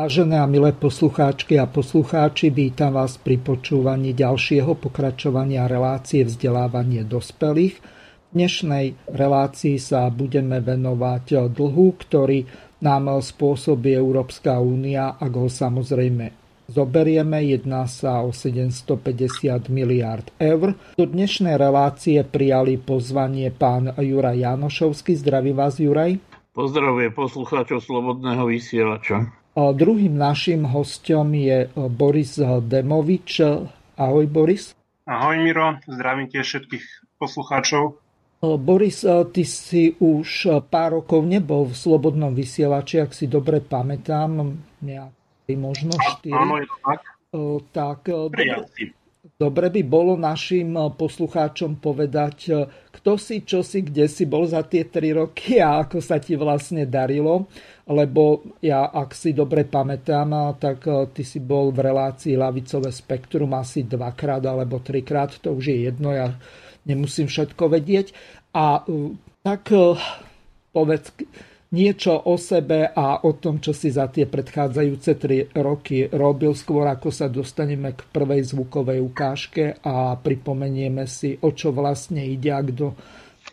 Vážené a milé poslucháčky a poslucháči, vítam vás pri počúvaní ďalšieho pokračovania relácie vzdelávanie dospelých. V dnešnej relácii sa budeme venovať dlhu, ktorý nám spôsobí Európska únia, ak ho samozrejme zoberieme, jedná sa o 750 miliard eur. Do dnešnej relácie prijali pozvanie pán Juraj Janošovský. Zdravím vás, Juraj. Pozdravuje poslucháčov Slobodného vysielača. Druhým našim hostom je Boris Demovič. Ahoj Boris. Ahoj Miro, zdravím tiež všetkých poslucháčov. Boris, ty si už pár rokov nebol v Slobodnom vysielači, ak si dobre pamätám, nejaký možno 4. Áno, je to tak. Tak, dobre, dobre by bolo našim poslucháčom povedať, kto si, čo si, kde si bol za tie 3 roky a ako sa ti vlastne darilo lebo ja, ak si dobre pamätám, tak e, ty si bol v relácii Lavicové spektrum asi dvakrát alebo trikrát, to už je jedno, ja nemusím všetko vedieť. A e, tak e, povedz niečo o sebe a o tom, čo si za tie predchádzajúce tri roky robil, skôr ako sa dostaneme k prvej zvukovej ukážke a pripomenieme si, o čo vlastne ide a kto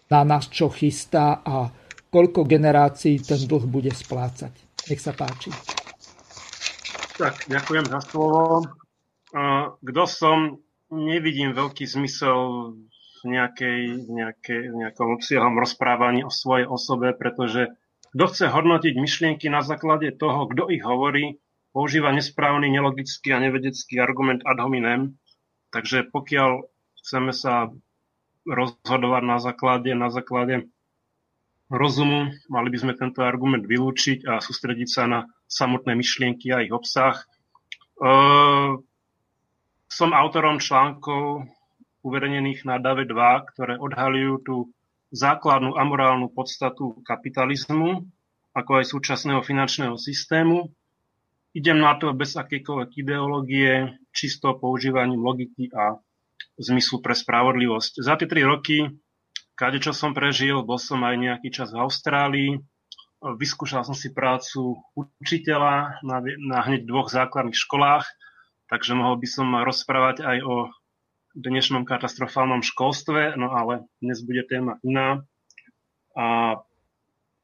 na nás čo chystá a koľko generácií ten dlh bude splácať. Nech sa páči. Tak, ďakujem za slovo. Kto som, nevidím veľký zmysel v, nejakej, nejakej, nejakom obsiahom rozprávaní o svojej osobe, pretože kto chce hodnotiť myšlienky na základe toho, kto ich hovorí, používa nesprávny, nelogický a nevedecký argument ad hominem. Takže pokiaľ chceme sa rozhodovať na základe, na základe rozumu. Mali by sme tento argument vylúčiť a sústrediť sa na samotné myšlienky a ich obsah. E, som autorom článkov uverejnených na DAVE 2, ktoré odhalujú tú základnú amorálnu podstatu kapitalizmu, ako aj súčasného finančného systému. Idem na to bez akejkoľvek ideológie, čisto používaním logiky a zmyslu pre spravodlivosť. Za tie tri roky kade čo som prežil, bol som aj nejaký čas v Austrálii, vyskúšal som si prácu učiteľa na, na hneď dvoch základných školách, takže mohol by som rozprávať aj o dnešnom katastrofálnom školstve, no ale dnes bude téma iná. A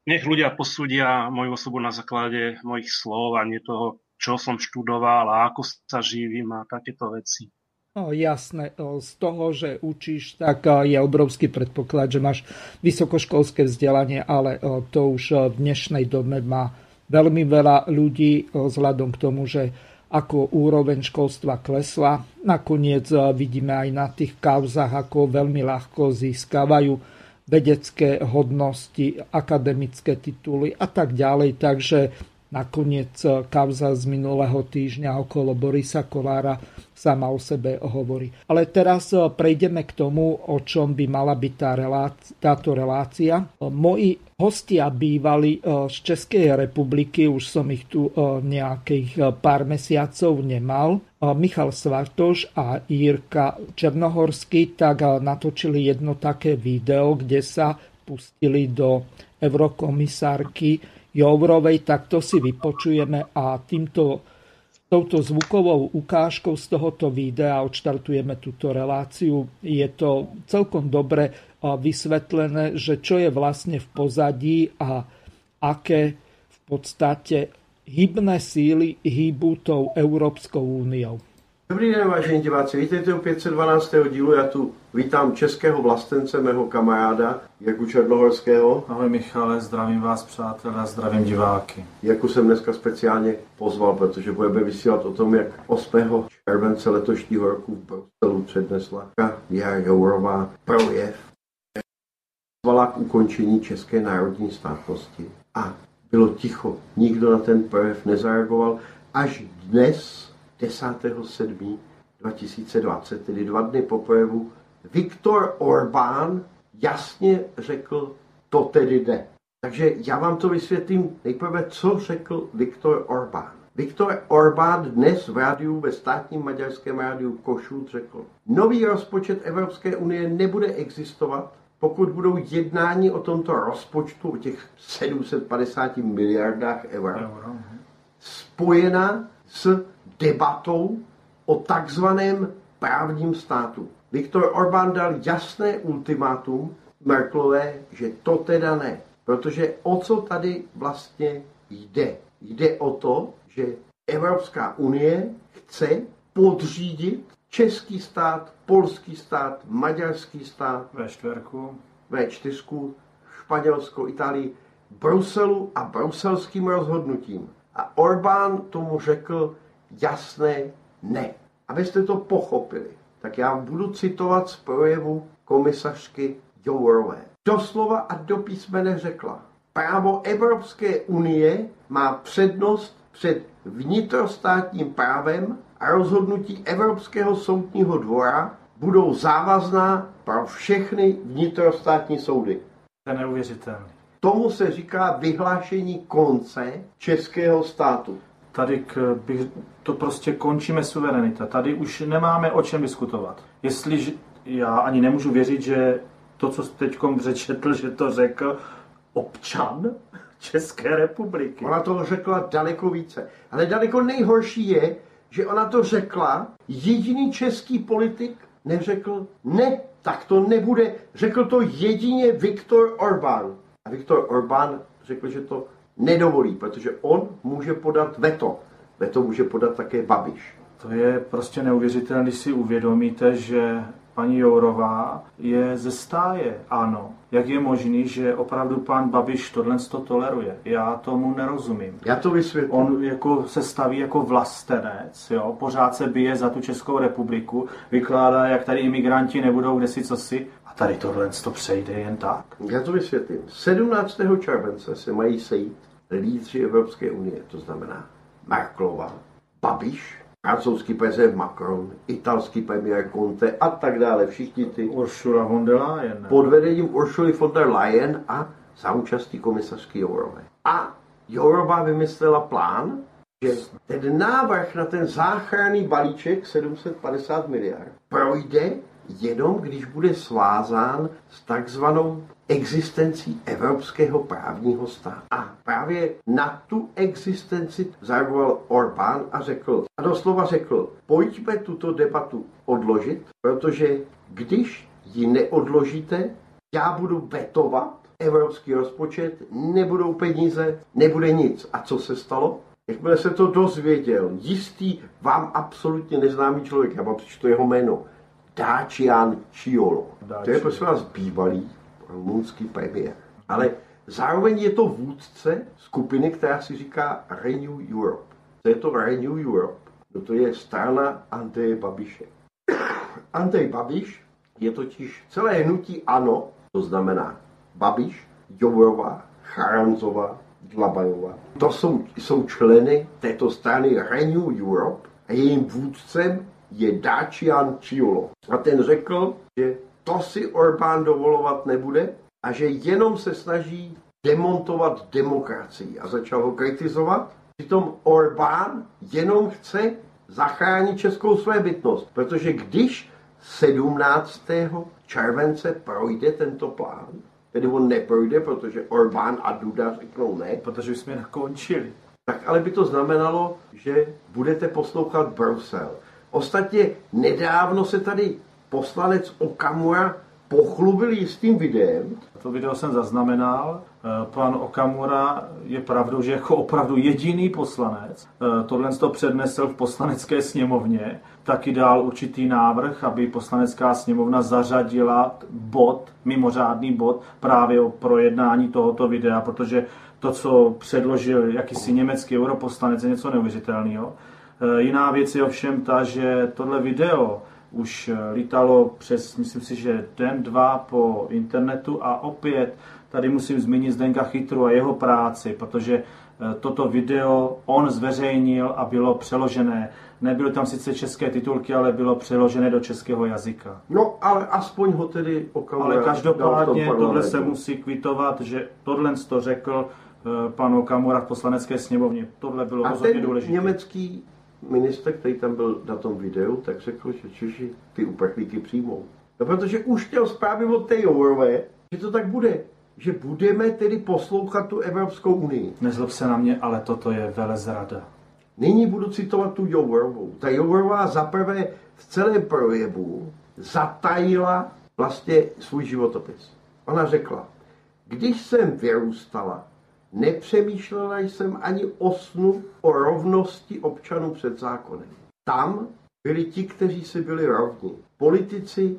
nech ľudia posúdia moju osobu na základe mojich slov a nie toho, čo som študoval a ako sa živím a takéto veci. No, jasné, z toho, že učíš, tak je obrovský predpoklad, že máš vysokoškolské vzdelanie, ale to už v dnešnej dobe má veľmi veľa ľudí vzhľadom k tomu, že ako úroveň školstva klesla. Nakoniec vidíme aj na tých kauzach, ako veľmi ľahko získavajú vedecké hodnosti, akademické tituly a tak ďalej. Takže nakoniec kauza z minulého týždňa okolo Borisa Kolára sama o sebe hovorí. Ale teraz e, prejdeme k tomu, o čom by mala byť tá relácia, táto relácia. Moji hostia bývali e, z Českej republiky, už som ich tu nejakých pár mesiacov nemal. Michal Svartoš a Jirka Černohorský tak natočili jedno také video, kde sa pustili do eurokomisárky Jourovej, tak to si vypočujeme a týmto touto zvukovou ukážkou z tohoto videa odštartujeme túto reláciu. Je to celkom dobre vysvetlené, že čo je vlastne v pozadí a aké v podstate hybné síly hýbu tou Európskou úniou. Dobrý den, vážení diváci. Vítejte u 512. dílu. Já tu vítám českého vlastence, mého kamaráda, Jaku Černohorského. Ahoj Michale, zdravím vás přátelé a zdravím diváky. Jaku jsem dneska speciálně pozval, protože budeme vysílat o tom, jak 8. července letošního roku v Bruselu přednesla Jara Jourová projev zvala k ukončení české národní státnosti a bylo ticho. Nikdo na ten projev nezareagoval. Až dnes, 10.7.2020, tedy dva dny po projevu, Viktor Orbán jasně řekl, to tedy jde. Takže já vám to vysvětlím nejprve, co řekl Viktor Orbán. Viktor Orbán dnes v rádiu ve státním maďarském rádiu Košut řekl, nový rozpočet Evropské unie nebude existovat, pokud budou jednání o tomto rozpočtu, o těch 750 miliardách eur, spojena s debatou o takzvaném právním státu. Viktor Orbán dal jasné ultimátum Merklové, že to teda ne. Protože o co tady vlastně jde? Jde o to, že Evropská unie chce podřídit český stát, polský stát, maďarský stát, V4. V4, Španělsko, Itálii, Bruselu a bruselským rozhodnutím. A Orbán tomu řekl jasné ne. Abyste to pochopili, tak já budu citovat z projevu komisařky Jourové. Doslova a do písmene řekla, právo Evropské unie má přednost před vnitrostátním právem a rozhodnutí Evropského soudního dvora budou závazná pro všechny vnitrostátní soudy. To je neuvěřitelný. Tomu se říká vyhlášení konce českého státu. Tady k, bych, to prostě končíme suverenita. Tady už nemáme o čem diskutovat. Jestliže já ani nemůžu věřit, že to, co teď přečetl, že to řekl občan České republiky. Ona to řekla daleko více. Ale daleko nejhorší je, že ona to řekla, jediný český politik neřekl, ne, tak to nebude. Řekl to jedině Viktor Orbán. A Viktor Orbán řekl, že to nedovolí, protože on může podat veto. Veto může podat také Babiš. To je prostě neuvěřitelné, když si uvědomíte, že paní Jourová je ze stáje, ano. Jak je možný, že opravdu pan Babiš tohle to toleruje? Já tomu nerozumím. Já to vysvětlím. On jako se staví jako vlastenec, jo? pořád se bije za tu Českou republiku, vykládá, jak tady imigranti nebudou kde si co si. A tady tohle to přejde jen tak. Já to vysvětlím. 17. července se mají sejít lídři Evropské unie, to znamená Merklova, Babiš, francouzský prezident Macron, italský premiér Conte a tak dále, všichni ty Ursula von der Leyen. pod vedením Ursuly von der Leyen a za účastí komisařky Jourové. A Jourová vymyslela plán, že ten návrh na ten záchranný balíček 750 miliard projde jenom když bude svázán s takzvanou existencí evropského právního státu. A právě na tu existenci zareagoval Orbán a řekl, a doslova řekl, pojďme tuto debatu odložit, protože když ji neodložíte, já budu vetovat evropský rozpočet, nebudou peníze, nebude nic. A co se stalo? Jakmile se to dozvěděl, jistý, vám absolutně neznámý člověk, já vám přečtu jeho jméno, Dacian Ciolo. To je prosím vás bývalý rumunský premiér. Ale zároveň je to vůdce skupiny, která si říká Renew Europe. Co je to Renew Europe? No to je strana Andreje Babiše. Andrej Babiš je totiž celé hnutí ANO, to znamená Babiš, Jourová, Charanzová, Dlabajová. To jsou, jsou členy této strany Renew Europe a jejím vůdcem je Dacian Ciolo. A ten řekl, že to si Orbán dovolovat nebude a že jenom se snaží demontovat demokracii a začal ho kritizovat. Přitom Orbán jenom chce zachránit českou svébytnost, protože když 17. července projde tento plán, tedy on neprojde, protože Orbán a Duda řeknou ne, Protože už jsme nakončili. tak ale by to znamenalo, že budete poslouchat Brusel. Ostatně nedávno se tady poslanec Okamura pochlubil jistým videem, To video jsem zaznamenal. Eh, Pan Okamura je pravdou, že jako opravdu jediný poslanec eh, tohle to přednesl v poslanecké sněmovně. Taky dal určitý návrh, aby poslanecká sněmovna zařadila bod, mimořádný bod právě o projednání tohoto videa, protože to, co předložil jakýsi německý europoslanec, je něco neuvěřitelného. Eh, Jiná věc je ovšem ta, že tohle video už lítalo přes, myslím si, že den, dva po internetu a opět tady musím zmínit Zdenka Chytru a jeho práci, protože eh, toto video on zveřejnil a bylo přeložené. Nebyly tam sice české titulky, ale bylo přeložené do českého jazyka. No, ale aspoň ho tedy okamžitě. Ale každopádně tohle se musí kvitovat, že tohle to řekl eh, pan Okamura v poslanecké sněmovně. Tohle bylo rozhodně důležité. německý minister, který tam byl na tom videu, tak řekl, že Češi ty uprchlíky přijmou. No, protože už chtěl zprávy od té Jourové, že to tak bude. Že budeme tedy poslouchat tu Evropskou unii. Nezlob se na mě, ale toto je velezrada. Nyní budu citovat tu Jourovou. Ta Jourová zaprvé v celém projevu zatajila vlastně svůj životopis. Ona řekla, když jsem vyrůstala, nepřemýšlela jsem ani o snu o rovnosti občanů před zákonem. Tam byli ti, kteří si byli rovní. Politici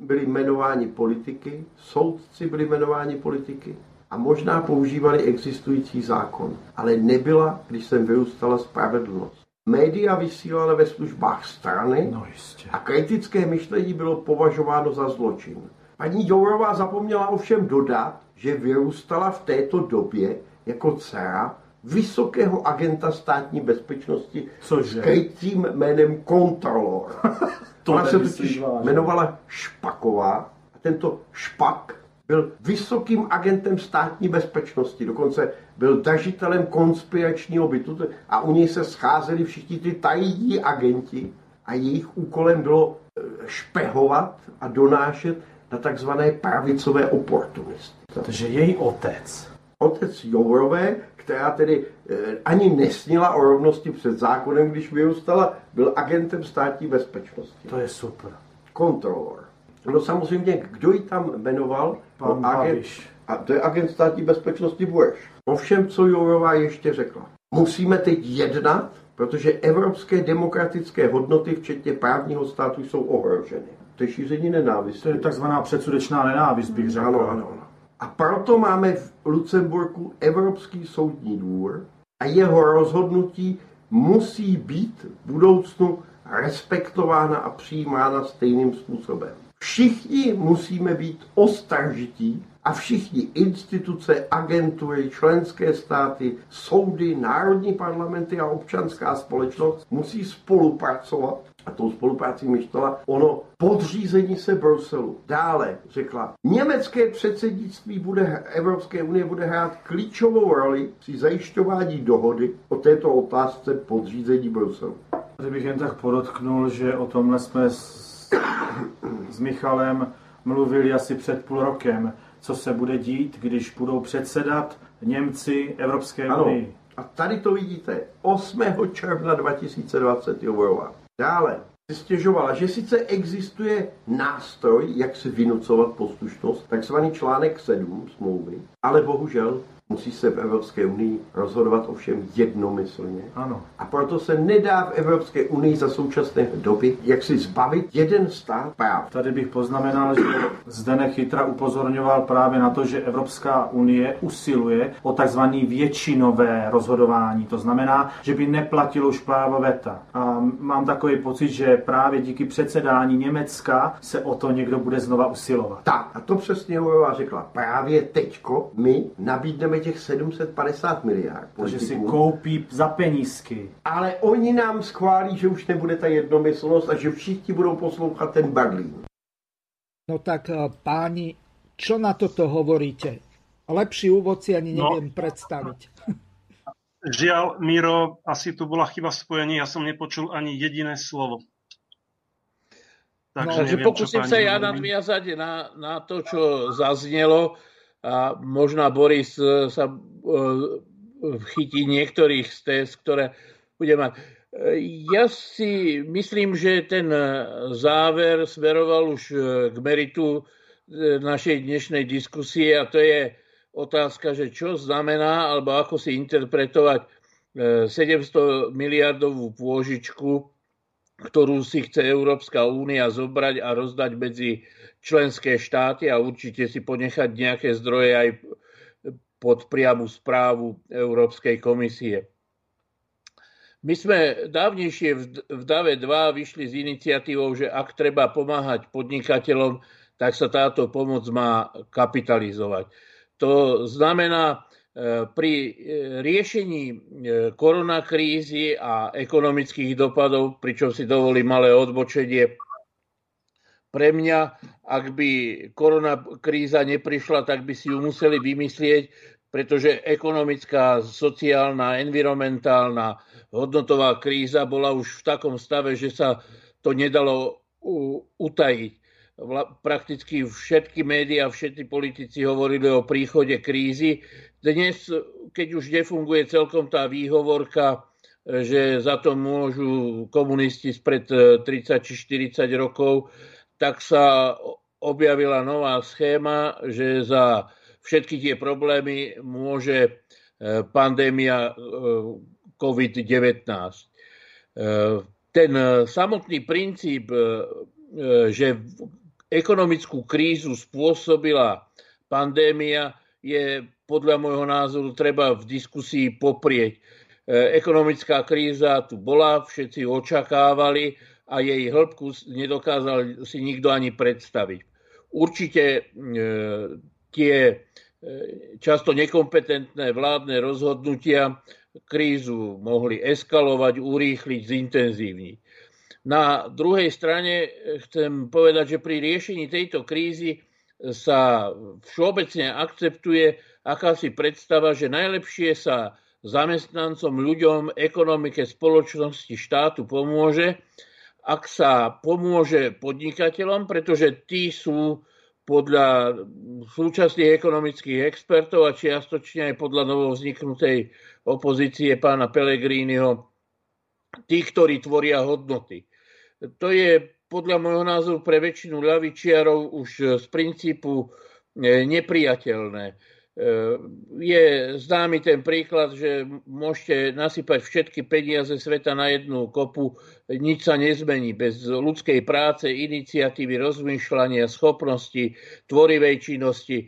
byli jmenováni politiky, soudci byli jmenováni politiky a možná používali existující zákon. Ale nebyla, když jsem vyrůstala, spravedlnost. Média vysílala ve službách strany no jistě. a kritické myšlení bylo považováno za zločin. Paní Jourová zapomněla ovšem dodat, že vyrůstala v této době jako dcera vysokého agenta státní bezpečnosti Cože? s krytým jménem Kontrolor. to Ona se totiž jmenovala Špaková a tento Špak byl vysokým agentem státní bezpečnosti, dokonce byl držitelem konspiračního bytu a u něj se scházeli všichni ty tajní agenti a jejich úkolem bylo e, špehovat a donášet na takzvané pravicové oportunisty. Takže její otec. Otec Jourové, která tedy eh, ani nesnila o rovnosti před zákonem, když vyrůstala, byl agentem státní bezpečnosti. To je super. Kontrolor. No samozřejmě, kdo ji tam jmenoval? Pan agent, a to je agent státní bezpečnosti Bush. Ovšem, co Jourová ještě řekla. Musíme teď jednat, protože evropské demokratické hodnoty, včetně právního státu, jsou ohroženy. To je šíření nenávisti. To je takzvaná předsudečná nenávist, bych řekl. Ano, ano, ano. A proto máme v Lucemburku Evropský soudní dvůr a jeho rozhodnutí musí být v budoucnu respektována a přijímána stejným způsobem. Všichni musíme být ostražití a všichni instituce, agentury, členské státy, soudy, národní parlamenty a občanská společnost musí spolupracovat a tou spolupráci myšlela ono podřízení se Bruselu. Dále řekla, německé předsednictví bude, Evropské unie bude hrát klíčovou roli při zajišťování dohody o této otázce podřízení Bruselu. Tady bych jen tak podotknul, že o tomhle jsme s, s Michalem mluvili asi před půl rokem, co se bude dít, když budou předsedat Němci Evropské unii. A tady to vidíte, 8. června 2020 Jovorová. Dále si stěžovala, že sice existuje nástroj, jak si vynucovat poslušnost, takzvaný článek 7 smlouvy, ale bohužel Musí se v Evropské unii rozhodovat ovšem jednomyslně. Ano. A proto se nedá v Evropské unii za současné doby jak si zbavit jeden stát práv. Tady bych poznamenal, že Zdenek Chytra upozorňoval právě na to, že Evropská unie usiluje o takzvané většinové rozhodování. To znamená, že by neplatilo už právo veta. A mám takový pocit, že právě díky předsedání Německa se o to někdo bude znova usilovat. Tak, a to přesně Jourová řekla. Právě teďko my nabídneme těch 750 miliard. Takže si koupí za penízky. Ale oni nám schválí, že už nebude ta jednomyslnost a že všichni budou poslouchat ten Berlín. No tak eh, páni, čo na toto hovoríte? Lepší úvod si ani no. neviem no. predstaviť. Žiaľ, Miro, asi tu bola chyba v spojení, ja som nepočul ani jediné slovo. Takže, no, takže pokúsim sa ja nadviazať na, na to, čo zaznelo a možno Boris e, sa e, chytí niektorých z test, ktoré bude mať. E, ja si myslím, že ten záver smeroval už k meritu našej dnešnej diskusie a to je otázka, že čo znamená alebo ako si interpretovať 700 miliardovú pôžičku, ktorú si chce Európska únia zobrať a rozdať medzi členské štáty a určite si ponechať nejaké zdroje aj pod priamu správu Európskej komisie. My sme dávnejšie v DAVE 2 vyšli s iniciatívou, že ak treba pomáhať podnikateľom, tak sa táto pomoc má kapitalizovať. To znamená, pri riešení koronakrízy a ekonomických dopadov, pričom si dovolí malé odbočenie, pre mňa, ak by korona kríza neprišla, tak by si ju museli vymyslieť, pretože ekonomická, sociálna, environmentálna, hodnotová kríza bola už v takom stave, že sa to nedalo utajiť. Prakticky všetky médiá, všetci politici hovorili o príchode krízy. Dnes, keď už nefunguje celkom tá výhovorka, že za to môžu komunisti spred 30 či 40 rokov, tak sa objavila nová schéma, že za všetky tie problémy môže e, pandémia e, COVID-19. E, ten samotný princíp, že ekonomickú krízu spôsobila pandémia, je podľa môjho názoru treba v diskusii poprieť. Ekonomická kríza tu bola, všetci očakávali, a jej hĺbku nedokázal si nikto ani predstaviť. Určite e, tie e, často nekompetentné vládne rozhodnutia krízu mohli eskalovať, urýchliť, zintenzívniť. Na druhej strane chcem povedať, že pri riešení tejto krízy sa všeobecne akceptuje akási predstava, že najlepšie sa zamestnancom, ľuďom, ekonomike, spoločnosti, štátu pomôže, ak sa pomôže podnikateľom, pretože tí sú podľa súčasných ekonomických expertov a čiastočne aj podľa novovzniknutej opozície pána Pellegriniho, tí, ktorí tvoria hodnoty. To je podľa môjho názoru pre väčšinu ľavičiarov už z princípu nepriateľné je známy ten príklad, že môžete nasypať všetky peniaze sveta na jednu kopu, nič sa nezmení. Bez ľudskej práce, iniciatívy, rozmýšľania, schopnosti, tvorivej činnosti e,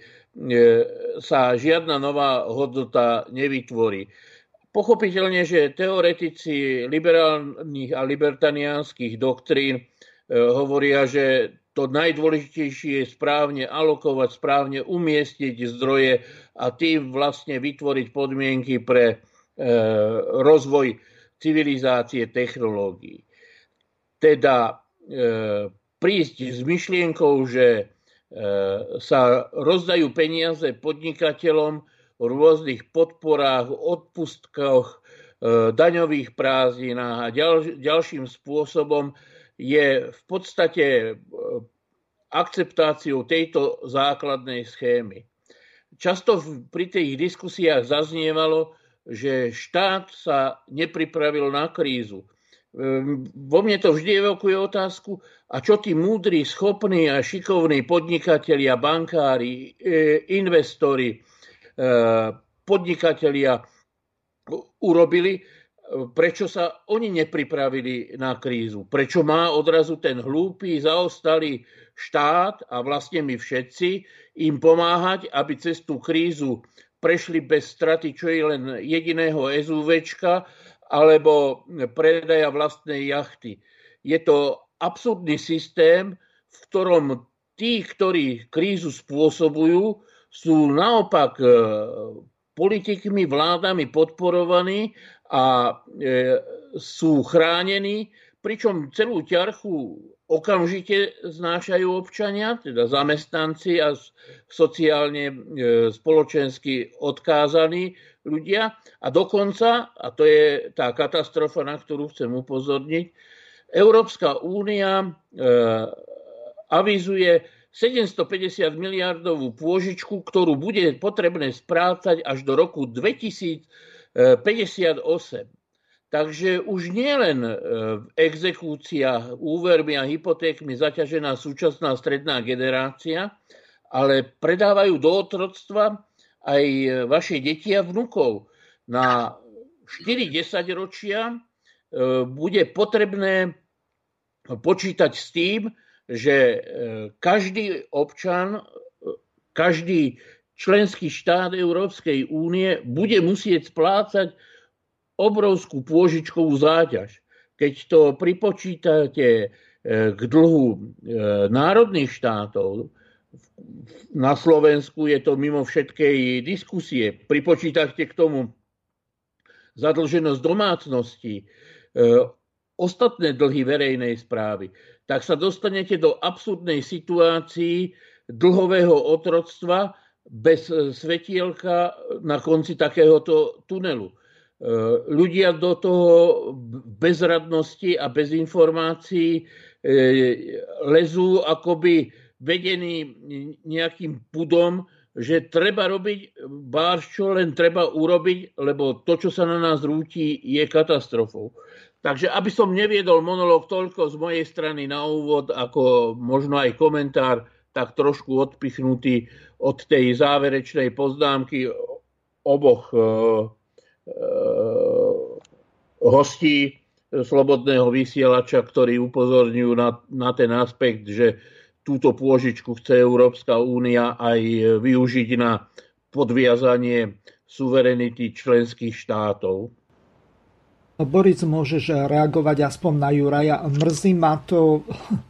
sa žiadna nová hodnota nevytvorí. Pochopiteľne, že teoretici liberálnych a libertaniánskych doktrín e, hovoria, že to najdôležitejšie je správne alokovať, správne umiestniť zdroje a tým vlastne vytvoriť podmienky pre e, rozvoj civilizácie technológií. Teda e, prísť s myšlienkou, že e, sa rozdajú peniaze podnikateľom v rôznych podporách, odpustkoch, e, daňových prázdninách a ďal, ďalším spôsobom je v podstate e, akceptáciou tejto základnej schémy. Často pri tých diskusiách zaznievalo, že štát sa nepripravil na krízu. Ehm, vo mne to vždy evokuje otázku, a čo tí múdri, schopní a šikovní podnikatelia, bankári, e, investori, e, podnikatelia urobili, prečo sa oni nepripravili na krízu. Prečo má odrazu ten hlúpy, zaostalý štát a vlastne my všetci im pomáhať, aby cez tú krízu prešli bez straty čo je len jediného SUVčka alebo predaja vlastnej jachty. Je to absurdný systém, v ktorom tí, ktorí krízu spôsobujú, sú naopak e, politikmi, vládami podporovaní a e, sú chránení, pričom celú ťarchu okamžite znášajú občania, teda zamestnanci a sociálne e, spoločensky odkázaní ľudia. A dokonca, a to je tá katastrofa, na ktorú chcem upozorniť, Európska únia e, avizuje 750 miliardovú pôžičku, ktorú bude potrebné sprácať až do roku 2000 58. Takže už nie len e, v exekúciách, úvermi a hypotékmi zaťažená súčasná stredná generácia, ale predávajú do otroctva aj e, vaše deti a vnukov. Na 4-10 ročia e, bude potrebné počítať s tým, že každý občan, každý členský štát Európskej únie bude musieť splácať obrovskú pôžičkovú záťaž. Keď to pripočítate e, k dlhu e, národných štátov, na Slovensku je to mimo všetkej diskusie. Pripočítate k tomu zadlženosť domácnosti, ostatné dlhy verejnej správy, tak sa dostanete do absurdnej situácii dlhového otroctva bez svetielka na konci takéhoto tunelu. Ľudia do toho bezradnosti a bez informácií lezú akoby vedení nejakým pudom, že treba robiť bár, čo len treba urobiť, lebo to, čo sa na nás rúti, je katastrofou. Takže aby som neviedol monolog toľko z mojej strany na úvod, ako možno aj komentár, tak trošku odpichnutý od tej záverečnej poznámky oboch e, e, hostí slobodného vysielača, ktorí upozorňujú na, na ten aspekt, že túto pôžičku chce Európska únia aj využiť na podviazanie suverenity členských štátov. Boris, môžeš reagovať aspoň na Juraja. Mrzí ma to,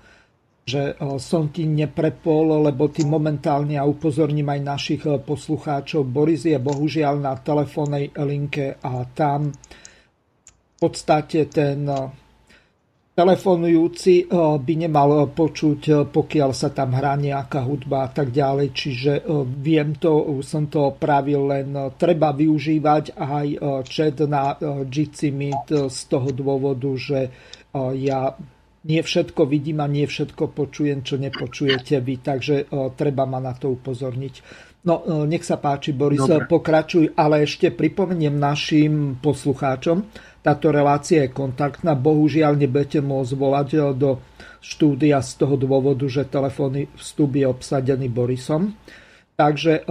že som ti neprepol, lebo ty momentálne, a upozorním aj našich poslucháčov, Boris je bohužiaľ na telefónnej linke a tam v podstate ten telefonujúci eh, by nemal počuť, eh, pokiaľ sa tam hrá nejaká hudba a tak ďalej. Čiže eh, viem to, som to pravil, len treba využívať aj chat na Jitsi Meet z toho dôvodu, že ja nie všetko vidím a nie všetko počujem, čo nepočujete vy, takže treba ma na to upozorniť. No, nech sa páči, Boris, Dobre. pokračuj, ale ešte pripomeniem našim poslucháčom, táto relácia je kontaktná. Bohužiaľ nebudete môcť volať eh, do štúdia z toho dôvodu, že telefónny vstup je obsadený Borisom. Takže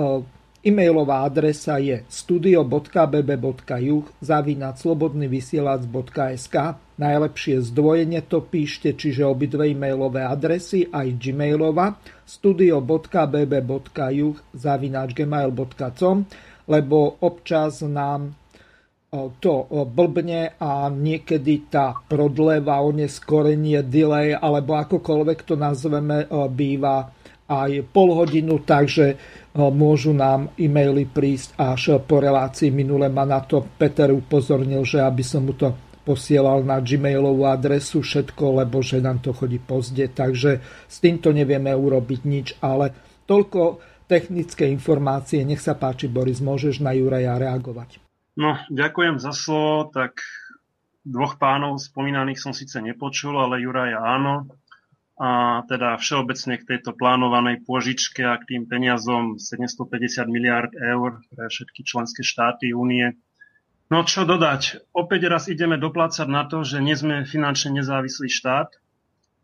e-mailová adresa je studio.bb.juh zavinať slobodnyvysielac.sk Najlepšie zdvojenie to píšte, čiže obidve e-mailové adresy, aj gmailová studio.bb.juh zavináč gmail.com lebo občas nám to blbne a niekedy tá prodleva, oneskorenie, delay alebo akokoľvek to nazveme, býva aj pol hodinu, takže môžu nám e-maily prísť až po relácii. Minule ma na to Peter upozornil, že aby som mu to posielal na gmailovú adresu všetko, lebo že nám to chodí pozde, takže s týmto nevieme urobiť nič, ale toľko technické informácie. Nech sa páči, Boris, môžeš na Juraja reagovať. No, ďakujem za slovo. Tak dvoch pánov spomínaných som síce nepočul, ale Juraja áno. A teda všeobecne k tejto plánovanej pôžičke a k tým peniazom 750 miliard eur pre všetky členské štáty únie. No čo dodať? Opäť raz ideme doplácať na to, že nie sme finančne nezávislý štát,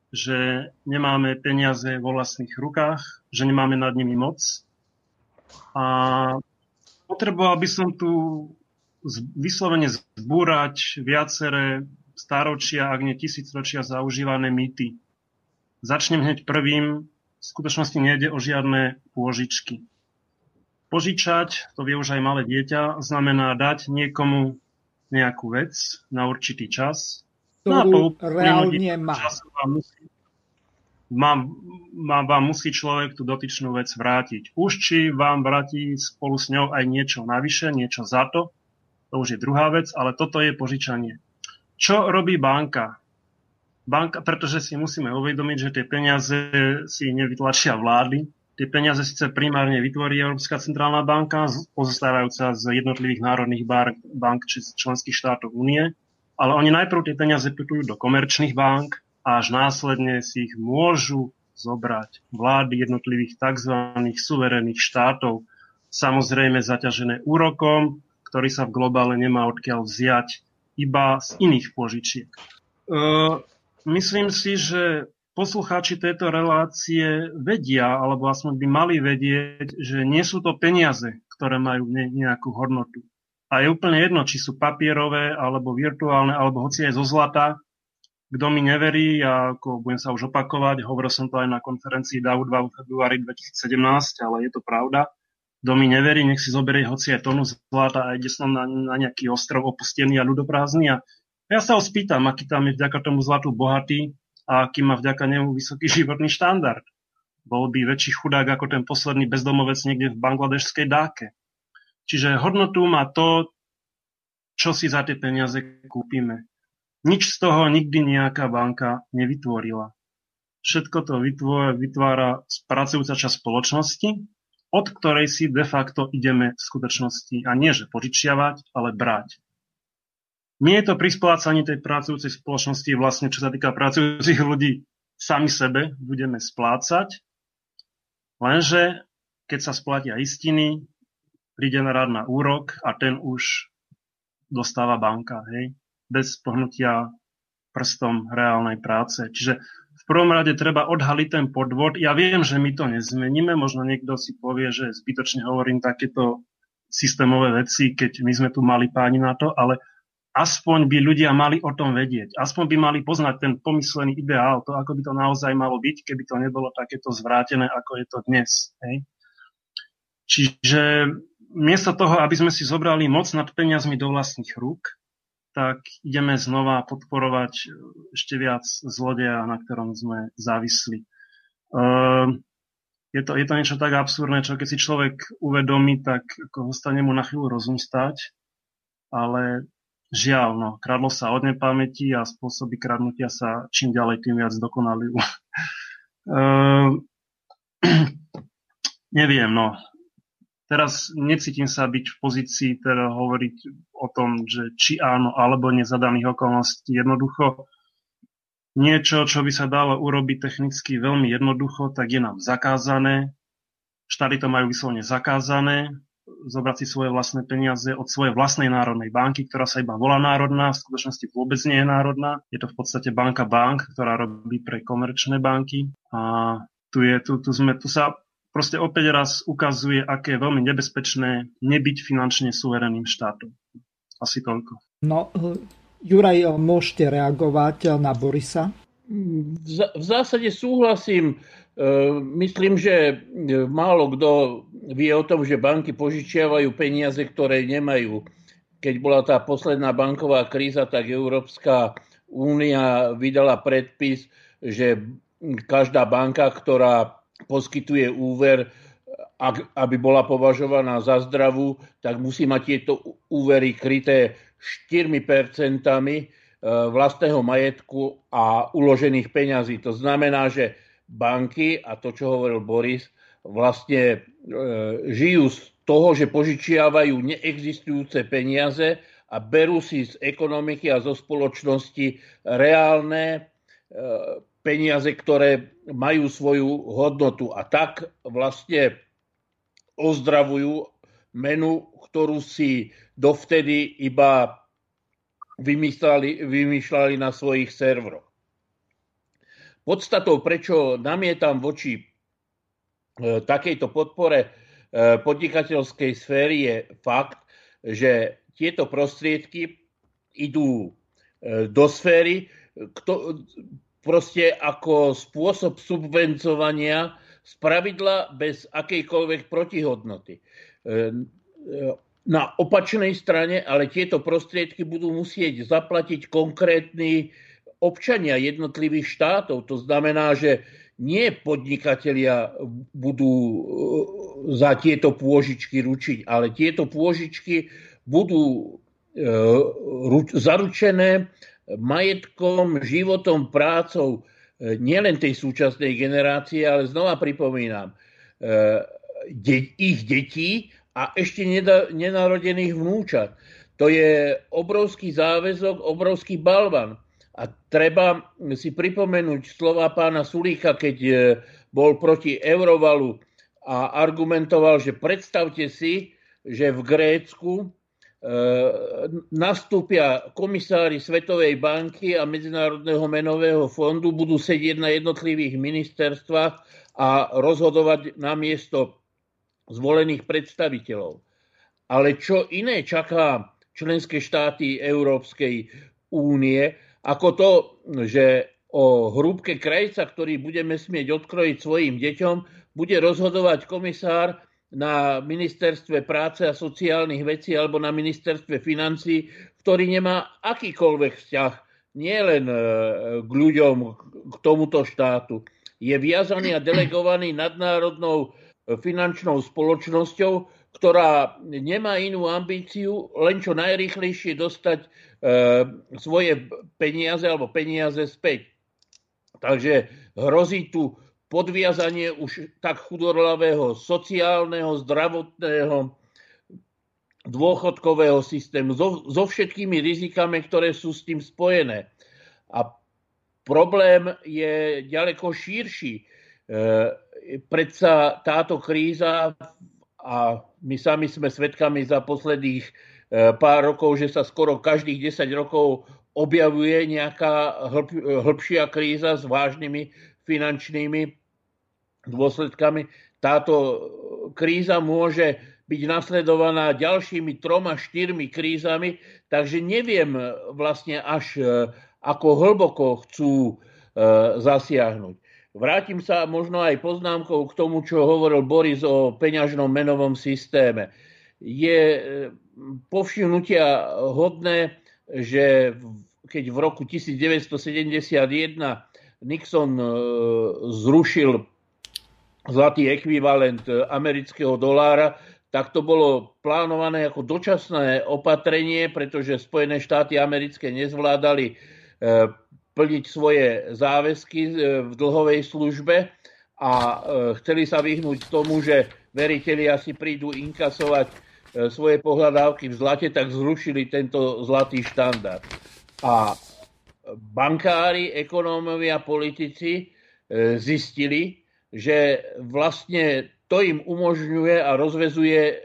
že nemáme peniaze vo vlastných rukách, že nemáme nad nimi moc. A potreboval by som tu vyslovene zbúrať viaceré stáročia, ak nie tisícročia zaužívané mýty. Začnem hneď prvým. V skutočnosti nejde o žiadne pôžičky. Požičať, to vie už aj malé dieťa, znamená dať niekomu nejakú vec na určitý čas. Ktorú no reálne má. Vám musí, má, má, vám musí človek tú dotyčnú vec vrátiť. Už či vám vráti spolu s ňou aj niečo navyše, niečo za to, to už je druhá vec, ale toto je požičanie. Čo robí banka? Banka, pretože si musíme uvedomiť, že tie peniaze si nevytlačia vlády. Tie peniaze síce primárne vytvorí Európska centrálna banka, pozostávajúca z jednotlivých národných bank či z členských štátov únie, ale oni najprv tie peniaze putujú do komerčných bank a až následne si ich môžu zobrať vlády jednotlivých tzv. suverénnych štátov, samozrejme zaťažené úrokom, ktorý sa v globále nemá odkiaľ vziať iba z iných požičiek. E, myslím si, že poslucháči tejto relácie vedia, alebo aspoň by mali vedieť, že nie sú to peniaze, ktoré majú nejakú hodnotu. A je úplne jedno, či sú papierové, alebo virtuálne, alebo hoci aj zo zlata. Kto mi neverí, a ako budem sa už opakovať, hovoril som to aj na konferencii DAO 2 v februári 2017, ale je to pravda, kto mi neverí, nech si zoberie hoci aj tonu zlata a ide som na, na nejaký ostrov opustený a ľudoprázdny. A ja sa ho spýtam, aký tam je vďaka tomu zlatu bohatý a aký má vďaka nemu vysoký životný štandard. Bol by väčší chudák ako ten posledný bezdomovec niekde v bangladešskej dáke. Čiže hodnotu má to, čo si za tie peniaze kúpime. Nič z toho nikdy nejaká banka nevytvorila. Všetko to vytvára pracujúca časť spoločnosti, od ktorej si de facto ideme v skutočnosti a nie že požičiavať, ale brať. Nie je to pri splácaní tej pracujúcej spoločnosti vlastne, čo sa týka pracujúcich ľudí, sami sebe budeme splácať, lenže keď sa splatia istiny, príde na rád na úrok a ten už dostáva banka, hej, bez pohnutia prstom reálnej práce. Čiže v prvom rade treba odhaliť ten podvod. Ja viem, že my to nezmeníme, možno niekto si povie, že zbytočne hovorím takéto systémové veci, keď my sme tu mali páni na to, ale aspoň by ľudia mali o tom vedieť. Aspoň by mali poznať ten pomyslený ideál, to ako by to naozaj malo byť, keby to nebolo takéto zvrátené, ako je to dnes. Hej. Čiže miesto toho, aby sme si zobrali moc nad peniazmi do vlastných rúk, tak ideme znova podporovať ešte viac zlodeja, na ktorom sme závisli. Ehm, je to, je to niečo tak absurdné, čo keď si človek uvedomí, tak ako zostane mu na chvíľu rozum stať, ale Žiaľ, no, kradlo sa od nepamäti a spôsoby kradnutia sa čím ďalej tým viac dokonalujú. uh, neviem, no. Teraz necítim sa byť v pozícii teda hovoriť o tom, že či áno alebo nezadaných okolností. Jednoducho niečo, čo by sa dalo urobiť technicky veľmi jednoducho, tak je nám zakázané. Štáty to majú vyslovene zakázané zobrať si svoje vlastné peniaze od svojej vlastnej národnej banky, ktorá sa iba volá národná, v skutočnosti vôbec nie je národná. Je to v podstate banka bank, ktorá robí pre komerčné banky. A tu, je, tu, tu, sme, tu sa proste opäť raz ukazuje, aké je veľmi nebezpečné nebyť finančne suverénnym štátom. Asi toľko. No, Juraj, môžete reagovať na Borisa? V zásade súhlasím Ehm, myslím, že e, málo kto vie o tom, že banky požičiavajú peniaze, ktoré nemajú. Keď bola tá posledná banková kríza, tak Európska únia vydala predpis, že každá banka, ktorá poskytuje úver, aby bola považovaná za zdravú, tak musí mať tieto úvery kryté 4 percentami e, vlastného majetku a uložených peňazí. To znamená, že banky, a to, čo hovoril Boris, vlastne e, žijú z toho, že požičiavajú neexistujúce peniaze a berú si z ekonomiky a zo spoločnosti reálne e, peniaze, ktoré majú svoju hodnotu. A tak vlastne ozdravujú menu, ktorú si dovtedy iba vymýšľali, vymýšľali na svojich serveroch. Podstatou, prečo namietam voči e, takejto podpore e, podnikateľskej sféry je fakt, že tieto prostriedky idú e, do sféry, kto, proste ako spôsob subvencovania z pravidla bez akejkoľvek protihodnoty. Na opačnej strane ale tieto prostriedky budú musieť zaplatiť konkrétny občania jednotlivých štátov. To znamená, že nie podnikatelia budú e, za tieto pôžičky ručiť, ale tieto pôžičky budú e, zaručené majetkom, životom, prácou e, nielen tej súčasnej generácie, ale znova pripomínam, ich detí a ešte nenarodených vnúčat. To je obrovský záväzok, obrovský balvan. A treba si pripomenúť slova pána Sulíka, keď e, bol proti Eurovalu a argumentoval, že predstavte si, že v Grécku e, nastúpia komisári Svetovej banky a Medzinárodného menového fondu, budú sedieť na jednotlivých ministerstvách a rozhodovať na miesto zvolených predstaviteľov. Ale čo iné čaká členské štáty Európskej únie, ako to, že o hrúbke krajca, ktorý budeme smieť odkrojiť svojim deťom, bude rozhodovať komisár na ministerstve práce a sociálnych vecí alebo na ministerstve financí, ktorý nemá akýkoľvek vzťah nielen e, k ľuďom, k tomuto štátu. je viazaný a delegovaný nadnárodnou finančnou spoločnosťou, ktorá nemá inú ambíciu, len čo najrychlejšie dostať e, svoje peniaze alebo peniaze späť. Takže hrozí tu podviazanie už tak chudorlavého sociálneho, zdravotného, dôchodkového systému so, so všetkými rizikami, ktoré sú s tým spojené. A problém je ďaleko širší. E, predsa táto kríza, a my sami sme svedkami za posledných e, pár rokov, že sa skoro každých 10 rokov objavuje nejaká hlb, hĺbšia kríza s vážnymi finančnými dôsledkami. Táto kríza môže byť nasledovaná ďalšími troma, štyrmi krízami, takže neviem vlastne až e, ako hlboko chcú e, zasiahnuť. Vrátim sa možno aj poznámkou k tomu, čo hovoril Boris o peňažnom menovom systéme. Je e, povšimnutia hodné, že keď v roku 1971 Nixon zrušil zlatý ekvivalent amerického dolára, tak to bolo plánované ako dočasné opatrenie, pretože Spojené štáty americké nezvládali e, plniť svoje záväzky e, v dlhovej službe a e, chceli sa vyhnúť tomu, že veriteľi si prídu inkasovať svoje pohľadávky v zlate, tak zrušili tento zlatý štandard. A bankári, ekonómovia, politici zistili, že vlastne to im umožňuje a rozvezuje e,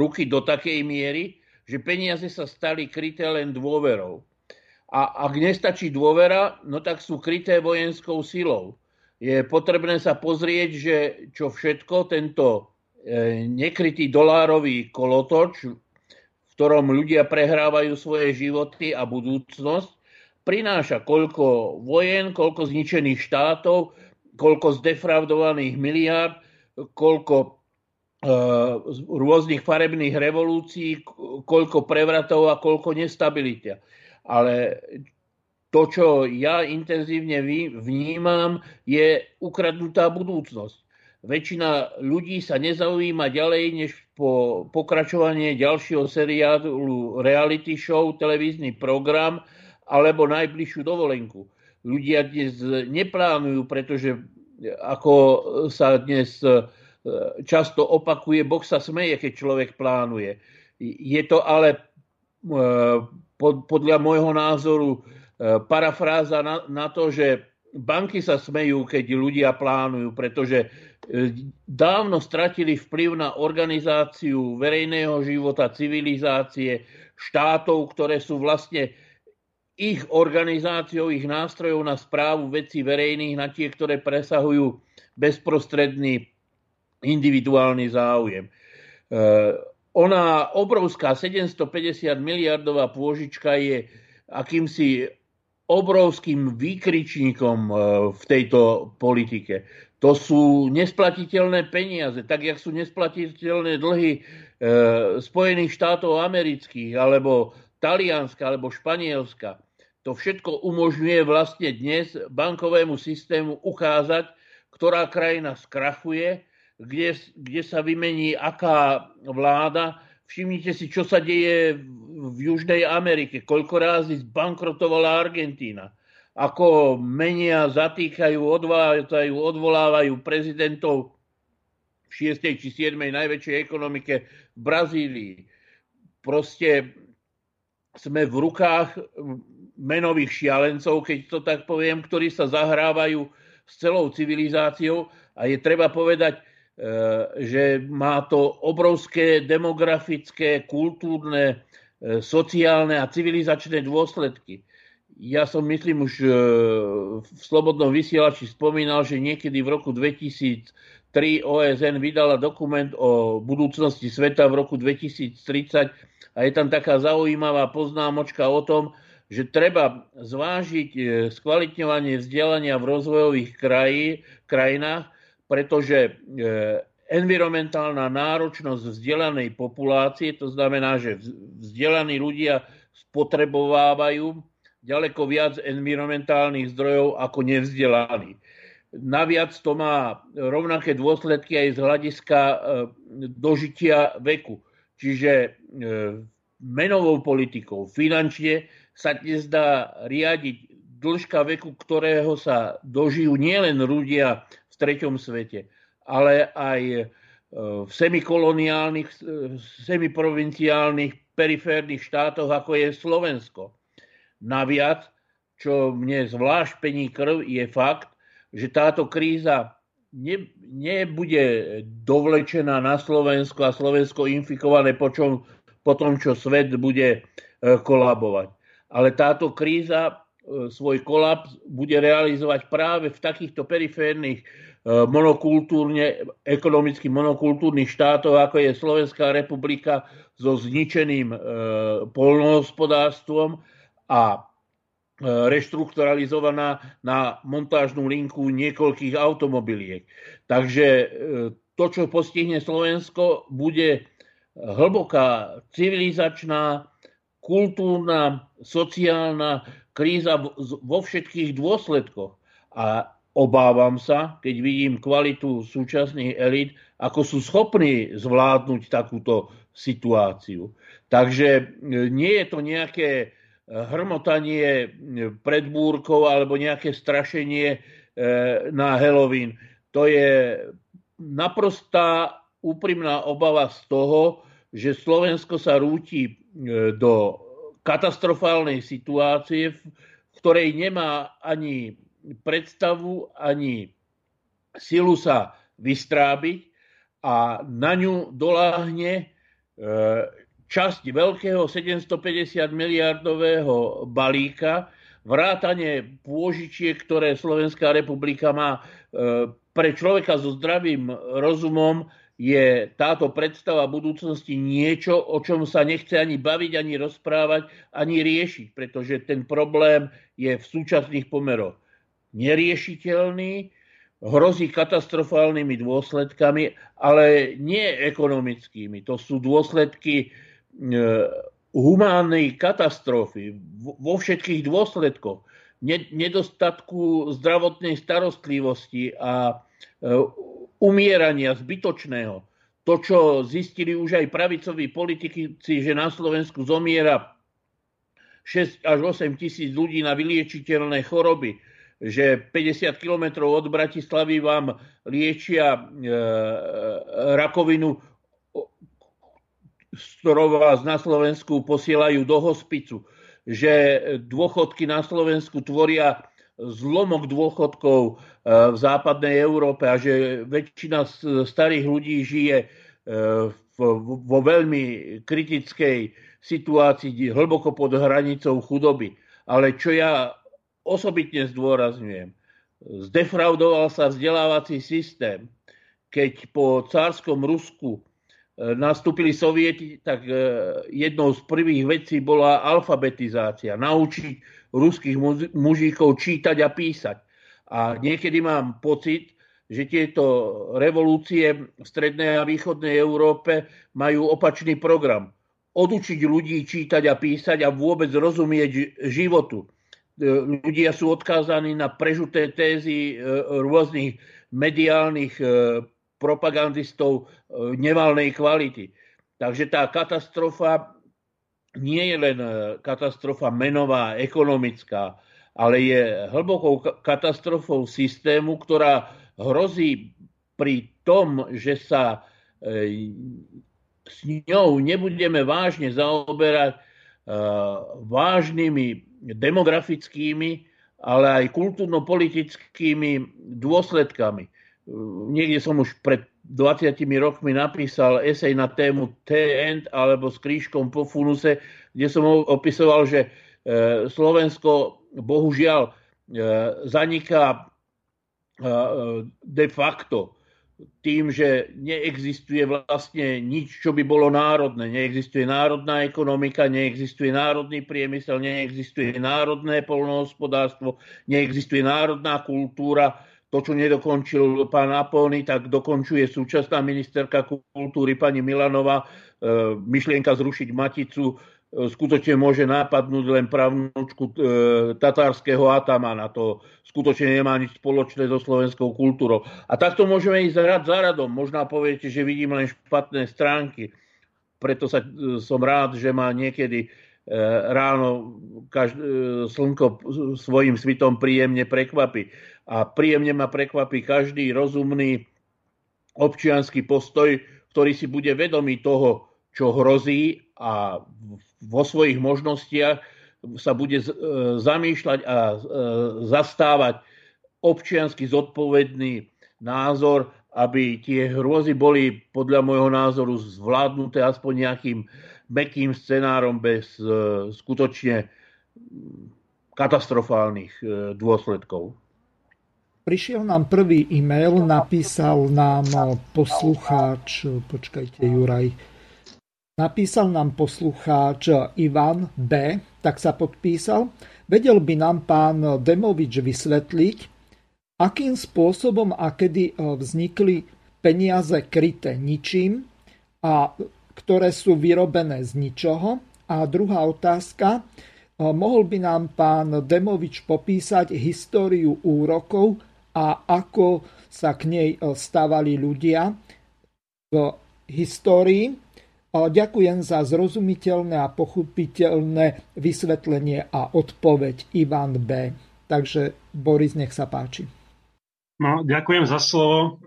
ruky do takej miery, že peniaze sa stali kryté len dôverou. A ak nestačí dôvera, no tak sú kryté vojenskou silou. Je potrebné sa pozrieť, že čo všetko tento e, nekrytý dolárový kolotoč, v ktorom ľudia prehrávajú svoje životy a budúcnosť, prináša koľko vojen, koľko zničených štátov, koľko zdefraudovaných miliárd, koľko e, rôznych farebných revolúcií, koľko prevratov a koľko nestabilitia. Ale to, čo ja intenzívne vnímam, je ukradnutá budúcnosť. Väčšina ľudí sa nezaujíma ďalej, než po pokračovanie ďalšieho seriálu reality show, televízny program alebo najbližšiu dovolenku. Ľudia dnes neplánujú, pretože ako sa dnes e, často opakuje, Boh sa smeje, keď človek plánuje. Je to ale e, podľa môjho názoru e, parafráza na, na to, že banky sa smejú, keď ľudia plánujú, pretože dávno stratili vplyv na organizáciu verejného života, civilizácie, štátov, ktoré sú vlastne ich organizáciou, ich nástrojov na správu vecí verejných, na tie, ktoré presahujú bezprostredný individuálny záujem. Ona obrovská 750 miliardová pôžička je akýmsi obrovským výkričníkom e, v tejto politike. To sú nesplatiteľné peniaze, tak jak sú nesplatiteľné dlhy e, Spojených štátov amerických, alebo Talianska, alebo Španielska to všetko umožňuje vlastne dnes bankovému systému ukázať, ktorá krajina skrachuje, kde, kde sa vymení aká vláda. Všimnite si, čo sa deje v Južnej Amerike, koľko rázy zbankrotovala Argentína. Ako menia, zatýkajú, odvájajú, odvolávajú prezidentov v 6. či 7. najväčšej ekonomike v Brazílii. Proste sme v rukách menových šialencov, keď to tak poviem, ktorí sa zahrávajú s celou civilizáciou a je treba povedať, že má to obrovské demografické, kultúrne, e, sociálne a civilizačné dôsledky. Ja som, myslím, už e, v Slobodnom vysielači spomínal, že niekedy v roku 2003 OSN vydala dokument o budúcnosti sveta v roku 2030 a je tam taká zaujímavá poznámočka o tom, že treba zvážiť skvalitňovanie vzdelania v rozvojových kraji, krajinách, pretože e, environmentálna náročnosť vzdelanej populácie, to znamená, že vzdelaní ľudia spotrebovávajú ďaleko viac environmentálnych zdrojov ako nevzdelaní. naviac to má rovnaké dôsledky aj z hľadiska dožitia veku. Čiže menovou politikou, finančne sa dnes dá riadiť dĺžka veku, ktorého sa dožijú nielen ľudia treťom svete, ale aj e, v semikoloniálnych, e, semiprovinciálnych, periférnych štátoch, ako je Slovensko. Naviac, čo mne zvlášť pení krv, je fakt, že táto kríza ne, nebude dovlečená na Slovensko a Slovensko infikované po, čom, po tom, čo svet bude e, kolabovať ale táto kríza svoj kolaps bude realizovať práve v takýchto periférnych e, monokultúrne, ekonomicky monokultúrnych štátov, ako je Slovenská republika so zničeným e, polnohospodárstvom a reštrukturalizovaná na montážnú linku niekoľkých automobiliek. Takže to, čo postihne Slovensko, bude hlboká civilizačná, kultúrna, sociálna kríza vo všetkých dôsledkoch. A obávam sa, keď vidím kvalitu súčasných elít, ako sú schopní zvládnuť takúto situáciu. Takže e, nie je to nejaké e, hrmotanie e, pred búrkou alebo nejaké strašenie na Halloween. To je naprostá úprimná obava z toho, že Slovensko sa rúti do katastrofálnej situácie, v ktorej nemá ani predstavu, ani silu sa vystrábiť a na ňu doláhne e, časť veľkého 750 miliardového balíka, vrátanie pôžičiek, ktoré Slovenská republika má e, pre človeka so zdravým rozumom je táto predstava budúcnosti niečo, o čom sa nechce ani baviť, ani rozprávať, ani riešiť, pretože ten problém je v súčasných pomeroch neriešiteľný, hrozí katastrofálnymi dôsledkami, ale nie ekonomickými. To sú dôsledky e, humánnej katastrofy vo všetkých dôsledkoch. Nedostatku zdravotnej starostlivosti a e, umierania zbytočného. To, čo zistili už aj pravicoví politici, že na Slovensku zomiera 6 až 8 tisíc ľudí na vyliečiteľné choroby, že 50 kilometrov od Bratislavy vám liečia e, rakovinu, z ktorou vás na Slovensku posielajú do hospicu, že dôchodky na Slovensku tvoria zlomok dôchodkov e, v západnej Európe a že väčšina starých ľudí žije e, vo veľmi kritickej situácii, hlboko pod hranicou chudoby. Ale čo ja osobitne zdôrazňujem, zdefraudoval sa vzdelávací systém, keď po cárskom Rusku e, nastúpili sovieti, tak jednou z prvých vecí bola alfabetizácia. Naučiť ruských mužíkov čítať a písať. A niekedy mám pocit, že tieto revolúcie v strednej a východnej Európe majú opačný program. Odučiť ľudí čítať a písať a vôbec rozumieť životu. Ľudia sú odkázaní na prežuté tézy e, rôznych mediálnych e, propagandistov e, nevalnej kvality. Takže tá katastrofa nie je len e, katastrofa menová, ekonomická, ale je hlbokou katastrofou systému, ktorá hrozí pri tom, že sa e, s ňou nebudeme vážne zaoberať e, vážnymi demografickými, ale aj kultúrno-politickými dôsledkami. Niekde som už pred 20 rokmi napísal esej na tému T-end alebo s krížkom po funuse, kde som opisoval, že e, Slovensko bohužiaľ e, zaniká e, de facto tým, že neexistuje vlastne nič, čo by bolo národné. Neexistuje národná ekonomika, neexistuje národný priemysel, neexistuje národné polnohospodárstvo, neexistuje národná kultúra to, čo nedokončil pán Apony, tak dokončuje súčasná ministerka kultúry pani Milanova. E, myšlienka zrušiť Maticu skutočne môže napadnúť len pravnúčku e, tatárskeho atamana. To skutočne nemá nič spoločné so slovenskou kultúrou. A takto môžeme ísť rad za radom. Možná poviete, že vidím len špatné stránky. Preto sa, e, som rád, že ma niekedy e, ráno každ- e, slnko svojim svitom príjemne prekvapí. A príjemne ma prekvapí každý rozumný občianský postoj, ktorý si bude vedomý toho, čo hrozí a vo svojich možnostiach sa bude e, zamýšľať a e, zastávať občiansky zodpovedný názor, aby tie hrôzy boli podľa môjho názoru zvládnuté aspoň nejakým mekým scenárom bez e, skutočne katastrofálnych dôsledkov. Prišiel nám prvý e-mail, napísal nám poslucháč, počkajte Juraj, Napísal nám poslucháč Ivan B., tak sa podpísal. Vedel by nám pán Demovič vysvetliť, akým spôsobom a kedy e, vznikli peniaze kryté ničím a ktoré sú vyrobené z ničoho. A druhá otázka, e, mohol by nám pán Demovič popísať históriu úrokov a ako sa k nej e, stávali ľudia v histórii Ďakujem za zrozumiteľné a pochopiteľné vysvetlenie a odpoveď Ivan B. Takže Boris, nech sa páči. No, ďakujem za slovo.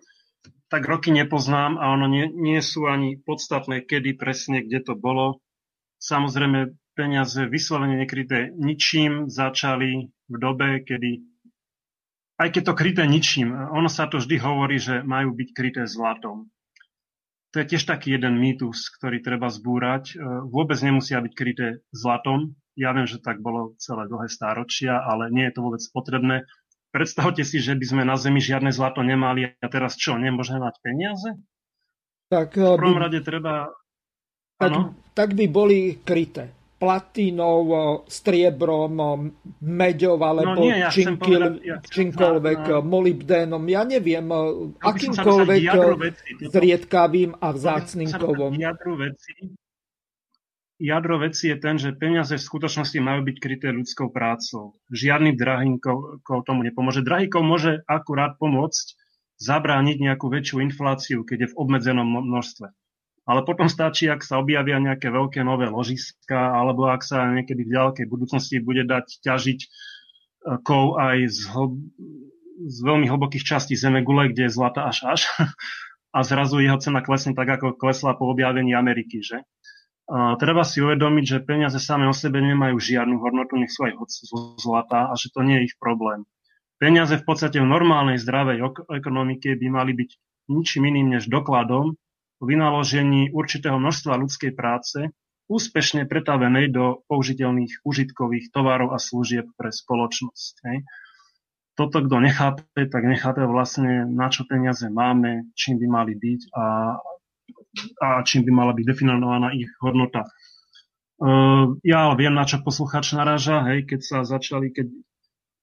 Tak roky nepoznám a ono nie, nie sú ani podstatné, kedy presne, kde to bolo. Samozrejme, peniaze vyslovene nekryté ničím začali v dobe, kedy aj keď to kryté ničím, ono sa to vždy hovorí, že majú byť kryté zlatom. To je tiež taký jeden mýtus, ktorý treba zbúrať. E, vôbec nemusia byť kryté zlatom. Ja viem, že tak bolo celé dlhé stáročia, ale nie je to vôbec potrebné. Predstavte si, že by sme na Zemi žiadne zlato nemali a teraz čo, nemôžeme mať peniaze? Tak, v prvom by... rade treba... Tak, tak by boli kryté platínou, striebrom, meďov alebo no nie, ja činkil, ja čímkoľvek, na, molybdénom, ja neviem, ja akýmkoľvek zriedkavým a vzácným kovom. Jadro veci, jadro veci je ten, že peniaze v skutočnosti majú byť kryté ľudskou prácou. Žiadny drahý tomu nepomôže. Drahý môže akurát pomôcť zabrániť nejakú väčšiu infláciu, keď je v obmedzenom množstve ale potom stačí, ak sa objavia nejaké veľké nové ložiska, alebo ak sa niekedy v ďalekej budúcnosti bude dať ťažiť e, kov aj z, hl- z veľmi hlbokých častí Zemegule, kde je zlata až až, a zrazu jeho cena klesne tak, ako klesla po objavení Ameriky. Že? A treba si uvedomiť, že peniaze same o sebe nemajú žiadnu hodnotu, nech sú aj zlata a že to nie je ich problém. Peniaze v podstate v normálnej zdravej ekonomike by mali byť ničím iným než dokladom, vynaložení určitého množstva ľudskej práce úspešne pretavenej do použiteľných užitkových tovarov a služieb pre spoločnosť. Hej. Toto, kto nechápe, tak nechápe vlastne, na čo peniaze máme, čím by mali byť a, a čím by mala byť definovaná ich hodnota. Uh, ja viem, na čo posluchač naráža, hej, keď sa začali, keď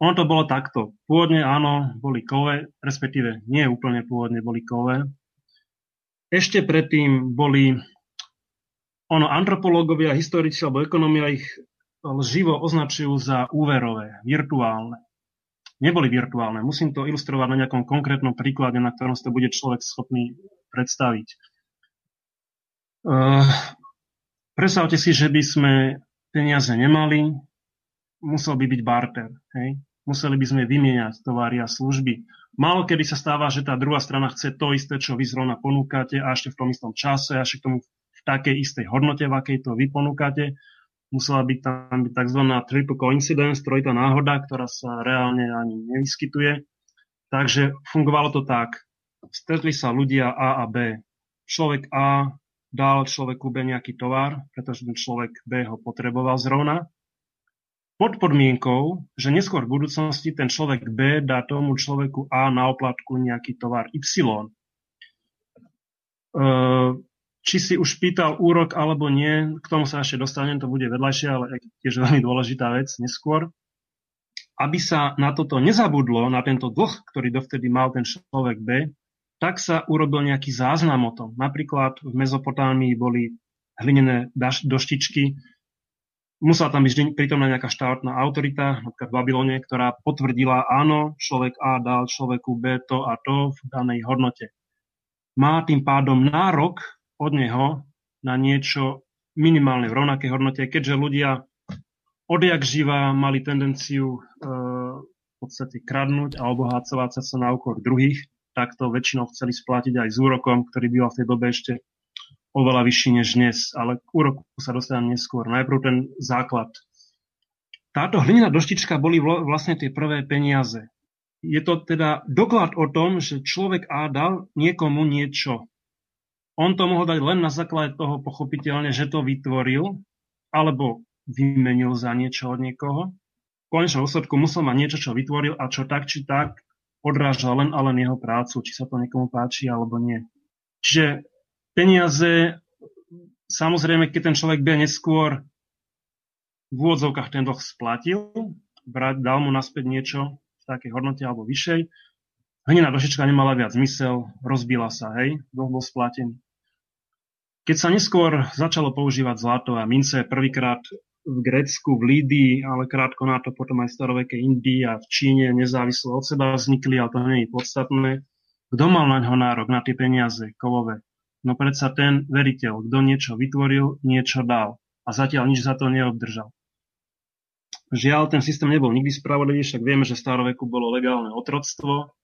ono to bolo takto. Pôvodne áno, boli kove, respektíve nie úplne pôvodne boli kove, ešte predtým boli ono, antropológovia, historici alebo ekonomia ich živo označujú za úverové, virtuálne. Neboli virtuálne. Musím to ilustrovať na nejakom konkrétnom príklade, na ktorom sa bude človek schopný predstaviť. Uh, predstavte si, že by sme peniaze nemali, musel by byť barter. Hej? Museli by sme vymieňať tovary a služby. Málo kedy sa stáva, že tá druhá strana chce to isté, čo vy zrovna ponúkate a ešte v tom istom čase a ešte k tomu v takej istej hodnote, v akej to vy ponúkate. Musela byť tam byť tzv. triple coincidence, trojitá náhoda, ktorá sa reálne ani nevyskytuje. Takže fungovalo to tak. Stretli sa ľudia A a B. Človek A dal človeku B nejaký tovar, pretože ten človek B ho potreboval zrovna pod podmienkou, že neskôr v budúcnosti ten človek B dá tomu človeku A na oplatku nejaký tovar Y. Či si už pýtal úrok alebo nie, k tomu sa ešte dostanem, to bude vedľajšie, ale tiež veľmi dôležitá vec neskôr. Aby sa na toto nezabudlo, na tento dlh, ktorý dovtedy mal ten človek B, tak sa urobil nejaký záznam o tom. Napríklad v Mezopotámii boli hlinené doštičky, musela tam byť prítomná nejaká štátna autorita, napríklad v Babylone, ktorá potvrdila, áno, človek A dal človeku B to a to v danej hodnote. Má tým pádom nárok od neho na niečo minimálne v rovnakej hodnote, keďže ľudia odjak živa mali tendenciu e, v podstate kradnúť a obohacovať sa na úkor druhých, tak to väčšinou chceli splatiť aj s úrokom, ktorý býval v tej dobe ešte oveľa vyšší než dnes, ale k úroku sa dostane neskôr. Najprv ten základ. Táto hlinená doštička boli vlastne tie prvé peniaze. Je to teda doklad o tom, že človek A dal niekomu niečo. On to mohol dať len na základe toho pochopiteľne, že to vytvoril, alebo vymenil za niečo od niekoho. V konečnom dôsledku musel mať niečo, čo vytvoril a čo tak či tak odráža len a len jeho prácu, či sa to niekomu páči alebo nie. Čiže peniaze, samozrejme, keď ten človek by neskôr v úvodzovkách ten dlh splatil, dal mu naspäť niečo v takej hodnote alebo vyššej, hneď došička nemala viac zmysel, rozbila sa, hej, dlh bol splatený. Keď sa neskôr začalo používať zlato a mince prvýkrát v Grécku, v Lídii, ale krátko na to potom aj v starovekej Indii a v Číne nezávislo od seba vznikli, ale to nie je podstatné. Kto mal na ňo nárok, na tie peniaze kovové? No predsa ten veriteľ, kto niečo vytvoril, niečo dal a zatiaľ nič za to neobdržal. Žiaľ, ten systém nebol nikdy spravodlivý, však vieme, že v staroveku bolo legálne otroctvo,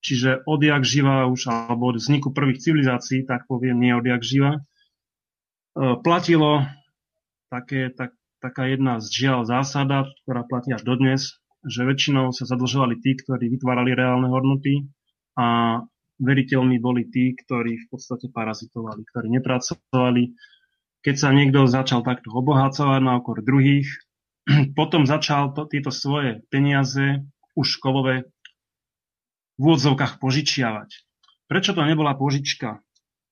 čiže odjak živa už, alebo od vzniku prvých civilizácií, tak poviem, nie odjak živa, e, platilo také, tak, taká jedna z žiaľ zásada, ktorá platí až dodnes, že väčšinou sa zadlžovali tí, ktorí vytvárali reálne hodnoty a veriteľmi boli tí, ktorí v podstate parazitovali, ktorí nepracovali. Keď sa niekto začal takto obohacovať na okor druhých, potom začal to, tieto svoje peniaze už kovové v úvodzovkách požičiavať. Prečo to nebola požička?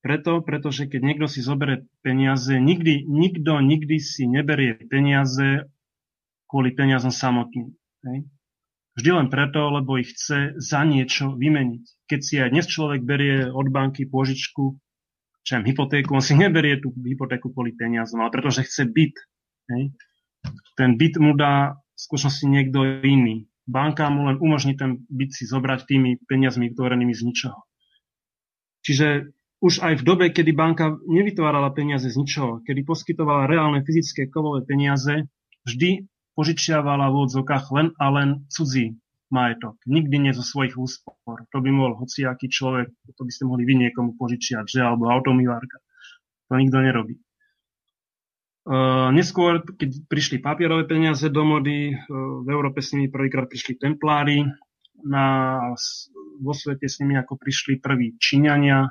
Preto, pretože keď niekto si zoberie peniaze, nikdy, nikto nikdy si neberie peniaze kvôli peniazom samotným. Hej? Vždy len preto, lebo ich chce za niečo vymeniť. Keď si aj dnes človek berie od banky požičku, čo hypotéku, on si neberie tú hypotéku kvôli peniazom, ale pretože chce byt. Hej. Ten byt mu dá v skutočnosti niekto iný. Banka mu len umožní ten byt si zobrať tými peniazmi vytvorenými z ničoho. Čiže už aj v dobe, kedy banka nevytvárala peniaze z ničoho, kedy poskytovala reálne fyzické kovové peniaze, vždy požičiavala v odzokách len a len cudzí majetok. Nikdy nie zo svojich úspor. To by mohol hociaký človek, to by ste mohli vy niekomu požičiať, že? Alebo automilárka. To nikto nerobí. Uh, neskôr, keď prišli papierové peniaze do mody, uh, v Európe s nimi prvýkrát prišli templári, na, vo svete s nimi ako prišli prví Číňania,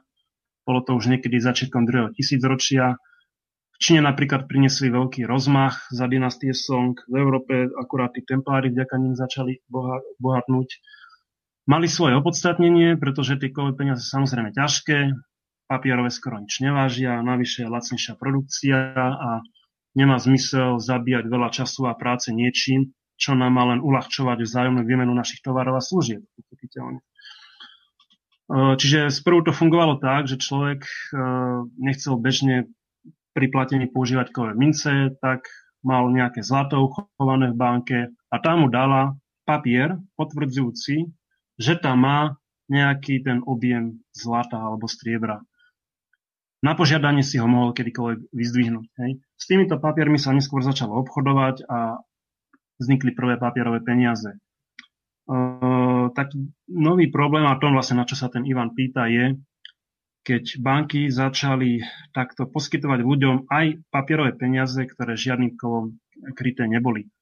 bolo to už niekedy začiatkom druhého tisícročia, v Číne napríklad priniesli veľký rozmach za dynastie Song. V Európe akurát tí templári vďaka ním začali bohatnúť. Mali svoje opodstatnenie, pretože tie kové peniaze sú samozrejme ťažké, papierové skoro nič nevážia, navyše je lacnejšia produkcia a nemá zmysel zabíjať veľa času a práce niečím, čo nám má len uľahčovať vzájomnú výmenu našich tovarov a služieb. Čiže sprvu to fungovalo tak, že človek nechcel bežne pri platení používať kové mince, tak mal nejaké zlato uchované v banke a tam mu dala papier potvrdzujúci, že tam má nejaký ten objem zlata alebo striebra. Na požiadanie si ho mohol kedykoľvek vyzdvihnúť. Hej. S týmito papiermi sa neskôr začalo obchodovať a vznikli prvé papierové peniaze. E, taký nový problém, a tom vlastne na čo sa ten Ivan pýta, je, keď banky začali takto poskytovať ľuďom aj papierové peniaze, ktoré žiadnym kovom kryté neboli.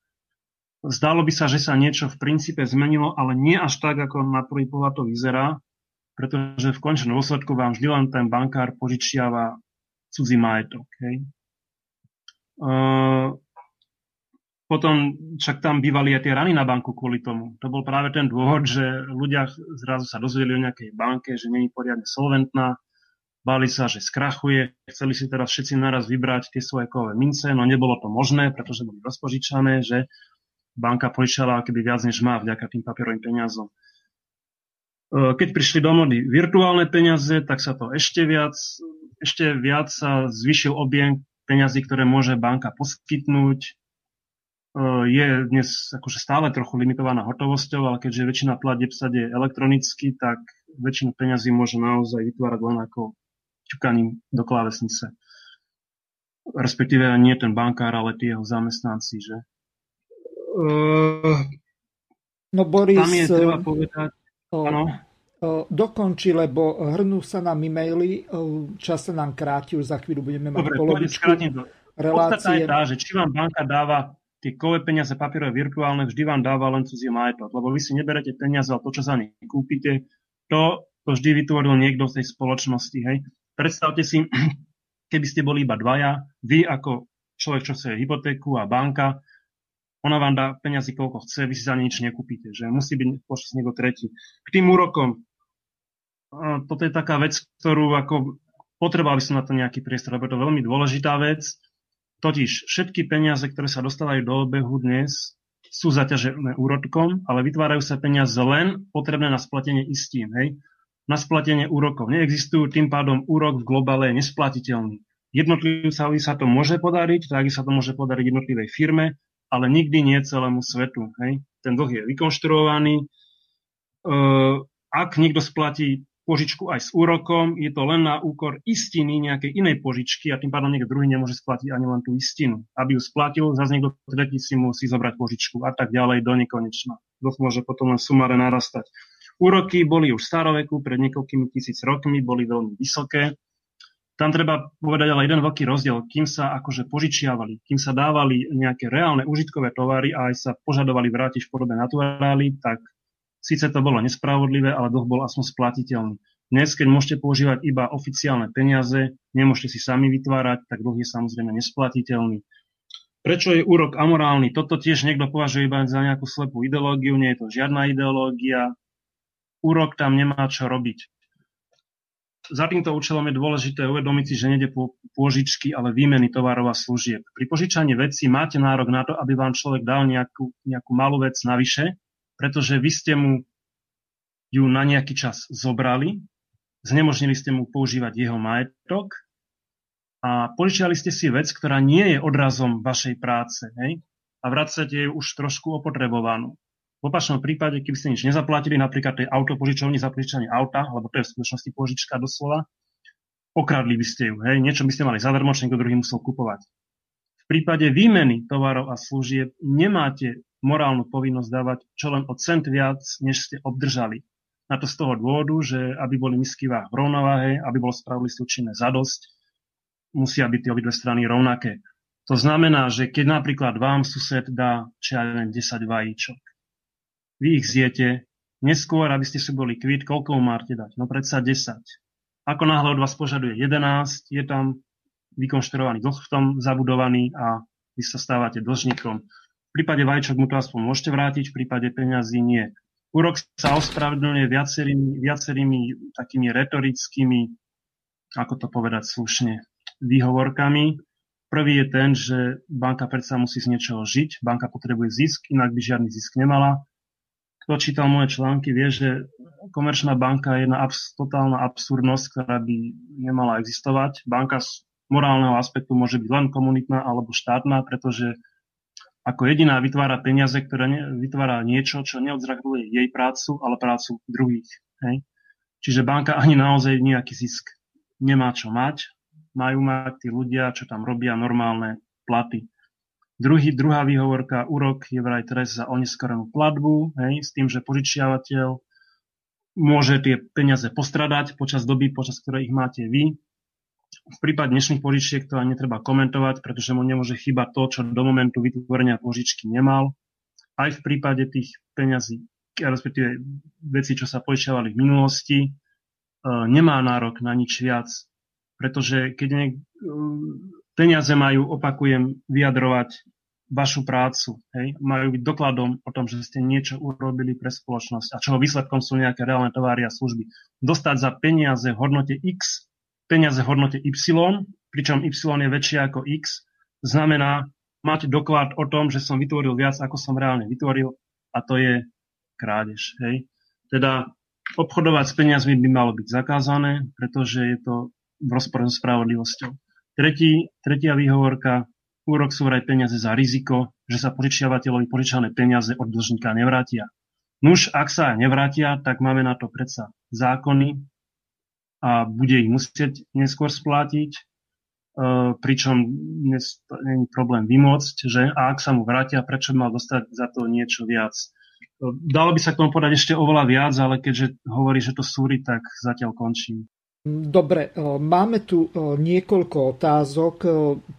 Zdalo by sa, že sa niečo v princípe zmenilo, ale nie až tak, ako na prvý pohľad to vyzerá, pretože v končnom dôsledku vám vždy len ten bankár požičiava cudzí majetok. Hej. Uh, potom však tam bývali aj tie rany na banku kvôli tomu. To bol práve ten dôvod, že ľudia zrazu sa dozvedeli o nejakej banke, že je poriadne solventná, báli sa, že skrachuje, chceli si teraz všetci naraz vybrať tie svoje kové mince, no nebolo to možné, pretože boli rozpožičané, že banka požičala keby viac než má vďaka tým papierovým peniazom. E, keď prišli do mody virtuálne peniaze, tak sa to ešte viac, ešte viac sa zvyšil objem peniazy, ktoré môže banka poskytnúť. je dnes akože stále trochu limitovaná hotovosťou, ale keďže väčšina platieb sa deje elektronicky, tak väčšinu peňazí môže naozaj vytvárať len ako ťukaním do klávesnice. Respektíve nie ten bankár, ale tie jeho zamestnanci, že? Uh, no Boris... Tam je treba povedať... Uh, ano. Dokončí, lebo hrnú sa nám e-maily, čas sa nám kráti, už za chvíľu budeme mať Dobre, polovičku relácie. je tá, že či vám banka dáva tie kové peniaze papierové virtuálne, vždy vám dáva len cudzie majetok, lebo vy si neberete peniaze, ale to, čo za ne kúpite, to, to vždy vytvoril niekto z tej spoločnosti. Hej. Predstavte si, keby ste boli iba dvaja, vy ako človek, čo chce hypotéku a banka, ona vám dá peniazy koľko chce, vy si za nič nekúpite, že musí byť počas niekto tretí. K tým úrokom, toto je taká vec, ktorú ako potreboval by som na to nejaký priestor, lebo je to veľmi dôležitá vec. Totiž všetky peniaze, ktoré sa dostávajú do obehu dnes, sú zaťažené úrodkom, ale vytvárajú sa peniaze len potrebné na splatenie istín. Hej? Na splatenie úrokov. Neexistujú, tým pádom úrok v globále je nesplatiteľný. Jednotlivcovi sa to môže podariť, tak sa to môže podariť jednotlivej firme, ale nikdy nie celému svetu. Hej? Ten dlh je vykonštruovaný. Ak niekto splatí požičku aj s úrokom, je to len na úkor istiny nejakej inej požičky a tým pádom niekto druhý nemôže splatiť ani len tú istinu. Aby ju splatil, zase niekto tretí si musí zobrať požičku a tak ďalej do nekonečna. Dlh môže potom len sumare narastať. Úroky boli už v staroveku, pred niekoľkými tisíc rokmi, boli veľmi vysoké. Tam treba povedať ale jeden veľký rozdiel. Kým sa akože požičiavali, kým sa dávali nejaké reálne užitkové tovary a aj sa požadovali vrátiť v podobe naturály, tak Síce to bolo nespravodlivé, ale dlh bol aspoň splatiteľný. Dnes, keď môžete používať iba oficiálne peniaze, nemôžete si sami vytvárať, tak dlh je samozrejme nesplatiteľný. Prečo je úrok amorálny? Toto tiež niekto považuje iba za nejakú slepú ideológiu, nie je to žiadna ideológia. Úrok tam nemá čo robiť. Za týmto účelom je dôležité uvedomiť si, že nejde po pôžičky, ale výmeny tovarov a služieb. Pri požičaní veci máte nárok na to, aby vám človek dal nejakú, nejakú malú vec navyše, pretože vy ste mu ju na nejaký čas zobrali, znemožnili ste mu používať jeho majetok a požičiali ste si vec, ktorá nie je odrazom vašej práce hej? a vracate ju už trošku opotrebovanú. V opačnom prípade, keby ste nič nezaplatili, napríklad tej autopožičovni za požičanie auta, lebo to je v skutočnosti požička doslova, okradli by ste ju. Hej? Niečo by ste mali zadarmo, čo niekto druhý musel kupovať. V prípade výmeny tovarov a služieb nemáte morálnu povinnosť dávať čo len o cent viac, než ste obdržali. Na to z toho dôvodu, že aby boli misky váh v rovnováhe, aby bolo spravodlivosti účinné zadosť, musia byť tie obidve strany rovnaké. To znamená, že keď napríklad vám sused dá, čo ja neviem, 10 vajíčok, vy ich zjete, neskôr, aby ste si boli kvít, koľko máte dať? No predsa 10. Ako náhle od vás požaduje 11, je tam vykonštruovaný dlh v tom zabudovaný a vy sa stávate dlžníkom. V prípade vajíčok mu to aspoň môžete vrátiť, v prípade peňazí nie. Úrok sa ospravedlňuje viacerými, viacerými takými retorickými, ako to povedať slušne, výhovorkami. Prvý je ten, že banka predsa musí z niečoho žiť, banka potrebuje zisk, inak by žiadny zisk nemala. Kto čítal moje články, vie, že komerčná banka je jedna abs- totálna absurdnosť, ktorá by nemala existovať. Banka z morálneho aspektu môže byť len komunitná alebo štátna, pretože ako jediná vytvára peniaze, ktoré ne, vytvára niečo, čo neodzrakuje jej prácu, ale prácu druhých. Hej? Čiže banka ani naozaj nejaký zisk nemá čo mať. Majú mať tí ľudia, čo tam robia normálne platy. Druhý, druhá výhovorka, úrok je vraj trest za oneskorenú platbu, hej, s tým, že požičiavateľ môže tie peniaze postradať počas doby, počas ktorej ich máte vy, v prípade dnešných požičiek to ani netreba komentovať, pretože mu nemôže chýbať to, čo do momentu vytvorenia požičky nemal. Aj v prípade tých peňazí, respektíve veci, čo sa požičiavali v minulosti, e, nemá nárok na nič viac, pretože keď ne, peniaze majú, opakujem, vyjadrovať vašu prácu. Hej? Majú byť dokladom o tom, že ste niečo urobili pre spoločnosť a čoho výsledkom sú nejaké reálne tovary a služby. Dostať za peniaze v hodnote X peniaze v hodnote Y, pričom Y je väčšie ako X, znamená mať doklad o tom, že som vytvoril viac, ako som reálne vytvoril a to je krádež. Hej. Teda obchodovať s peniazmi by malo byť zakázané, pretože je to v rozpore so spravodlivosťou. Tretí, tretia výhovorka, úrok sú vraj peniaze za riziko. že sa požičiavateľovi požičané peniaze od dlžníka nevrátia. Nuž, ak sa nevrátia, tak máme na to predsa zákony a bude ich musieť neskôr splatiť, e, pričom dnes není problém vymôcť, že a ak sa mu vrátia, prečo mal dostať za to niečo viac. E, dalo by sa k tomu podať ešte oveľa viac, ale keďže hovorí, že to súri, tak zatiaľ končím. Dobre, e, máme tu niekoľko otázok,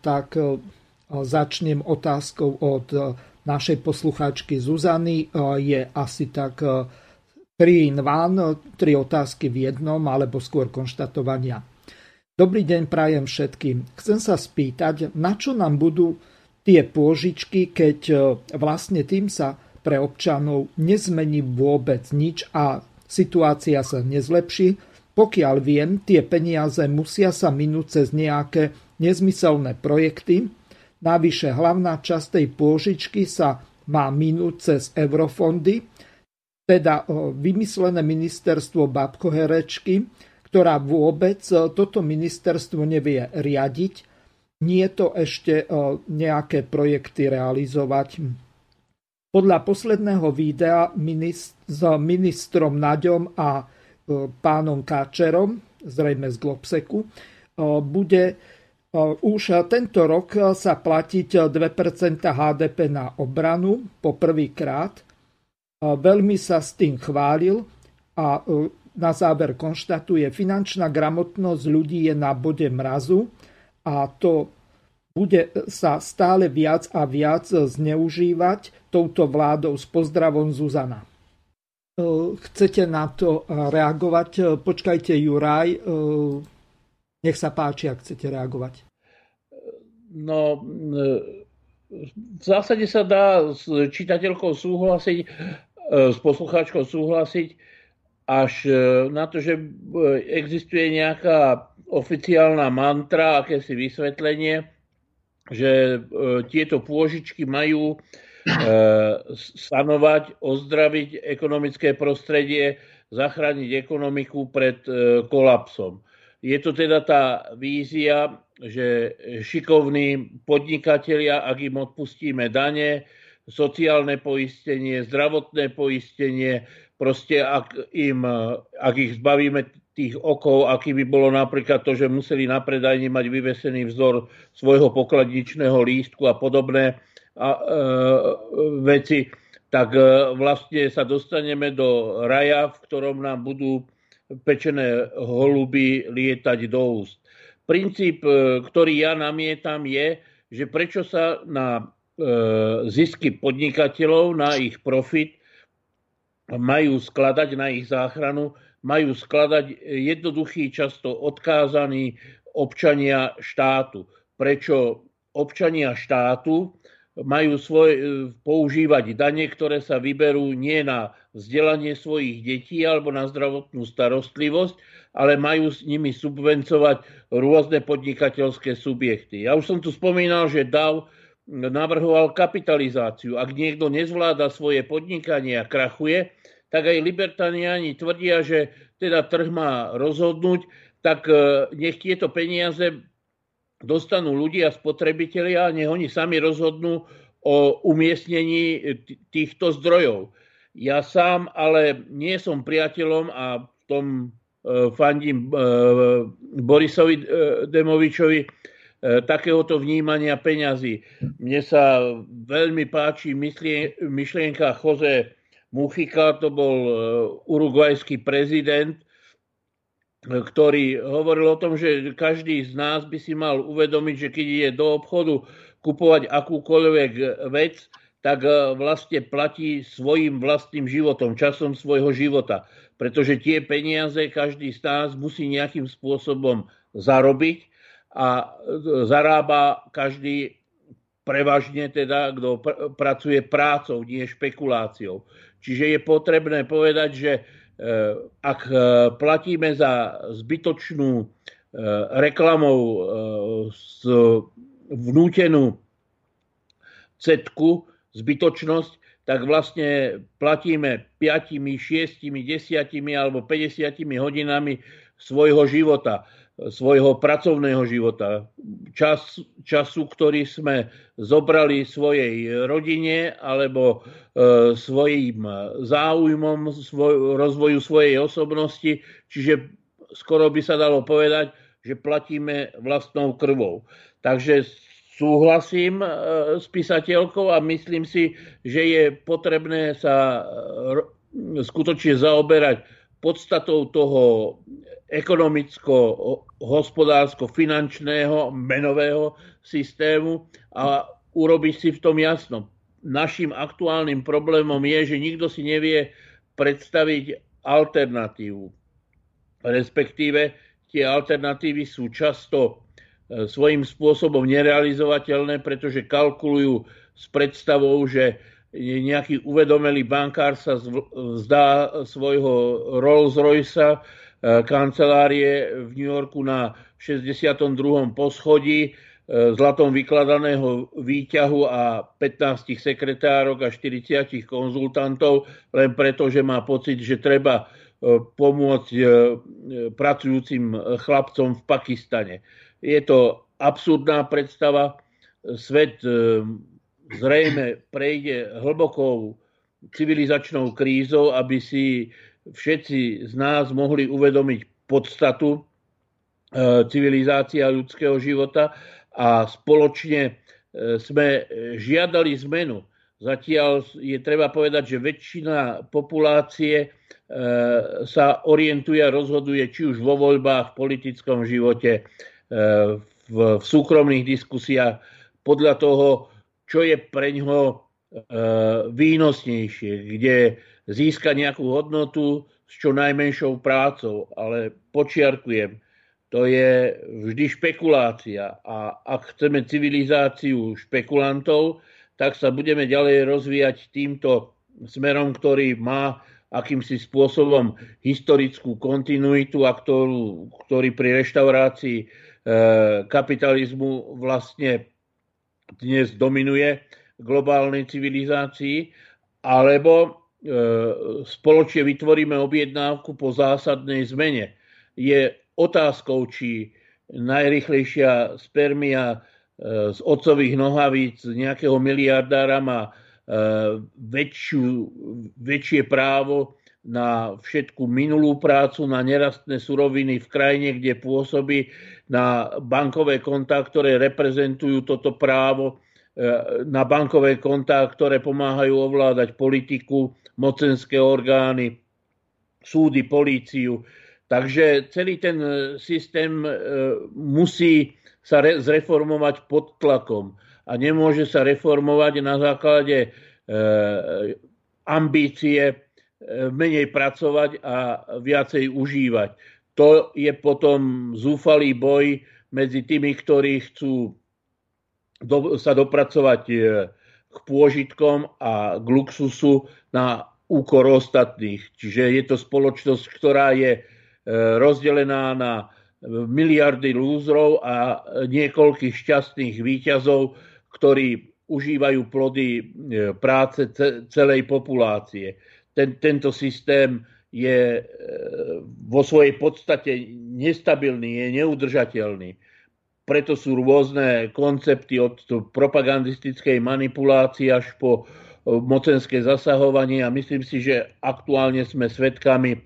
tak začnem otázkou od našej poslucháčky Zuzany. Je asi tak 3 in 1, tri otázky v jednom, alebo skôr konštatovania. Dobrý deň prajem všetkým. Chcem sa spýtať, na čo nám budú tie pôžičky, keď e, vlastne tým sa pre občanov nezmení vôbec nič a situácia sa nezlepší. Pokiaľ viem, tie peniaze musia sa minúť cez nejaké nezmyselné projekty. Navyše hlavná časť tej pôžičky sa má minúť cez eurofondy, teda vymyslené ministerstvo babkoherečky, ktorá vôbec toto ministerstvo nevie riadiť, nie to ešte nejaké projekty realizovať. Podľa posledného videa s ministrom Naďom a pánom Káčerom, zrejme z Globseku, bude už tento rok sa platiť 2% HDP na obranu po prvýkrát Veľmi sa s tým chválil a e, na záver konštatuje, finančná gramotnosť ľudí je na bode mrazu a to bude sa stále viac a viac zneužívať touto vládou s pozdravom Zuzana. E, chcete na to reagovať? Počkajte, Juraj, nech sa páči, ak chcete reagovať. No, v zásade sa dá s čitateľkou súhlasiť. S poslucháčkou súhlasiť až na to, že existuje nejaká oficiálna mantra, akési vysvetlenie, že tieto pôžičky majú stanovať, ozdraviť ekonomické prostredie, zachrániť ekonomiku pred kolapsom. Je to teda tá vízia, že šikovní podnikatelia, ak im odpustíme dane, sociálne poistenie, zdravotné poistenie, proste ak, im, ak ich zbavíme tých okov, aký by bolo napríklad to, že museli na predajni mať vyvesený vzor svojho pokladničného lístku a podobné a, e, veci, tak e, vlastne sa dostaneme do raja, v ktorom nám budú pečené holuby lietať do úst. Princíp, e, ktorý ja namietam, je, že prečo sa na E, zisky podnikateľov na ich profit majú skladať na ich záchranu, majú skladať jednoduchý, často odkázaní občania štátu. Prečo občania štátu majú svoj, e, používať dane, ktoré sa vyberú nie na vzdelanie svojich detí alebo na zdravotnú starostlivosť, ale majú s nimi subvencovať rôzne podnikateľské subjekty. Ja už som tu spomínal, že DAV navrhoval kapitalizáciu. Ak niekto nezvláda svoje podnikanie a krachuje, tak aj libertaniani tvrdia, že teda trh má rozhodnúť, tak e, nech tieto peniaze dostanú ľudia, spotrebitelia nech oni sami rozhodnú o umiestnení týchto zdrojov. Ja sám ale nie som priateľom a v tom e, fandím e, Borisovi Demovičovi, E, takéhoto vnímania peňazí. Mne sa veľmi páči myšlienka Jose Muchika, to bol e, urugvajský prezident, e, ktorý hovoril o tom, že každý z nás by si mal uvedomiť, že keď ide do obchodu kupovať akúkoľvek vec, tak vlastne platí svojim vlastným životom, časom svojho života. Pretože tie peniaze každý z nás musí nejakým spôsobom zarobiť a zarába každý prevažne teda, kto pr- pracuje prácou, nie špekuláciou. Čiže je potrebné povedať, že e, ak e, platíme za zbytočnú e, reklamou z vnútenú cetku, zbytočnosť, tak vlastne platíme 5, 6, 10 alebo 50 hodinami svojho života. Svojho pracovného života, čas, času, ktorý sme zobrali svojej rodine alebo e, svojim záujmom svoj, rozvoju svojej osobnosti, čiže skoro by sa dalo povedať, že platíme vlastnou krvou. Takže súhlasím e, s písateľkou a myslím si, že je potrebné sa e, skutočne zaoberať podstatou toho ekonomicko-hospodársko-finančného menového systému a urobiť si v tom jasno. Našim aktuálnym problémom je, že nikto si nevie predstaviť alternatívu. Respektíve tie alternatívy sú často e, svojím spôsobom nerealizovateľné, pretože kalkulujú s predstavou, že nejaký uvedomelý bankár sa vzdá svojho Rolls-Royce E, kancelárie v New Yorku na 62. poschodí e, zlatom vykladaného výťahu a 15 sekretárok a 40 konzultantov, len preto, že má pocit, že treba e, pomôcť pracujúcim chlapcom v Pakistane. Je to absurdná predstava. Svet zrejme prejde hlbokou civilizačnou krízou, aby si všetci z nás mohli uvedomiť podstatu e, civilizácia ľudského života a spoločne e, sme žiadali zmenu. Zatiaľ je treba povedať, že väčšina populácie e, sa orientuje a rozhoduje či už vo voľbách, v politickom živote, v súkromných diskusiách podľa toho, čo je pre ňoho výnosnejšie, kde získa nejakú hodnotu s čo najmenšou prácou. Ale počiarkujem, to je vždy špekulácia a ak chceme civilizáciu špekulantov, tak sa budeme ďalej rozvíjať týmto smerom, ktorý má akýmsi spôsobom historickú kontinuitu a ktorú, ktorý pri reštaurácii e, kapitalizmu vlastne dnes dominuje globálnej civilizácii, alebo spoločne vytvoríme objednávku po zásadnej zmene. Je otázkou, či najrychlejšia spermia e, z otcových nohavíc nejakého miliardára má e, väčšiu, väčšie právo na všetku minulú prácu, na nerastné suroviny v krajine, kde pôsobí, na bankové kontá, ktoré reprezentujú toto právo, na bankové kontá, ktoré pomáhajú ovládať politiku, mocenské orgány, súdy, políciu. Takže celý ten e, systém e, musí sa zreformovať pod tlakom a nemôže sa reformovať na základe e, ambície menej pracovať a viacej užívať. To je potom zúfalý boj medzi tými, ktorí chcú sa dopracovať k pôžitkom a k luxusu na úkor ostatných. Čiže je to spoločnosť, ktorá je e, rozdelená na miliardy lúzrov a niekoľkých šťastných výťazov, ktorí užívajú plody e, práce celej populácie. Ten, tento systém je e, vo svojej podstate nestabilný, je neudržateľný preto sú rôzne koncepty od propagandistickej manipulácie až po e, mocenské zasahovanie. A myslím si, že aktuálne sme svedkami e,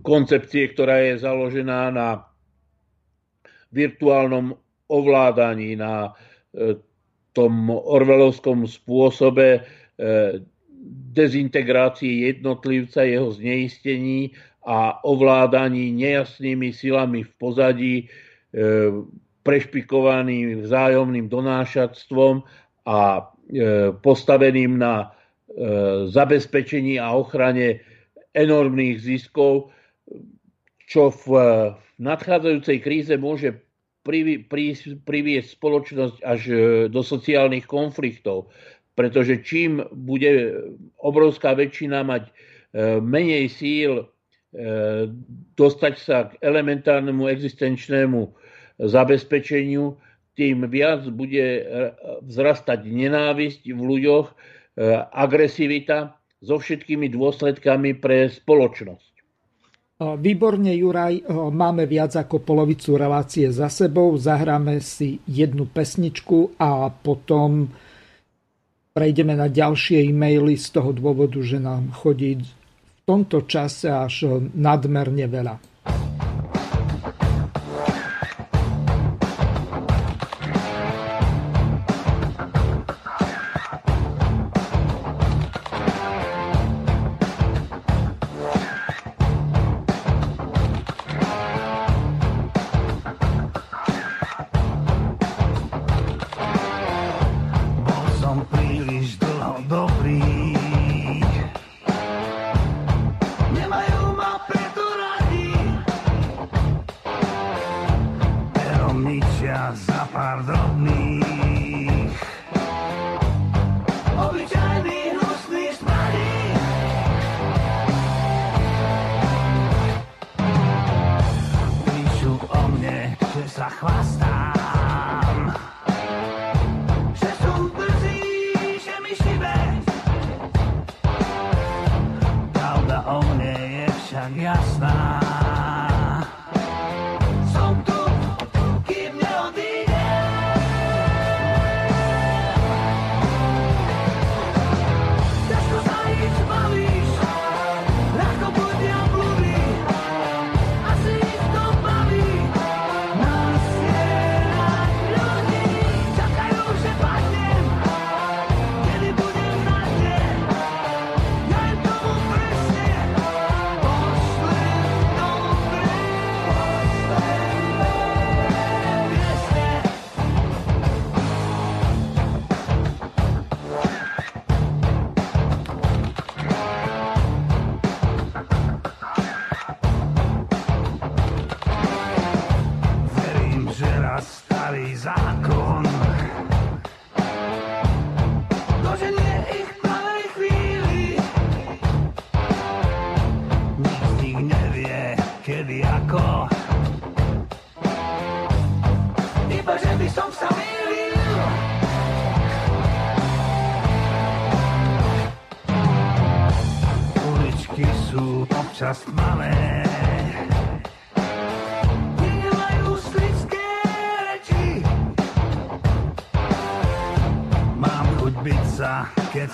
koncepcie, ktorá je založená na virtuálnom ovládaní, na e, tom orvelovskom spôsobe dezintegrácie jednotlivca, jeho zneistení a ovládaní nejasnými silami v pozadí, prešpikovaný vzájomným donášatstvom a e, postaveným na e, zabezpečení a ochrane enormných ziskov, čo v nadchádzajúcej kríze môže priviesť spoločnosť až do sociálnych konfliktov. Pretože čím bude obrovská väčšina mať menej síl dostať sa k elementárnemu existenčnému zabezpečeniu, tým viac bude e, vzrastať nenávisť v ľuďoch, e, agresivita so všetkými dôsledkami pre spoločnosť. Výborne, Juraj, máme viac ako polovicu relácie za sebou. Zahráme si jednu pesničku a potom prejdeme na ďalšie e-maily z toho dôvodu, že nám chodí tomto čase až nadmerne veľa.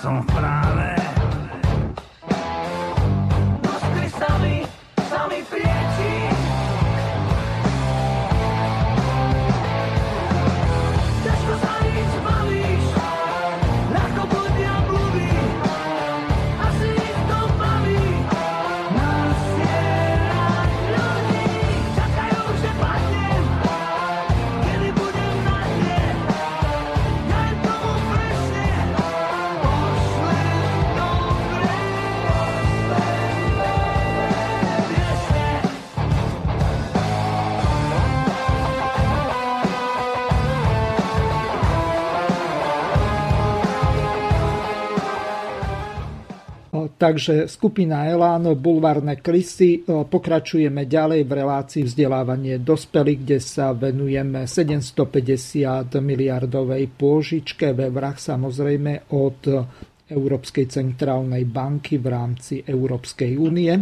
garçon. Takže skupina Elán, bulvárne krysy. E, pokračujeme ďalej v relácii vzdelávanie dospelých, kde sa venujeme 750 miliardovej pôžičke ve vrach samozrejme od Európskej centrálnej banky v rámci Európskej únie.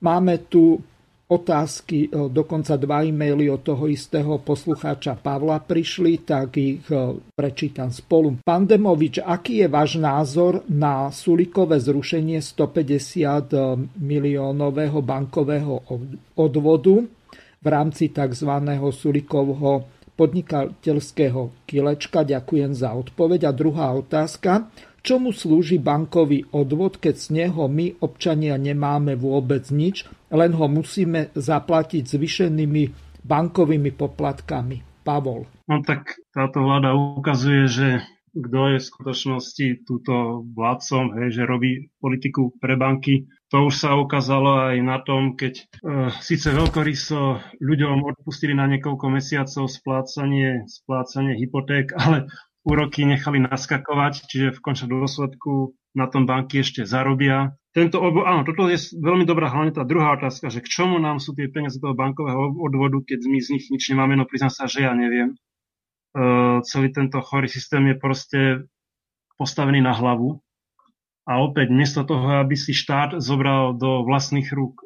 Máme tu otázky, e, dokonca dva e-maily od toho istého poslucháča Pavla prišli, tak ich e, prečítam spolu. Pán Demovič, aký je váš názor na Sulikové zrušenie 150 e, miliónového bankového odvodu v rámci tzv. Sulikovho podnikateľského kilečka? Ďakujem za odpoveď. A druhá otázka. Čomu slúži bankový odvod, keď z neho my, občania, nemáme vôbec nič, len ho musíme zaplatiť zvyšenými bankovými poplatkami? Pavol. No tak táto vláda ukazuje, že kto je v skutočnosti túto vládcom, hej, že robí politiku pre banky. To už sa ukázalo aj na tom, keď e, síce veľkoryso ľuďom odpustili na niekoľko mesiacov splácanie, splácanie hypoték, ale úroky nechali naskakovať, čiže v končnom dôsledku na tom banky ešte zarobia. Tento obo, áno, toto je veľmi dobrá, hlavne tá druhá otázka, že k čomu nám sú tie peniaze toho bankového odvodu, keď my z nich nič nemáme, no priznám sa, že ja neviem. Uh, celý tento chorý systém je proste postavený na hlavu. A opäť, miesto toho, aby si štát zobral do vlastných rúk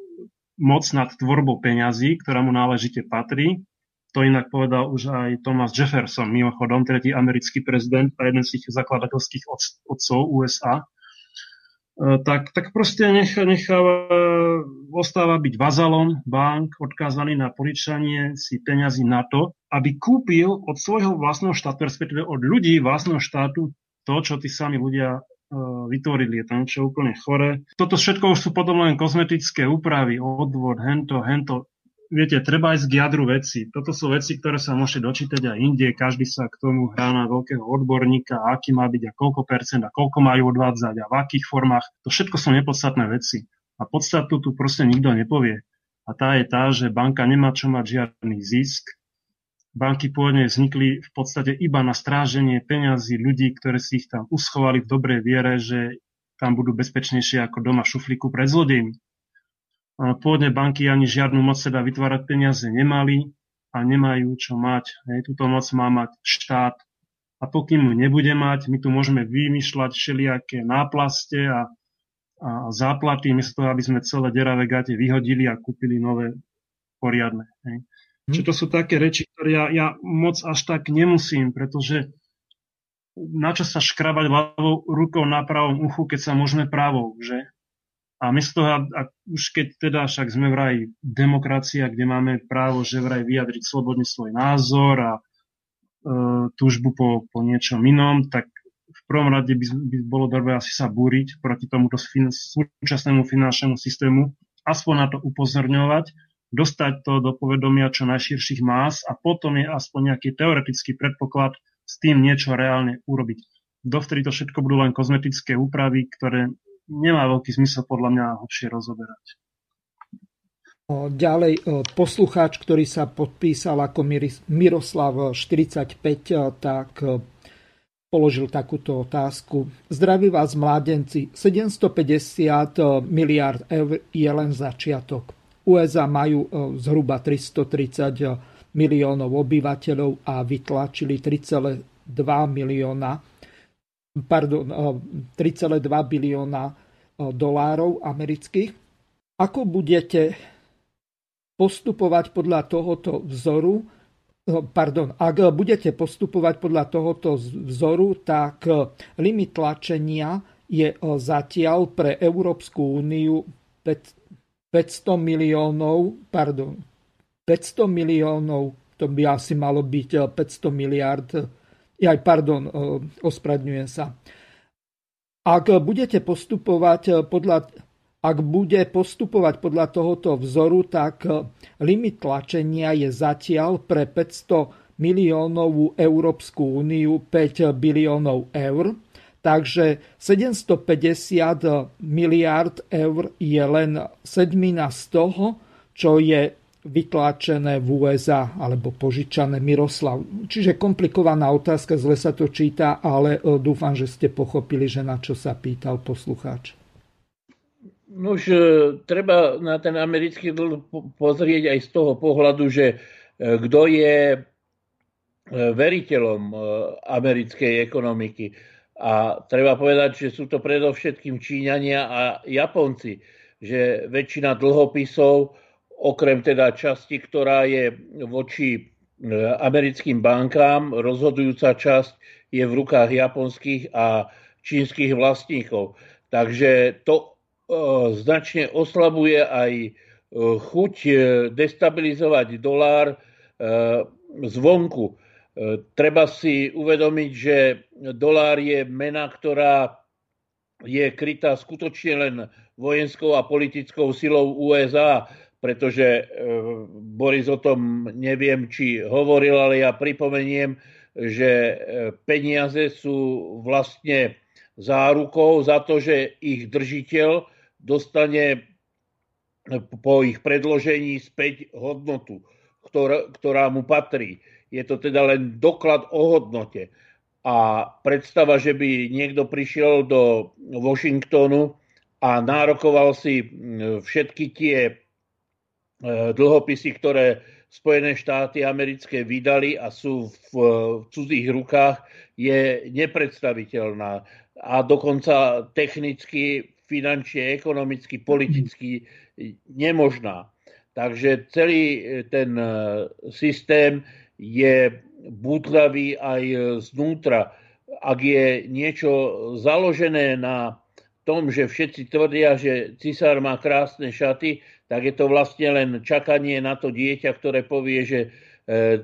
moc nad tvorbou peňazí, ktorá mu náležite patrí. To inak povedal už aj Thomas Jefferson, mimochodom, tretí americký prezident a jeden z tých zakladateľských otcov USA. E, tak, tak proste nechá, necháva, ostáva byť vazalom bank, odkázaný na požičanie si peňazí na to, aby kúpil od svojho vlastného štátu, respektíve od ľudí vlastného štátu to, čo tí sami ľudia e, vytvorili. Je to niečo úplne chore. Toto všetko už sú potom len kozmetické úpravy, odvod, hento, hento viete, treba ísť k jadru veci. Toto sú veci, ktoré sa môžete dočítať aj inde. Každý sa k tomu hrá na veľkého odborníka, aký má byť a koľko percent a koľko majú odvádzať a v akých formách. To všetko sú nepodstatné veci. A podstatu tu proste nikto nepovie. A tá je tá, že banka nemá čo mať žiadny zisk. Banky pôvodne vznikli v podstate iba na stráženie peňazí ľudí, ktorí si ich tam uschovali v dobrej viere, že tam budú bezpečnejšie ako doma v šuflíku pred zlodejmi. Pôvodne banky ani žiadnu moc teda vytvárať peniaze nemali a nemajú čo mať. Hej, túto moc má mať štát. A pokým ju nebude mať, my tu môžeme vymýšľať všelijaké náplaste a, a záplaty, miesto toho, aby sme celé deravé gate vyhodili a kúpili nové poriadne. Hej. Hm. Čiže to sú také reči, ktoré ja, ja moc až tak nemusím, pretože na čo sa škrabať ľavou rukou na pravom uchu, keď sa môžeme pravou, že? A z toho, a už keď teda však sme vraj demokracia, kde máme právo, že vraj vyjadriť slobodne svoj názor a e, túžbu po, po niečom inom, tak v prvom rade by, by bolo dobré asi sa búriť proti tomuto fin, súčasnému finančnému systému, aspoň na to upozorňovať, dostať to do povedomia čo najširších más a potom je aspoň nejaký teoretický predpoklad s tým niečo reálne urobiť. Dovtedy to všetko budú len kozmetické úpravy, ktoré nemá veľký zmysel podľa mňa hlbšie rozoberať. Ďalej poslucháč, ktorý sa podpísal ako Miroslav 45, tak položil takúto otázku. Zdraví vás mládenci, 750 miliard eur je len začiatok. USA majú zhruba 330 miliónov obyvateľov a vytlačili 3,2 milióna pardon, 3,2 bilióna dolárov amerických. Ako budete postupovať podľa tohoto vzoru, pardon, ak budete postupovať podľa tohoto vzoru, tak limit tlačenia je zatiaľ pre Európsku úniu 500 miliónov, pardon, 500 miliónov, to by asi malo byť 500 miliard aj, pardon, ospravedňujem sa. Ak budete postupovať e, podľa ak bude postupovať podľa tohoto vzoru, tak e, limit tlačenia je zatiaľ pre 500 miliónovú Európsku úniu 5 biliónov eur. Takže 750 miliard eur je len sedmina z toho, čo je vytlačené v USA alebo požičané Miroslav. Čiže komplikovaná otázka, zle sa to číta, ale e, dúfam, že ste pochopili, že na čo sa pýtal poslucháč. No už e, treba na ten americký dlh pozrieť aj z toho pohľadu, že e, kto je veriteľom americkej ekonomiky. A treba povedať, že sú to predovšetkým Číňania a Japonci, že väčšina dlhopisov okrem teda časti, ktorá je voči e, americkým bankám, rozhodujúca časť je v rukách japonských a čínskych vlastníkov. Takže to e, značne oslabuje aj e, chuť destabilizovať dolár zvonku. Treba si uvedomiť, že dolár je mena, ktorá je krytá skutočne len vojenskou a politickou silou USA pretože e, Boris o tom neviem, či hovoril, ale ja pripomeniem, že e, peniaze sú vlastne zárukou za to, že ich držiteľ dostane po ich predložení späť hodnotu, ktorá, ktorá mu patrí. Je to teda len doklad o hodnote. A predstava, že by niekto prišiel do Washingtonu a nárokoval si všetky tie dlhopisy, ktoré Spojené štáty americké vydali a sú v, v cudzích rukách, je nepredstaviteľná. A dokonca technicky finančne, ekonomicky, politicky nemožná. Takže celý ten systém je bútlavý aj znútra. Ak je niečo založené na tom, že všetci tvrdia, že cisár má krásne šaty, tak je to vlastne len čakanie na to dieťa, ktoré povie, že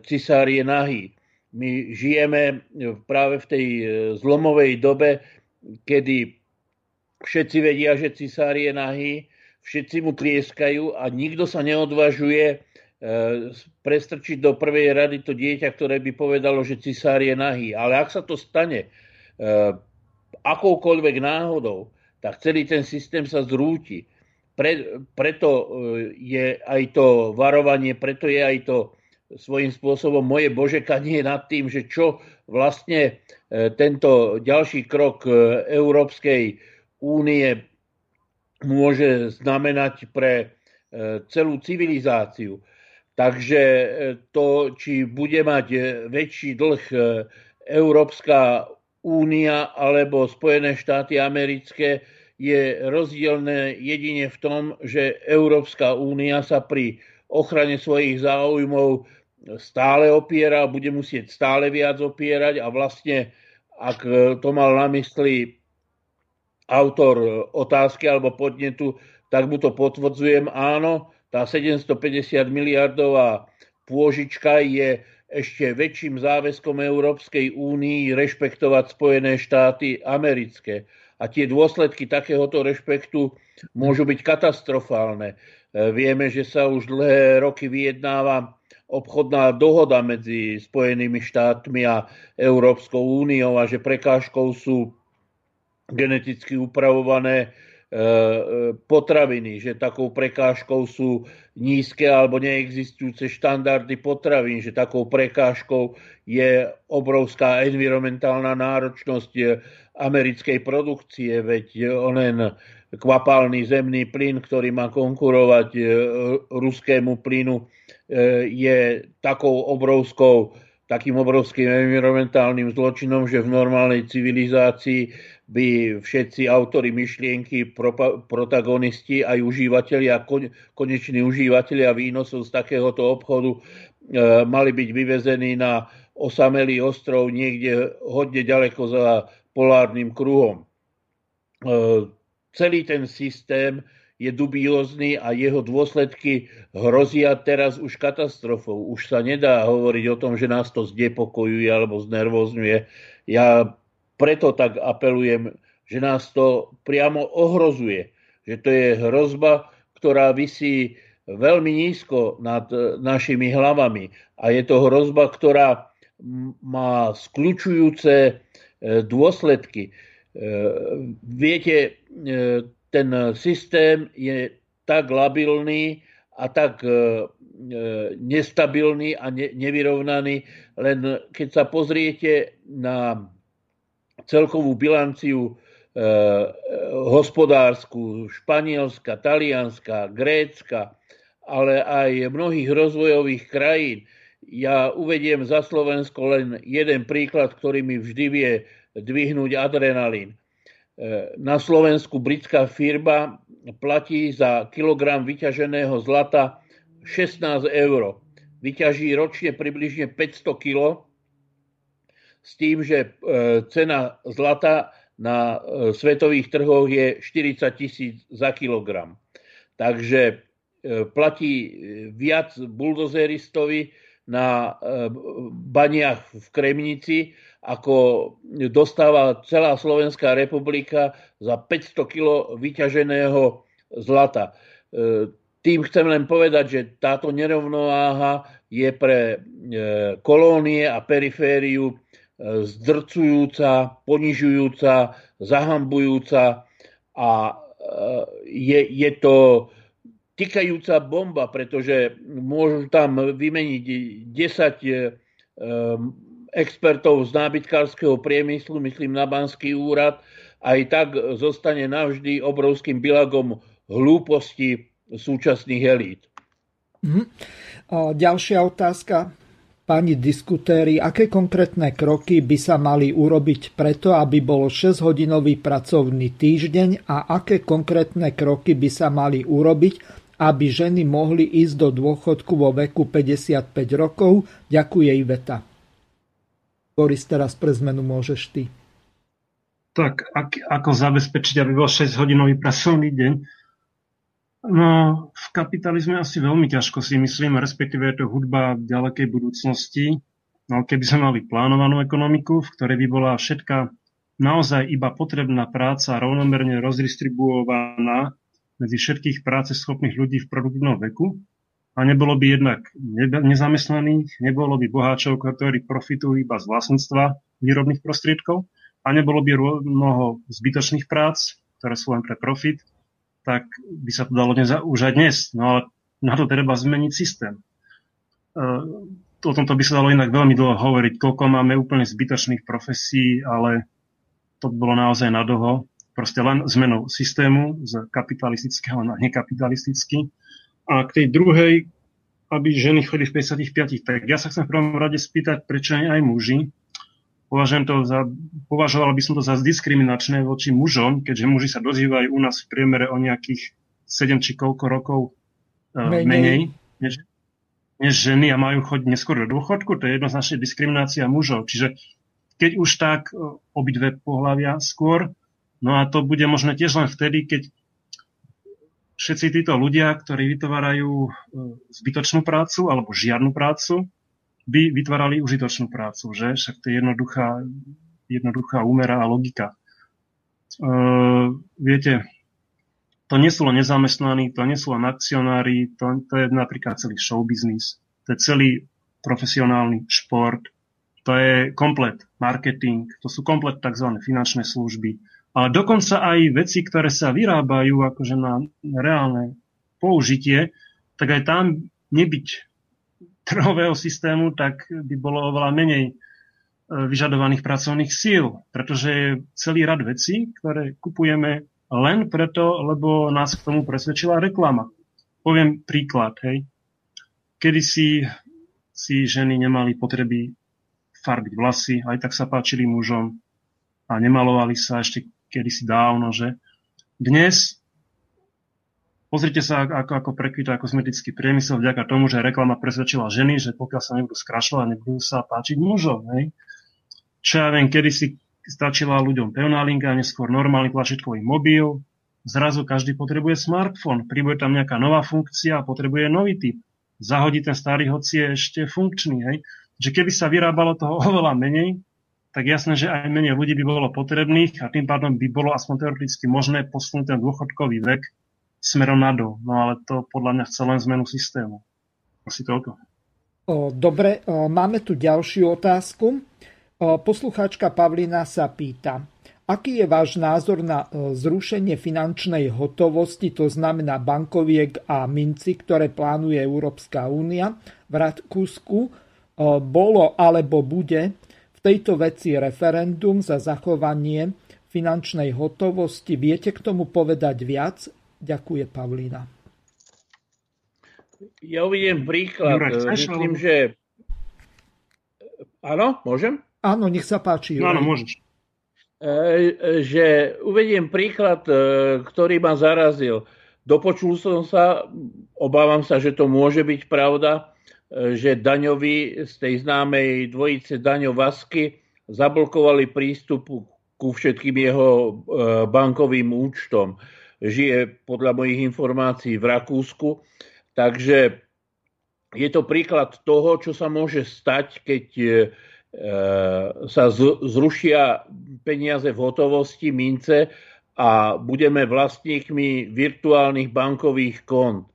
cisár je nahý. My žijeme práve v tej zlomovej dobe, kedy všetci vedia, že cisár je nahý, všetci mu tlieskajú a nikto sa neodvažuje e, prestrčiť do prvej rady to dieťa, ktoré by povedalo, že cisár je nahý. Ale ak sa to stane e, akoukoľvek náhodou, tak celý ten systém sa zrúti. Pre, preto e, je aj to varovanie, preto je aj to svojím spôsobom moje božekanie nad tým, že čo vlastne tento ďalší krok Európskej únie môže znamenať pre e, celú civilizáciu. Takže e, to, či bude mať e, väčší dlh Európska únia alebo Spojené štáty americké, je rozdielne jedine v tom, že Európska únia sa pri ochrane svojich záujmov stále opiera, bude musieť stále viac opierať a vlastne, ak to mal na mysli autor otázky alebo podnetu, tak mu to potvrdzujem. Áno, tá 750 miliardová pôžička je ešte väčším záväzkom Európskej únii rešpektovať Spojené štáty americké. A tie dôsledky takéhoto rešpektu môžu byť katastrofálne. E, vieme, že sa už dlhé roky vyjednáva obchodná dohoda medzi Spojenými štátmi a Európskou úniou a že prekážkou sú geneticky upravované potraviny, že takou prekážkou sú nízke alebo neexistujúce štandardy potravín, že takou prekážkou je obrovská environmentálna náročnosť e, americkej produkcie, veď onen kvapálny zemný plyn, ktorý má konkurovať ruskému plynu, je takou obrovskou takým obrovským environmentálnym zločinom, že v normálnej civilizácii by všetci autory myšlienky, protagonisti, aj užívateľia, koneční užívateľia výnosov z takéhoto obchodu e, mali byť vyvezení na osamelý ostrov niekde hodne ďaleko za polárnym kruhom. E, celý ten systém je dubiózny a jeho dôsledky hrozia teraz už katastrofou. Už sa nedá hovoriť o tom, že nás to zdepokojuje alebo znervozňuje. Ja preto tak apelujem, že nás to priamo ohrozuje. Že to je hrozba, ktorá vysí veľmi nízko nad e, našimi hlavami. A je to hrozba, ktorá má skľúčujúce e, dôsledky. E, viete, ten systém je tak labilný a tak nestabilný a nevyrovnaný, len keď sa pozriete na celkovú bilanciu e, hospodárskú Španielska, Talianska, Grécka, ale aj mnohých rozvojových krajín. Ja uvediem za Slovensko len jeden príklad, ktorý mi vždy vie dvihnúť adrenalín. E, na Slovensku britská firma platí za kilogram vyťaženého zlata 16 eur. Vyťaží ročne približne 500 kg s tým, že e, cena zlata na e, svetových trhoch je 40 tisíc za kilogram. Takže e, platí viac buldozeristovi na baniach v Kremnici, ako dostáva celá Slovenská republika za 500 kg vyťaženého zlata. Tým chcem len povedať, že táto nerovnováha je pre kolónie a perifériu zdrcujúca, ponižujúca, zahambujúca a e, je, je to tykajúca bomba, pretože môžu tam vymeniť 10 e, expertov z nábytkárskeho priemyslu, myslím na Banský úrad, aj tak zostane navždy obrovským bilagom hlúposti súčasných elít. Mm. Ďalšia otázka Pani diskutéri, aké konkrétne kroky by sa mali urobiť preto, aby bol 6-hodinový pracovný týždeň a aké konkrétne kroky by sa mali urobiť, aby ženy mohli ísť do dôchodku vo veku 55 rokov? Ďakuje Iveta. Boris, teraz pre zmenu môžeš ty. Tak, ak, ako zabezpečiť, aby bol 6-hodinový pracovný deň? No, v kapitalizme asi veľmi ťažko si myslím, respektíve je to hudba ďalekej budúcnosti. No, keby sme mali plánovanú ekonomiku, v ktorej by bola všetká naozaj iba potrebná práca rovnomerne rozdistribuovaná medzi všetkých práceschopných ľudí v produktívnom veku a nebolo by jednak nezamestnaných, nebolo by boháčov, ktorí profitujú iba z vlastníctva výrobných prostriedkov a nebolo by mnoho zbytočných prác, ktoré sú len pre profit tak by sa to dalo dnes, už aj dnes. No ale na to treba zmeniť systém. Uh, o tomto by sa dalo inak veľmi dlho hovoriť, koľko máme úplne zbytočných profesí, ale to bolo naozaj na dlho. Proste len zmenou systému z kapitalistického na nekapitalistický. A k tej druhej, aby ženy chodili v 55, tak ja sa chcem v prvom rade spýtať, prečo aj muži, Považujem to za, považoval by som to za diskriminačné voči mužom, keďže muži sa dožívajú u nás v priemere o nejakých 7 či koľko rokov uh, menej, menej než, než ženy a majú chodiť neskôr do dôchodku. To je jednoznačne diskriminácia mužov. Čiže keď už tak uh, obidve pohľavia skôr, no a to bude možné tiež len vtedy, keď všetci títo ľudia, ktorí vytvárajú uh, zbytočnú prácu alebo žiadnu prácu, by vytvárali užitočnú prácu, že? Však to je jednoduchá, jednoduchá úmera a logika. E, viete, to nie sú len nezamestnaní, to nie sú len akcionári, to, to je napríklad celý showbiznis, to je celý profesionálny šport, to je komplet marketing, to sú komplet tzv. finančné služby. A dokonca aj veci, ktoré sa vyrábajú akože na reálne použitie, tak aj tam nebyť trhového systému, tak by bolo oveľa menej e, vyžadovaných pracovných síl, pretože je celý rad vecí, ktoré kupujeme len preto, lebo nás k tomu presvedčila reklama. Poviem príklad, hej. Kedy si, si ženy nemali potreby farbiť vlasy, aj tak sa páčili mužom a nemalovali sa ešte kedysi dávno, že dnes Pozrite sa, ako, ako prekvita kozmetický priemysel vďaka tomu, že reklama presvedčila ženy, že pokiaľ sa nebudú skrašľovať, nebudú sa páčiť mužom. Hej. Čo ja viem, kedy si stačila ľuďom pevná linka, neskôr normálny tlačítkový mobil, zrazu každý potrebuje smartfón, príbude tam nejaká nová funkcia a potrebuje nový typ. Zahodí ten starý, hoci je ešte funkčný. Hej. Že keby sa vyrábalo toho oveľa menej, tak jasné, že aj menej ľudí by bolo potrebných a tým pádom by bolo aspoň teoreticky možné posunúť ten dôchodkový vek smerom nadol. No ale to podľa mňa chce len zmenu systému. Asi toľko. Dobre, máme tu ďalšiu otázku. Poslucháčka Pavlina sa pýta, aký je váš názor na zrušenie finančnej hotovosti, to znamená bankoviek a minci, ktoré plánuje Európska únia v Rakúsku? Bolo alebo bude v tejto veci referendum za zachovanie finančnej hotovosti. Viete k tomu povedať viac? Ďakuje Pavlína. Ja uvidím príklad. Myslím, že... Áno, môžem? Áno, nech sa páči. Áno, môžeš. E, že uvediem príklad, ktorý ma zarazil. Dopočul som sa, obávam sa, že to môže byť pravda, že daňovi z tej známej dvojice Daňo Vasky zablokovali prístup ku všetkým jeho bankovým účtom žije podľa mojich informácií v Rakúsku. Takže je to príklad toho, čo sa môže stať, keď e, sa zrušia peniaze v hotovosti, mince a budeme vlastníkmi virtuálnych bankových kont.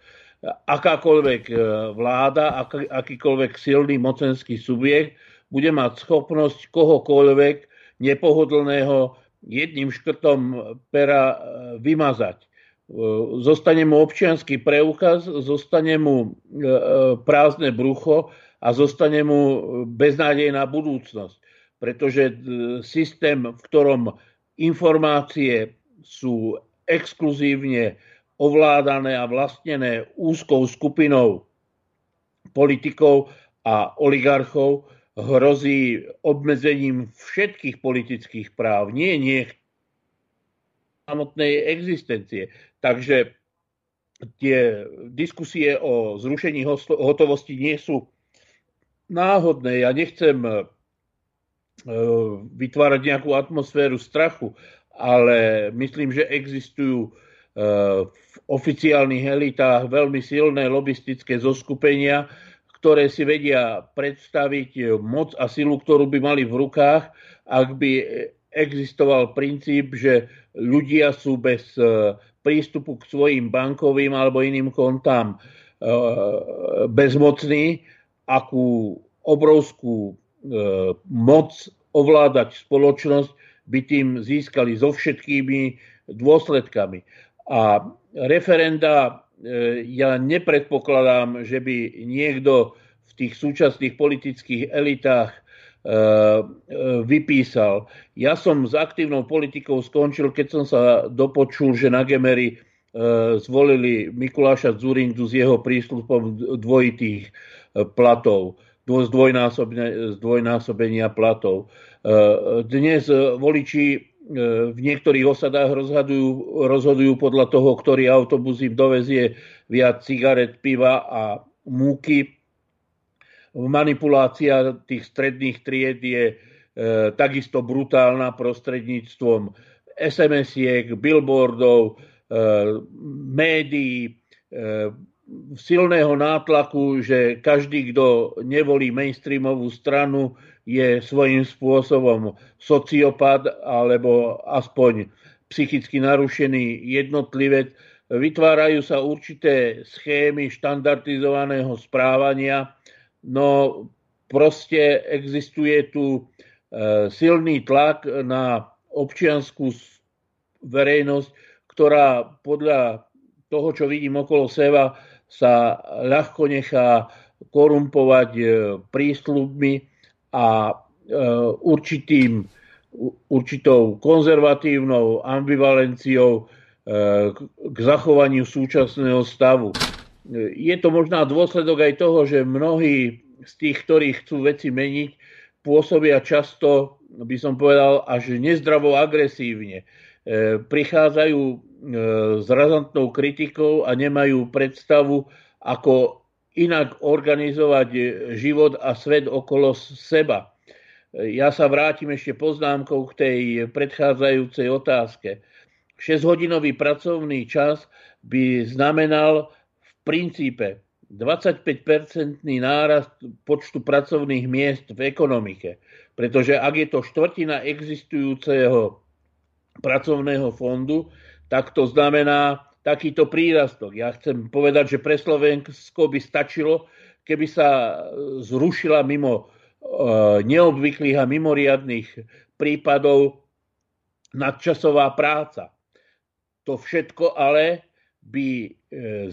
Akákoľvek e, vláda, akýkoľvek silný mocenský subjekt bude mať schopnosť kohokoľvek nepohodlného jedným škrtom pera e, vymazať. E, zostane mu občianský preukaz, zostane mu e, prázdne brucho a zostane mu beznádejná budúcnosť. Pretože systém, v ktorom informácie sú exkluzívne ovládané a vlastnené úzkou skupinou politikov a oligarchov hrozí obmedzením všetkých politických práv, nie nie samotnej existencie. Takže tie diskusie o zrušení hotovosti nie sú náhodné. Ja nechcem e, vytvárať nejakú atmosféru strachu, ale myslím, že existujú e, v oficiálnych elitách veľmi silné lobistické zoskupenia, ktoré si vedia predstaviť moc a silu, ktorú by mali v rukách, ak by existoval princíp, že ľudia sú bez e, prístupu k svojim bankovým alebo iným kontám bezmocní akú obrovskú e, moc ovládať spoločnosť by tým získali so všetkými dôsledkami. A referenda ja nepredpokladám, že by niekto v tých súčasných politických elitách e, e, vypísal. Ja som s aktívnou politikou skončil, keď som sa dopočul, že na Gemery e, zvolili Mikuláša Zurindu s jeho prísľubom dvojitých platov, zdvojnásobenia platov. E, dnes voliči e, v niektorých osadách rozhodujú, rozhodujú podľa toho, ktorý autobus im dovezie viac cigaret, piva a múky. Manipulácia tých stredných tried je e, takisto brutálna prostredníctvom SMS-iek, billboardov, e, médií, e, silného nátlaku, že každý, kto nevolí mainstreamovú stranu, je svojím spôsobom sociopat alebo aspoň psychicky narušený jednotlivec. Vytvárajú sa určité schémy štandardizovaného správania, no proste existuje tu e, silný tlak na občianskú verejnosť, ktorá podľa toho, čo vidím okolo seba, sa ľahko nechá korumpovať e, prísľubmi a e, určitým, určitou konzervatívnou ambivalenciou e, k zachovaniu súčasného stavu. Je to možná dôsledok aj toho, že mnohí z tých, ktorí chcú veci meniť, pôsobia často, by som povedal, až nezdravo agresívne. Prichádzajú s razantnou kritikou a nemajú predstavu, ako inak organizovať život a svet okolo seba. Ja sa vrátim ešte poznámkou k tej predchádzajúcej otázke. 6-hodinový pracovný čas by znamenal v princípe 25-percentný nárast počtu pracovných miest v ekonomike. Pretože ak je to štvrtina existujúceho pracovného fondu, tak to znamená takýto prírastok. Ja chcem povedať, že pre Slovensko by stačilo, keby sa zrušila mimo e, neobvyklých a mimoriadných prípadov nadčasová práca. To všetko ale by e,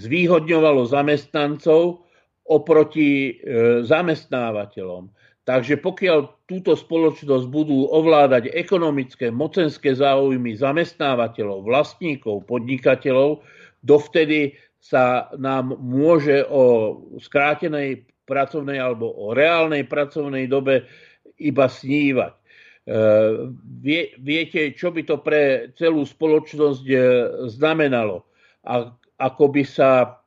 zvýhodňovalo zamestnancov oproti e, zamestnávateľom. Takže pokiaľ túto spoločnosť budú ovládať ekonomické, mocenské záujmy zamestnávateľov, vlastníkov, podnikateľov, dovtedy sa nám môže o skrátenej pracovnej alebo o reálnej pracovnej dobe iba snívať. E, vie, viete, čo by to pre celú spoločnosť e, znamenalo? A, ako by sa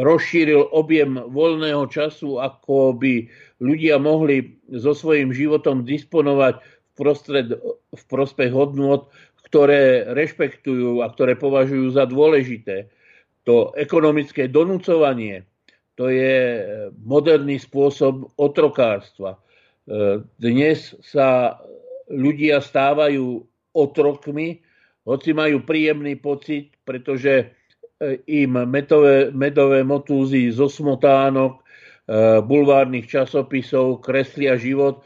rozšíril objem voľného času, ako by ľudia mohli so svojím životom disponovať v, prostred, v prospech hodnot, ktoré rešpektujú a ktoré považujú za dôležité. To ekonomické donúcovanie, to je moderný spôsob otrokárstva. E, dnes sa ľudia stávajú otrokmi, hoci majú príjemný pocit, pretože im medové, medové motúzy zo smotánok, e, bulvárnych časopisov kreslia život, e,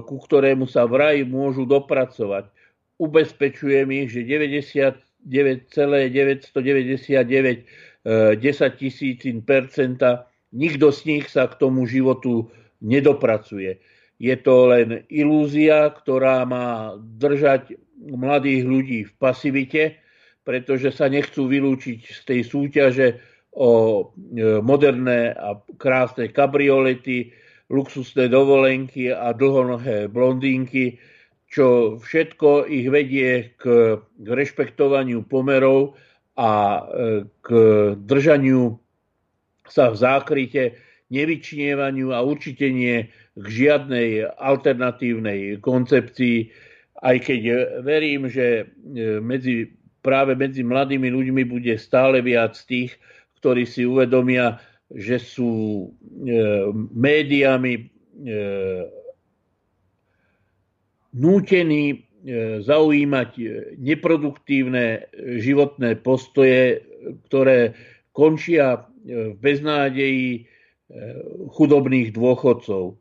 ku ktorému sa vraj môžu dopracovať. Ubezpečujem ich, že 99,999 10 tisícin percenta nikto z nich sa k tomu životu nedopracuje. Je to len ilúzia, ktorá má držať mladých ľudí v pasivite, pretože sa nechcú vylúčiť z tej súťaže o moderné a krásne kabriolety, luxusné dovolenky a dlhonohé blondínky, čo všetko ich vedie k, rešpektovaniu pomerov a k držaniu sa v zákryte, nevyčnievaniu a určite nie k žiadnej alternatívnej koncepcii, aj keď verím, že e, medzi, práve medzi mladými ľuďmi bude stále viac tých, ktorí si uvedomia, že sú e, médiami e, nútení zaujímať neproduktívne životné postoje, ktoré končia v beznádeji chudobných dôchodcov.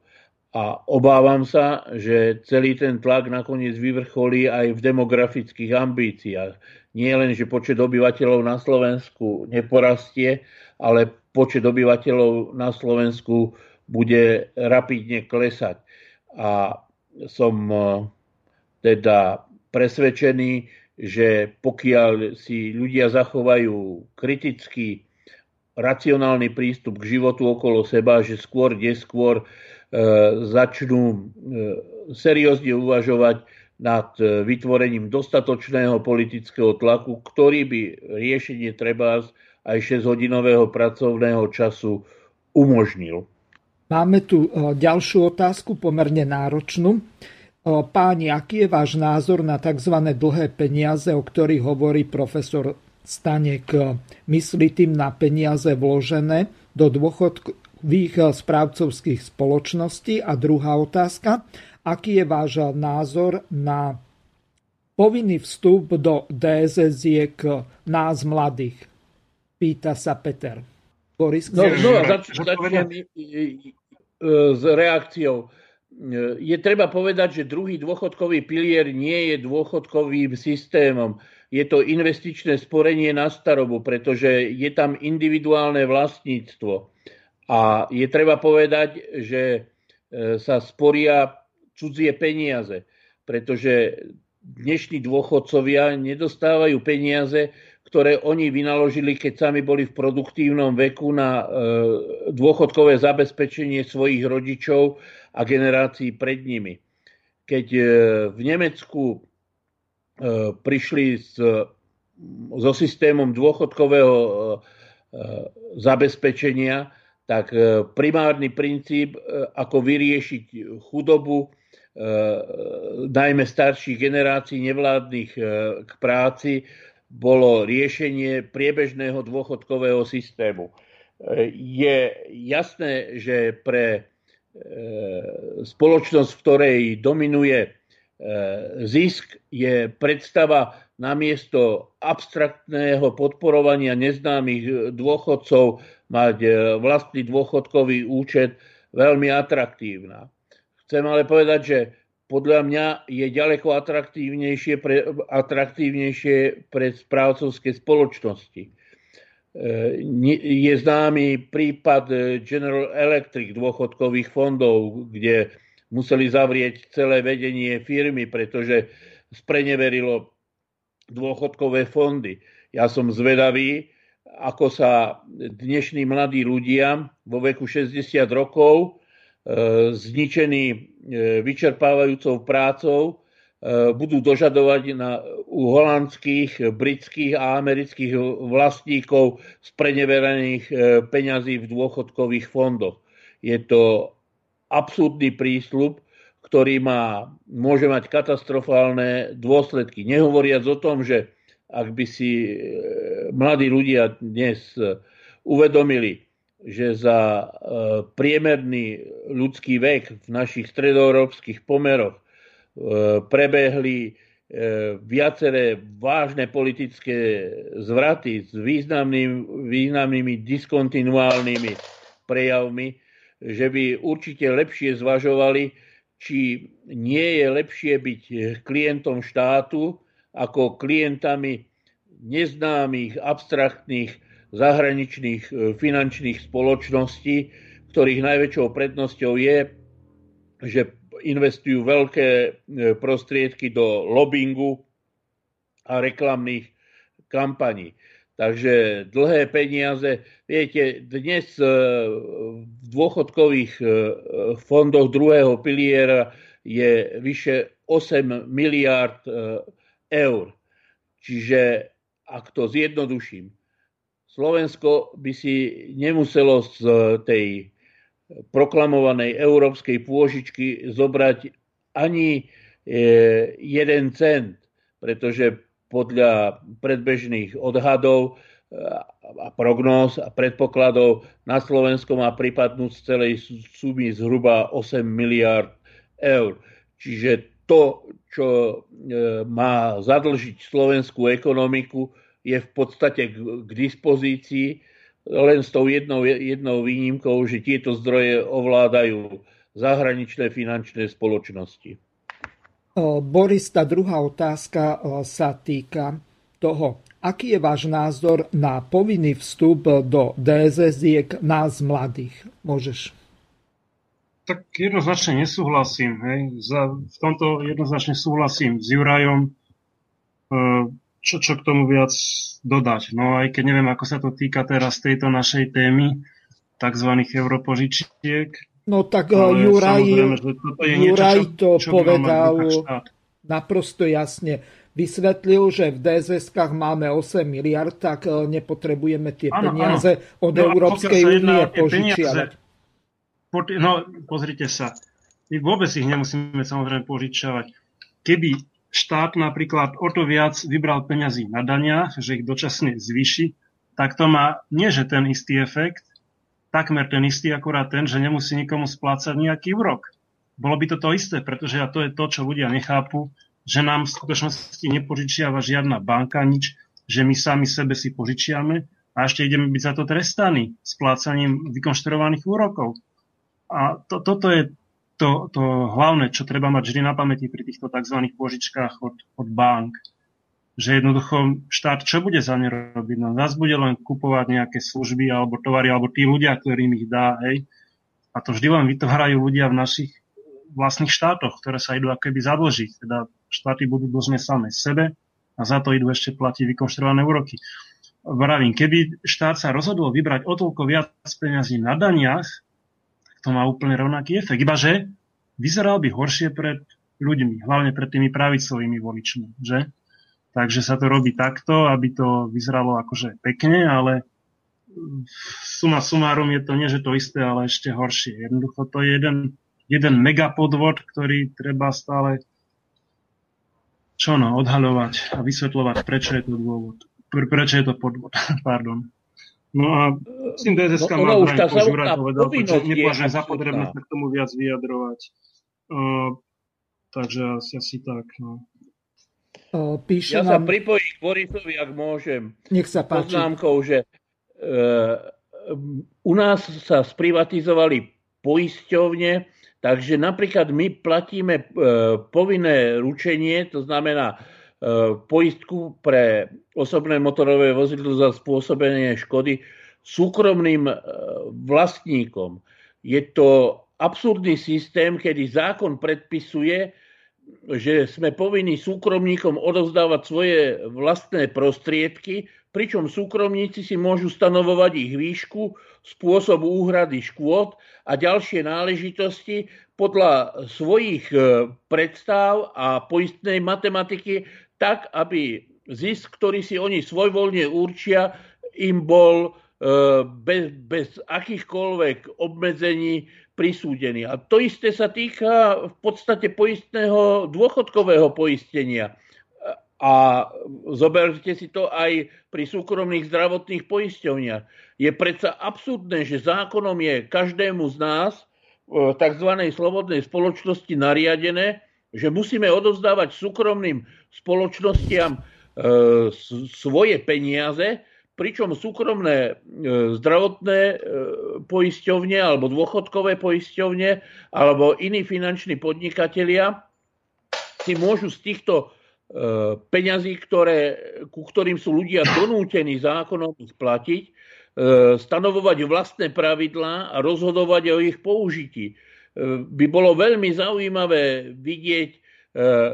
A obávam sa, že celý ten tlak nakoniec vyvrcholí aj v demografických ambíciách. Nie len, že počet obyvateľov na Slovensku neporastie, ale počet obyvateľov na Slovensku bude rapidne klesať. A som e, teda presvedčený, že pokiaľ si ľudia zachovajú kritický, racionálny prístup k životu okolo seba, že skôr, neskôr začnú e, seriózne uvažovať nad e, vytvorením dostatočného politického tlaku, ktorý by riešenie treba aj 6-hodinového pracovného času umožnil. Máme tu ďalšiu otázku, pomerne náročnú. Páni, aký je váš názor na tzv. dlhé peniaze, o ktorých hovorí profesor Stanek? Myslí tým na peniaze vložené do dôchodku, výchel správcovských spoločností? A druhá otázka, aký je váš názor na povinný vstup do DSS k nás mladých? Pýta sa Peter. Boris, no, no, zač- začnem s reakciou. Je treba povedať, že druhý dôchodkový pilier nie je dôchodkovým systémom. Je to investičné sporenie na starobu, pretože je tam individuálne vlastníctvo. A je treba povedať, že e, sa sporia cudzie peniaze, pretože dnešní dôchodcovia nedostávajú peniaze, ktoré oni vynaložili, keď sami boli v produktívnom veku na e, dôchodkové zabezpečenie svojich rodičov a generácií pred nimi. Keď e, v Nemecku prišli s, so systémom dôchodkového zabezpečenia, tak e, primárny princíp, e, ako vyriešiť chudobu, e, najmä starších generácií nevládnych k práci, bolo riešenie priebežného dôchodkového systému. Je jasné, že pre spoločnosť, v ktorej dominuje zisk, je predstava namiesto abstraktného podporovania neznámych dôchodcov mať e, vlastný dôchodkový účet veľmi atraktívna. Chcem ale povedať, že podľa mňa je ďaleko atraktívnejšie pre, atraktívnejšie pre správcovské spoločnosti. E, je známy prípad General Electric dôchodkových fondov, kde museli zavrieť celé vedenie firmy, pretože spreneverilo dôchodkové fondy. Ja som zvedavý, ako sa dnešní mladí ľudia vo veku 60 rokov e, zničení e, vyčerpávajúcou prácou e, budú dožadovať na, u holandských, britských a amerických vlastníkov spreneverených peňazí v dôchodkových fondoch. Je to absurdný prísľub, ktorý má, môže mať katastrofálne dôsledky. Nehovoriac o tom, že ak by si e, mladí ľudia dnes e, uvedomili, že za e, priemerný ľudský vek v našich stredoeurópskych pomeroch prebehli viaceré vážne politické zvraty s významným, významnými diskontinuálnymi prejavmi, že by určite lepšie zvažovali, či nie je lepšie byť klientom štátu, ako klientami neznámych, abstraktných zahraničných e, finančných spoločností, ktorých najväčšou prednosťou je, že investujú veľké e, prostriedky do lobbingu a reklamných kampaní. Takže dlhé peniaze, viete, dnes v dôchodkových fondoch druhého piliera je vyše 8 miliard eur. Čiže, ak to zjednoduším, Slovensko by si nemuselo z tej proklamovanej európskej pôžičky zobrať ani e, jeden cent, pretože podľa predbežných odhadov e, a prognóz a predpokladov na Slovensko má pripadnúť z celej sumy zhruba 8 miliard eur. Čiže to, čo e, má zadlžiť slovenskú ekonomiku, je v podstate k dispozícii len s tou jednou, jednou výnimkou, že tieto zdroje ovládajú zahraničné finančné spoločnosti. Boris, tá druhá otázka sa týka toho, aký je váš názor na povinný vstup do DSS-iek nás mladých? Môžeš. Tak jednoznačne nesúhlasím. Hej. Za, v tomto jednoznačne súhlasím s Jurajom. E, čo, čo k tomu viac dodať. No aj keď neviem, ako sa to týka teraz tejto našej témy, tzv. europožičiek. No tak Juraj, Juraj niečo, to čo, čo povedal naprosto jasne. Vysvetlil, že v dss máme 8 miliard, tak e, nepotrebujeme tie ano, peniaze ano. od no, Európskej únie požičiavať. No, pozrite sa. My vôbec ich nemusíme samozrejme požičiavať. Keby štát napríklad o to viac vybral peňazí na daniach, že ich dočasne zvýši, tak to má nie že ten istý efekt, takmer ten istý, akurát ten, že nemusí nikomu splácať nejaký úrok. Bolo by to to isté, pretože a to je to, čo ľudia nechápu, že nám v skutočnosti nepožičiava žiadna banka nič, že my sami sebe si požičiame a ešte ideme byť za to trestaní splácaním vykonštruovaných úrokov. A to, toto je to, to hlavné, čo treba mať vždy na pamäti pri týchto tzv. požičkách od, od bank, že jednoducho štát čo bude za ne robiť? No, nás bude len kupovať nejaké služby alebo tovary, alebo tí ľudia, ktorým ich dá, hej. A to vždy len vytvárajú ľudia v našich vlastných štátoch, ktoré sa idú akoby zadlžiť. Teda štáty budú dlžné samé sebe a za to idú ešte platiť vykonštruované úroky. Vravím, keby štát sa rozhodol vybrať o toľko viac peniazí na daniach, to má úplne rovnaký efekt. Iba že vyzeral by horšie pred ľuďmi, hlavne pred tými pravicovými voličmi. Že? Takže sa to robí takto, aby to vyzeralo akože pekne, ale suma sumárum je to nie, že to isté, ale ešte horšie. Jednoducho to je jeden, jeden megapodvod, ktorý treba stále čo no, odhaľovať a vysvetľovať, prečo je to dôvod. Prečo je to podvod. Pardon. No a s tým DSS no, má už tá povedal, že nepovažujem za potrebné sa k tomu viac vyjadrovať. Uh, takže asi, asi tak. No. Uh, píše ja nám... sa pripojím k Borisovi, ak môžem. Nech sa páči. Poznámkou, že uh, u nás sa sprivatizovali poisťovne, takže napríklad my platíme uh, povinné ručenie, to znamená uh, poistku pre osobné motorové vozidlo za spôsobenie škody súkromným e, vlastníkom. Je to absurdný systém, kedy zákon predpisuje, že sme povinní súkromníkom odovzdávať svoje vlastné prostriedky, pričom súkromníci si môžu stanovovať ich výšku, spôsob úhrady škôd a ďalšie náležitosti podľa svojich e, predstav a poistnej matematiky tak, aby zisk, ktorý si oni svojvoľne určia, im bol e, bez, bez akýchkoľvek obmedzení prisúdený. A to isté sa týka v podstate poistného dôchodkového poistenia. A zoberte si to aj pri súkromných zdravotných poisťovniach. Je predsa absurdné, že zákonom je každému z nás v tzv. slobodnej spoločnosti nariadené, že musíme odovzdávať súkromným spoločnostiam E, svoje peniaze, pričom súkromné e, zdravotné e, poisťovne alebo dôchodkové poisťovne alebo iní finanční podnikatelia si môžu z týchto peňazí, ktoré, ku ktorým sú ľudia donútení zákonom ich platiť, stanovovať vlastné pravidlá a rozhodovať o ich použití. By bolo veľmi zaujímavé vidieť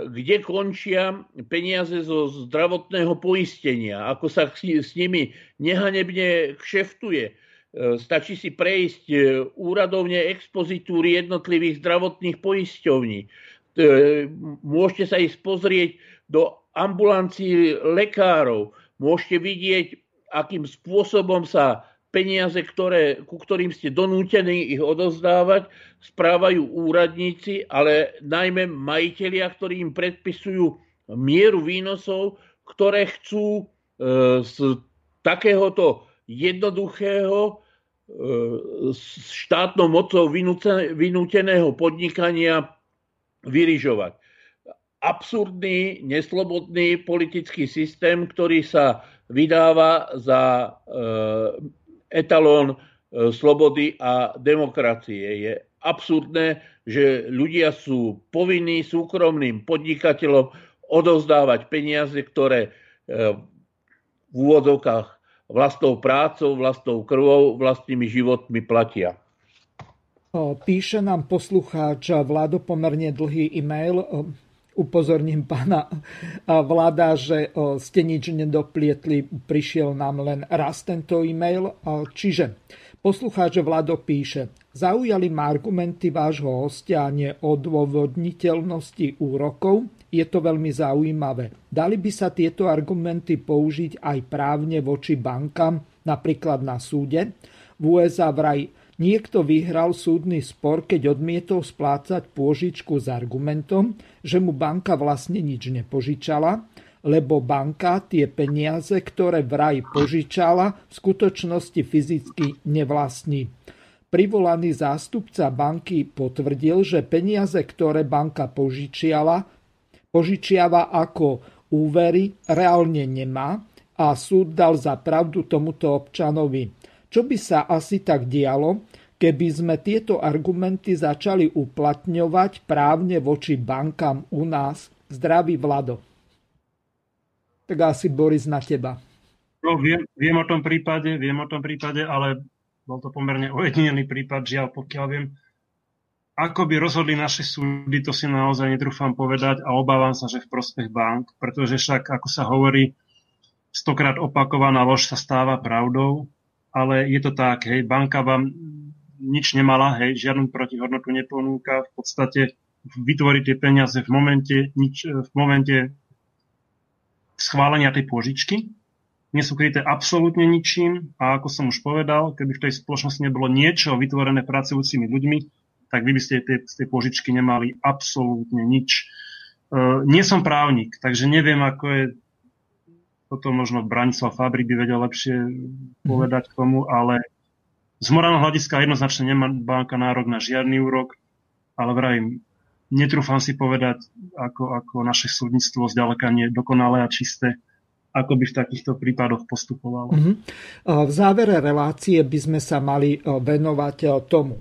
kde končia peniaze zo zdravotného poistenia, ako sa s nimi nehanebne kšeftuje. Stačí si prejsť úradovne expozitúry jednotlivých zdravotných poisťovní. Môžete sa ísť pozrieť do ambulancií lekárov. Môžete vidieť, akým spôsobom sa peniaze, ktoré, ku ktorým ste donútení ich odozdávať, správajú úradníci, ale najmä majiteľia, ktorí im predpisujú mieru výnosov, ktoré chcú e, z takéhoto jednoduchého e, štátnou mocou vynúteného podnikania vyrižovať. Absurdný, neslobodný politický systém, ktorý sa vydáva za e, etalón e, slobody a demokracie. Je absurdné, že ľudia sú povinní súkromným podnikateľom odovzdávať peniaze, ktoré e, v úvodzovkách vlastnou prácou, vlastnou krvou, vlastnými životmi platia. Píše nám poslucháč Vlado pomerne dlhý e-mail upozorním pána vláda, že ste nič nedoplietli, prišiel nám len raz tento e-mail. Čiže poslucháč Vlado píše, zaujali ma argumenty vášho hostia a neodôvodniteľnosti úrokov. Je to veľmi zaujímavé. Dali by sa tieto argumenty použiť aj právne voči bankám, napríklad na súde? V USA vraj Niekto vyhral súdny spor, keď odmietol splácať pôžičku s argumentom, že mu banka vlastne nič nepožičala, lebo banka tie peniaze, ktoré vraj požičala, v skutočnosti fyzicky nevlastní. Privolaný zástupca banky potvrdil, že peniaze, ktoré banka požičiala, požičiava ako úvery, reálne nemá a súd dal za pravdu tomuto občanovi. Čo by sa asi tak dialo, keby sme tieto argumenty začali uplatňovať právne voči bankám u nás. Zdraví Vlado. Tak asi Boris na teba. No, viem, viem o tom prípade, viem o tom prípade, ale bol to pomerne ojedinelý prípad, žiaľ, pokiaľ viem. Ako by rozhodli naše súdy, to si naozaj netrúfam povedať a obávam sa, že v prospech bank, pretože však, ako sa hovorí, stokrát opakovaná lož sa stáva pravdou, ale je to tak, hej, banka vám nič nemala, hej, žiadnu protihodnotu neponúka, v podstate vytvoriť tie peniaze v momente, nič, v momente schválenia tej pôžičky. Nie sú kryté absolútne ničím a ako som už povedal, keby v tej spoločnosti nebolo niečo vytvorené pracujúcimi ľuďmi, tak vy by ste tej, z tej pôžičky nemali absolútne nič. Uh, nie som právnik, takže neviem, ako je toto možno Branislav Fabri by vedel lepšie povedať k tomu, ale z morálneho hľadiska jednoznačne nemá banka nárok na žiadny úrok, ale vrajím, netrúfam si povedať, ako, ako naše súdnictvo zďaleka nie dokonalé a čisté, ako by v takýchto prípadoch postupovalo. Mm-hmm. V závere relácie by sme sa mali venovať tomu.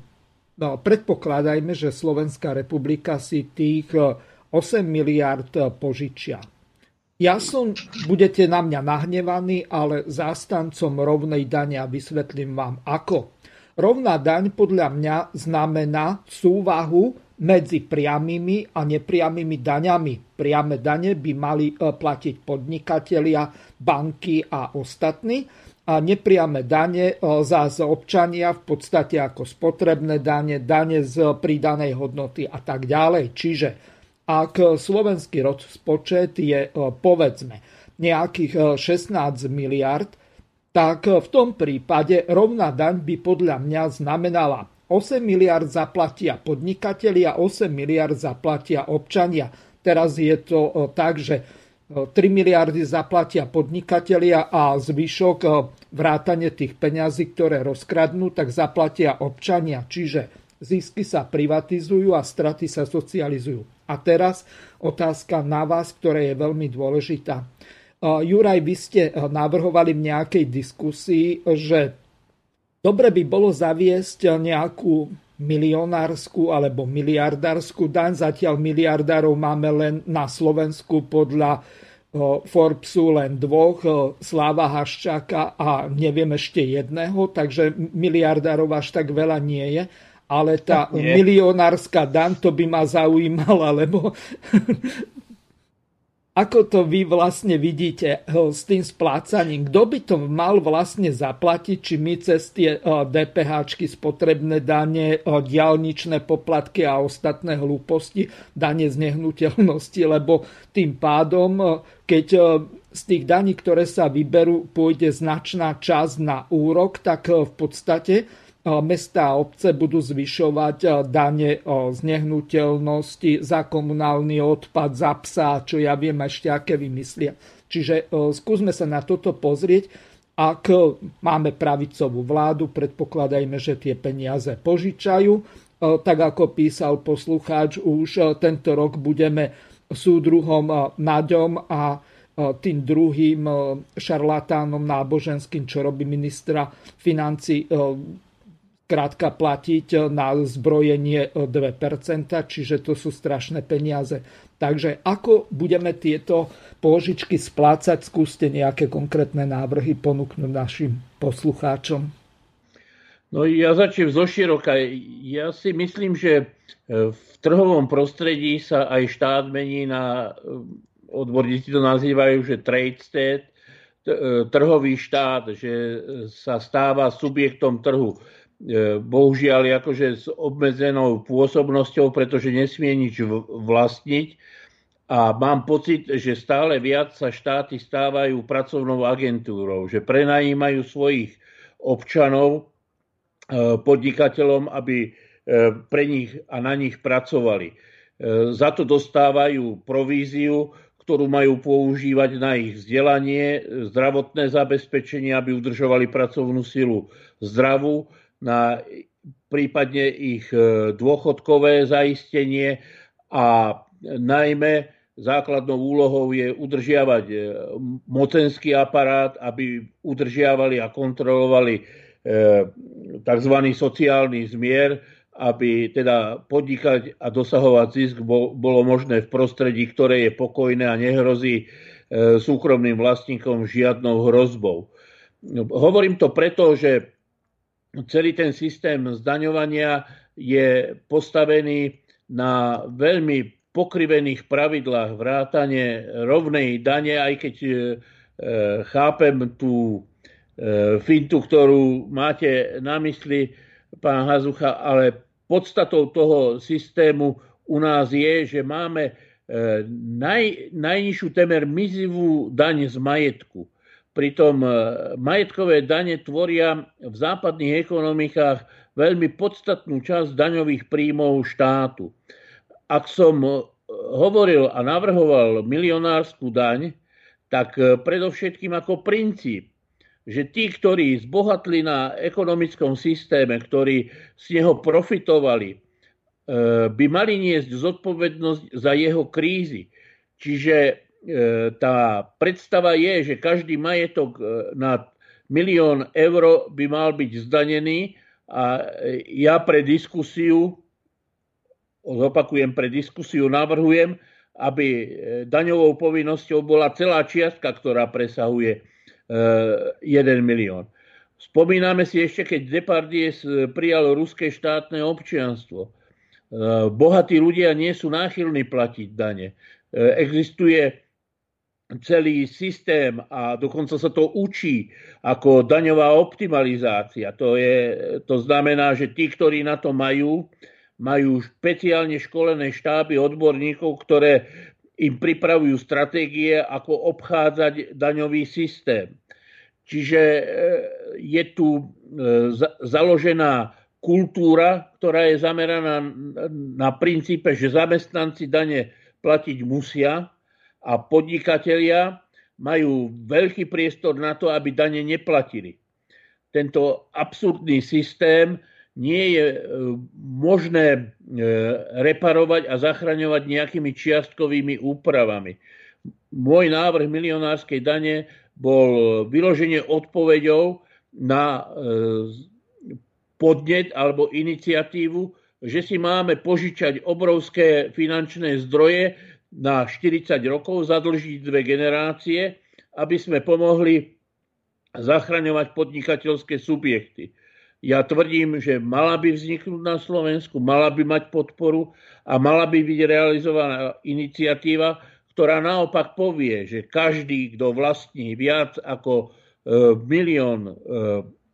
No, predpokladajme, že Slovenská republika si tých 8 miliard požičia. Ja som, budete na mňa nahnevaní, ale zástancom rovnej dania vysvetlím vám ako. Rovná daň podľa mňa znamená súvahu medzi priamými a nepriamými daňami. Priame dane by mali e, platiť podnikatelia, banky a ostatní a nepriame dane e, zás občania v podstate ako spotrebné dane, dane z pridanej hodnoty a tak ďalej. Čiže ak slovenský rozpočet je e, povedzme nejakých 16 miliard, tak v tom prípade rovná daň by podľa mňa znamenala 8 miliard zaplatia podnikatelia, 8 miliard zaplatia občania. Teraz je to tak, že 3 e, miliardy zaplatia podnikatelia a zvyšok vrátane tých peňazí, ktoré rozkradnú, tak zaplatia občania. Čiže zisky sa privatizujú a straty sa socializujú. A teraz otázka na vás, ktorá je veľmi dôležitá. Juraj, vy ste eh, navrhovali v nejakej diskusii, že dobre by bolo zaviesť nejakú milionárskú alebo miliardárskú daň. Zatiaľ miliardárov máme len na Slovensku podľa eh, Forbesu len dvoch, Sláva Haščáka a neviem ešte jedného, takže miliardárov až tak veľa nie je. Ale tá Nie. milionárska daň, to by ma zaujímala, lebo ako to vy vlastne vidíte eh, s tým splácaním? Kto by to mal vlastne zaplatiť? Či my cez tie DPH, eh, spotrebné dane, eh, diálničné poplatky a ostatné hlúposti, dane z nehnuteľnosti, lebo tým pádom, keď z tých daní, ktoré sa vyberú, pôjde značná časť na úrok, tak v podstate mesta a obce budú zvyšovať dane z nehnuteľnosti za komunálny odpad, za psa, čo ja viem ešte aké vymyslia. Čiže skúsme sa na toto pozrieť. Ak máme pravicovú vládu, predpokladajme, že tie peniaze požičajú. Tak ako písal poslucháč, už tento rok budeme súdruhom Naďom a tým druhým šarlatánom náboženským, čo robí ministra financí krátka platiť na zbrojenie 2%, čiže to sú strašné peniaze. Takže ako budeme tieto pôžičky splácať, skúste nejaké konkrétne návrhy ponúknuť našim poslucháčom. No ja začnem zo široka. Ja si myslím, že e, v trhovom prostredí sa aj štát mení na, e, odborníci to nazývajú, že trade state, e, trhový štát, že sa stáva subjektom trhu. E, bohužiaľ akože s obmedzenou pôsobnosťou, pretože nesmie nič vlastniť. A mám pocit, že stále viac sa štáty stávajú pracovnou agentúrou, že prenajímajú svojich občanov e, podnikateľom, aby e, pre nich a na nich pracovali. Za to dostávajú províziu, ktorú majú používať na ich vzdelanie, zdravotné zabezpečenie, aby udržovali pracovnú silu zdravú na prípadne ich e, dôchodkové zaistenie a najmä základnou úlohou je udržiavať e, mocenský aparát, aby udržiavali a kontrolovali e, tzv. sociálny zmier, aby teda podnikať a dosahovať zisk bolo možné v prostredí, ktoré je pokojné a nehrozí súkromným vlastníkom žiadnou hrozbou. Hovorím to preto, že celý ten systém zdaňovania je postavený na veľmi pokrivených pravidlách vrátane rovnej dane, aj keď e, chápem tú e, fintu, ktorú máte na mysli, pán Hazucha, ale podstatou toho systému u nás je, že máme e, naj, najnižšiu temer mizivú daň z majetku. Pritom e, majetkové dane tvoria v západných ekonomikách veľmi podstatnú časť daňových príjmov štátu. Ak som e, hovoril a navrhoval milionárskú daň, tak e, predovšetkým ako princíp, že tí, ktorí zbohatli na ekonomickom systéme, ktorí z neho profitovali, by mali niesť zodpovednosť za jeho krízy. Čiže tá predstava je, že každý majetok e, na milión eur by mal byť zdanený a ja pre diskusiu, zopakujem, pre diskusiu navrhujem, aby e, daňovou povinnosťou bola celá čiastka, ktorá presahuje 1 milión. Spomíname si ešte, keď Depardies prijal ruské štátne občianstvo. Bohatí ľudia nie sú náchylní platiť dane. Existuje celý systém a dokonca sa to učí ako daňová optimalizácia. To, je, to znamená, že tí, ktorí na to majú, majú špeciálne školené štáby odborníkov, ktoré im pripravujú stratégie, ako obchádzať daňový systém. Čiže e, je tu e, založená kultúra, ktorá je zameraná na princípe, že zamestnanci dane platiť musia, a podnikatelia majú veľký priestor na to, aby dane neplatili. Tento absurdný systém nie je e, možné e, reparovať a zachraňovať nejakými čiastkovými úpravami. Môj návrh milionárskej dane bol vyloženie odpoveďou na e, podnet alebo iniciatívu, že si máme požičať obrovské finančné zdroje na 40 rokov, zadlžiť dve generácie, aby sme pomohli zachraňovať podnikateľské subjekty. Ja tvrdím, že mala by vzniknúť na Slovensku, mala by mať podporu a mala by byť realizovaná iniciatíva, ktorá naopak povie, že každý, kto vlastní viac ako e, milión e,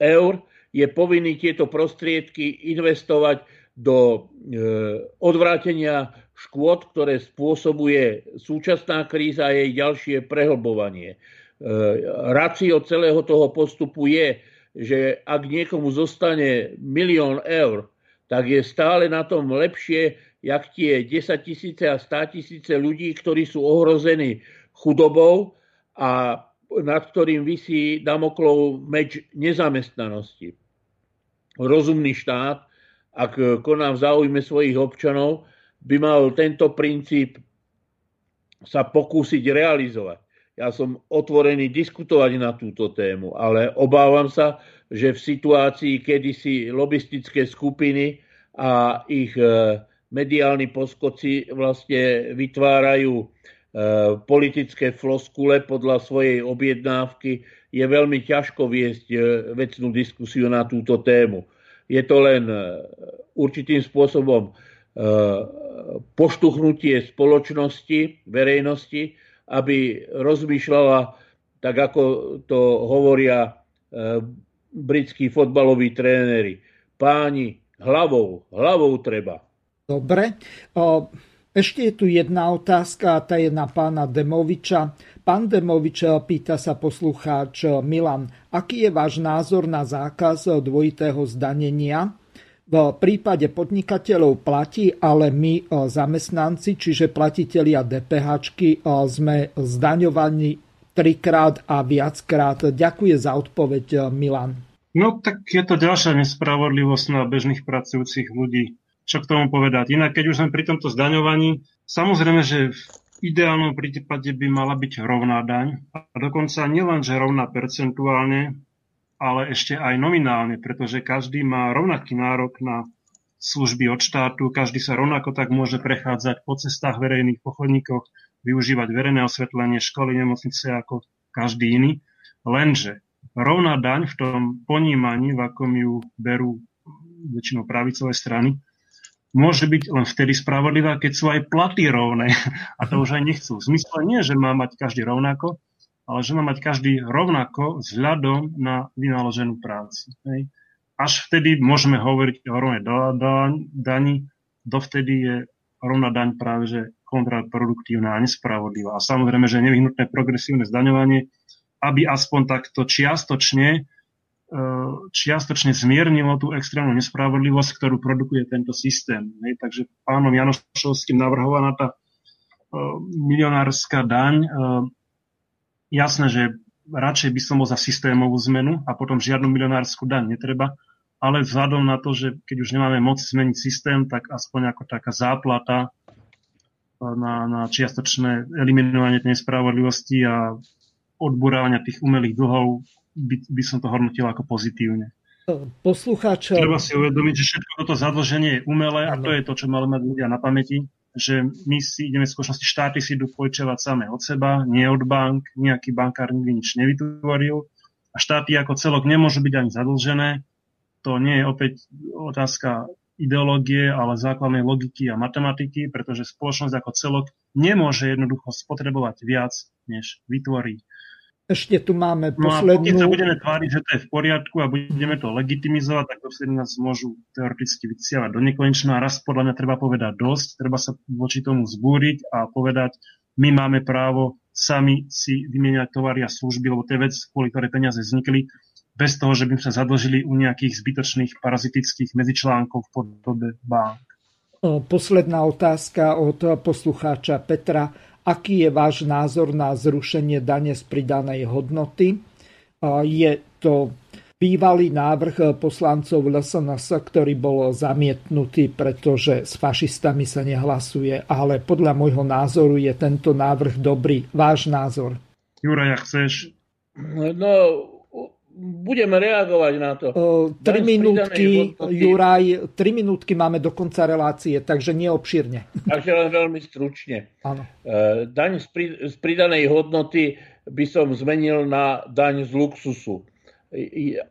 eur, je povinný tieto prostriedky investovať do e, odvrátenia škôd, ktoré spôsobuje súčasná kríza a jej ďalšie prehlbovanie. E, racio celého toho postupu je, že ak niekomu zostane milión eur, tak je stále na tom lepšie, jak tie 10 tisíce a 100 tisíce ľudí, ktorí sú ohrození chudobou a nad ktorým vysí Damoklov meč nezamestnanosti. Rozumný štát, ak koná v záujme svojich občanov, by mal tento princíp sa pokúsiť realizovať. Ja som otvorený diskutovať na túto tému, ale obávam sa, že v situácii, kedy si lobistické skupiny a ich e, mediálni poskoci vlastne vytvárajú e, politické floskule podľa svojej objednávky, je veľmi ťažko viesť e, vecnú diskusiu na túto tému. Je to len určitým spôsobom poštuchnutie spoločnosti, verejnosti, aby rozmýšľala tak, ako to hovoria e, britskí fotbaloví tréneri. Páni, hlavou, hlavou treba. Dobre. Ešte je tu jedna otázka, tá je na pána Demoviča. Pán Demovič pýta sa poslucháč Milan, aký je váš názor na zákaz dvojitého zdanenia? V prípade podnikateľov platí, ale my e, zamestnanci, čiže platitelia DPH, e, sme zdaňovaní trikrát a viackrát. Ďakujem za odpoveď, e, Milan. No tak je to ďalšia nespravodlivosť na bežných pracujúcich ľudí. Čo k tomu povedať? Inak, keď už sme pri tomto zdaňovaní, samozrejme, že v ideálnom prípade by mala byť rovná daň. A dokonca nielen, že rovná percentuálne, ale ešte aj nominálne, pretože každý má rovnaký nárok na služby od štátu, každý sa rovnako tak môže prechádzať po cestách verejných, pochodníkoch, využívať verejné osvetlenie, školy, nemocnice ako každý iný. Lenže rovná daň v tom ponímaní, v akom ju berú väčšinou pravicové strany, môže byť len vtedy spravodlivá, keď sú aj platy rovné. A to už aj nechcú. V zmysle nie, že má mať každý rovnako, ale že má mať každý rovnako vzhľadom na vynaloženú prácu. Hej. Až vtedy môžeme hovoriť o rovnej dani, dovtedy je rovná daň práve že kontraproduktívna a nespravodlivá. A samozrejme, že nevyhnutné progresívne zdaňovanie, aby aspoň takto čiastočne e, čiastočne zmiernilo tú extrémnu nespravodlivosť, ktorú produkuje tento systém. Hej. Takže pánom Janošovským navrhovaná tá e, milionárska daň e, jasné, že radšej by som bol za systémovú zmenu a potom žiadnu milionárskú daň netreba, ale vzhľadom na to, že keď už nemáme moc zmeniť systém, tak aspoň ako taká záplata eh, na, na čiastočné eliminovanie tej nespravodlivosti a odburávania tých umelých dlhov by, by som to hodnotil ako pozitívne. Poslucháč... Treba si uvedomiť, že všetko toto zadlženie je umelé ano. a to je to, čo mali mať ľudia na pamäti že my si ideme v skutočnosti, štáty si idú požičovať samé od seba, nie od bank, nejaký bankár nikdy nič nevytvoril a štáty ako celok nemôžu byť ani zadlžené. To nie je opäť otázka ideológie, ale základnej logiky a matematiky, pretože spoločnosť ako celok nemôže jednoducho spotrebovať viac, než vytvorí. Ešte tu máme poslednú... No a sa budeme tváriť, že to je v poriadku a budeme to legitimizovať, tak dovtedy nás môžu teoreticky vysielať do nekonečna. A raz podľa mňa treba povedať dosť, treba sa voči tomu zbúriť a povedať, my máme právo sami si vymieňať tovary a služby, lebo to je vec, kvôli ktoré peniaze vznikli, bez toho, že by sa zadlžili u nejakých zbytočných parazitických medzičlánkov v podobe bank. Posledná otázka od poslucháča Petra. Aký je váš názor na zrušenie dane z pridanej hodnoty? Je to bývalý návrh poslancov LSNS, ktorý bol zamietnutý, pretože s fašistami sa nehlasuje, ale podľa môjho názoru je tento návrh dobrý. Váš názor? Juraj, chceš? No, budeme reagovať na to. Uh, 3 minútky, Juraj, 3 minútky máme do konca relácie, takže neobšírne. Takže len veľmi stručne. Áno. Uh, daň z pridanej hodnoty by som zmenil na daň z luxusu.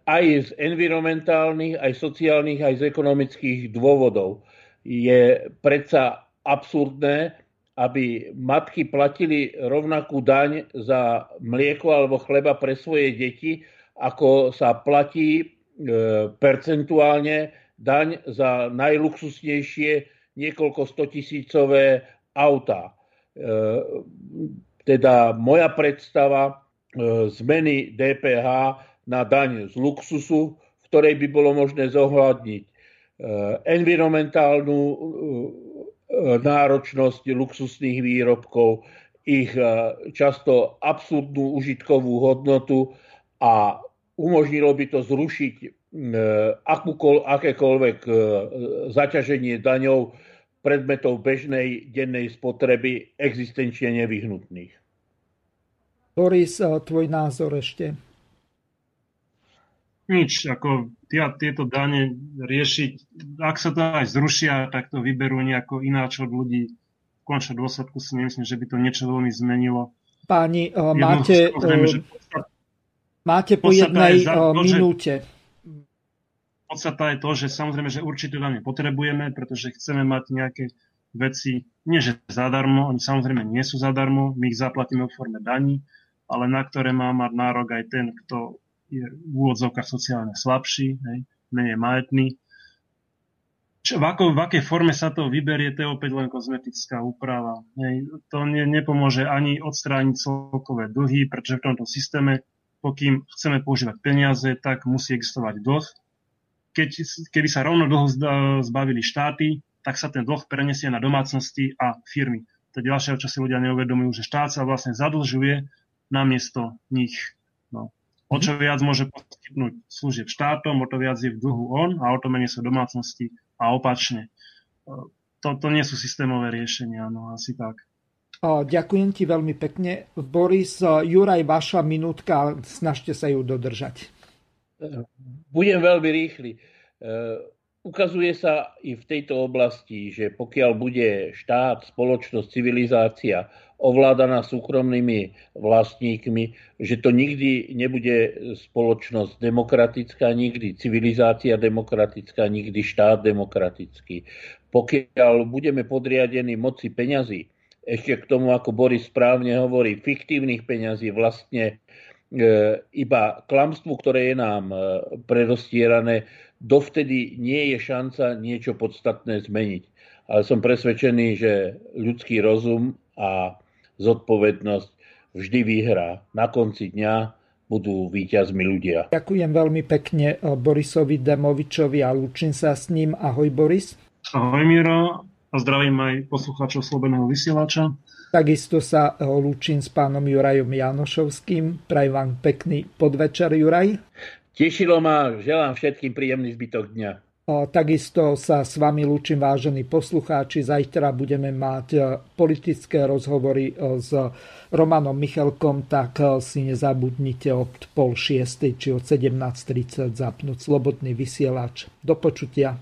aj z environmentálnych, aj sociálnych, aj z ekonomických dôvodov. Je predsa absurdné, aby matky platili rovnakú daň za mlieko alebo chleba pre svoje deti, ako sa platí e, percentuálne daň za najluxusnejšie niekoľko stotisícové autá. E, teda moja predstava e, zmeny DPH na daň z luxusu, v ktorej by bolo možné zohľadniť environmentálnu náročnosť luxusných výrobkov, ich často absurdnú užitkovú hodnotu a umožnilo by to zrušiť akékoľvek zaťaženie daňov predmetov bežnej dennej spotreby existenčne nevyhnutných. Boris, tvoj názor ešte? nič, ako tia, tieto dane riešiť, ak sa to aj zrušia, tak to vyberú nejako ináč od ľudí. V končnom dôsledku si nemyslím, že by to niečo veľmi zmenilo. Páni, uh, máte, uh, že máte po jednej za, to, minúte. Podstata je to, že samozrejme, že určite dane potrebujeme, pretože chceme mať nejaké veci, nie že zadarmo, oni samozrejme nie sú zadarmo, my ich zaplatíme v forme daní, ale na ktoré má mať nárok aj ten, kto je v úvodzovkách sociálne slabší, hej, menej majetný. Čo, v, ako, v akej forme sa to vyberie, to je opäť len kozmetická úprava. Hej. To ne, nepomôže ani odstrániť celkové dlhy, pretože v tomto systéme, pokým chceme používať peniaze, tak musí existovať dlh. Keď, keby sa rovno dlho zbavili štáty, tak sa ten dlh prenesie na domácnosti a firmy. To je ďalšia, čo si ľudia neuvedomujú, že štát sa vlastne zadlžuje namiesto nich. No. O čo viac môže poskytnúť služieb štátom, o to viac je v dlhu on a o to menej sú domácnosti a opačne. To, to nie sú systémové riešenia, no asi tak. Ďakujem ti veľmi pekne. Boris, Juraj, vaša minútka, snažte sa ju dodržať. Budem veľmi rýchly. E, ukazuje sa i v tejto oblasti, že pokiaľ bude štát, spoločnosť, civilizácia ovládaná súkromnými vlastníkmi, že to nikdy nebude spoločnosť demokratická, nikdy civilizácia demokratická, nikdy štát demokratický. Pokiaľ budeme podriadení moci peňazí, ešte k tomu, ako Boris správne hovorí, fiktívnych peňazí vlastne e, iba klamstvu, ktoré je nám e, predostierané, dovtedy nie je šanca niečo podstatné zmeniť. Ale som presvedčený, že ľudský rozum a zodpovednosť vždy vyhrá. Na konci dňa budú víťazmi ľudia. Ďakujem veľmi pekne eh, Borisovi Demovičovi a lučím sa s ním. Ahoj Boris. Ahoj Miro a zdravím aj poslucháčov Slobodného vysielača. Takisto sa lúčim s pánom Jurajom Janošovským. Prajem vám pekný podvečer, Juraj. Tešilo ma, želám všetkým príjemný zbytok dňa. Takisto sa s vami lúčim, vážení poslucháči. Zajtra budeme mať e, politické rozhovory e, s Romanom Michalkom, tak e, si nezabudnite od pol šiestej či od 17.30 zapnúť slobodný vysielač. Do počutia.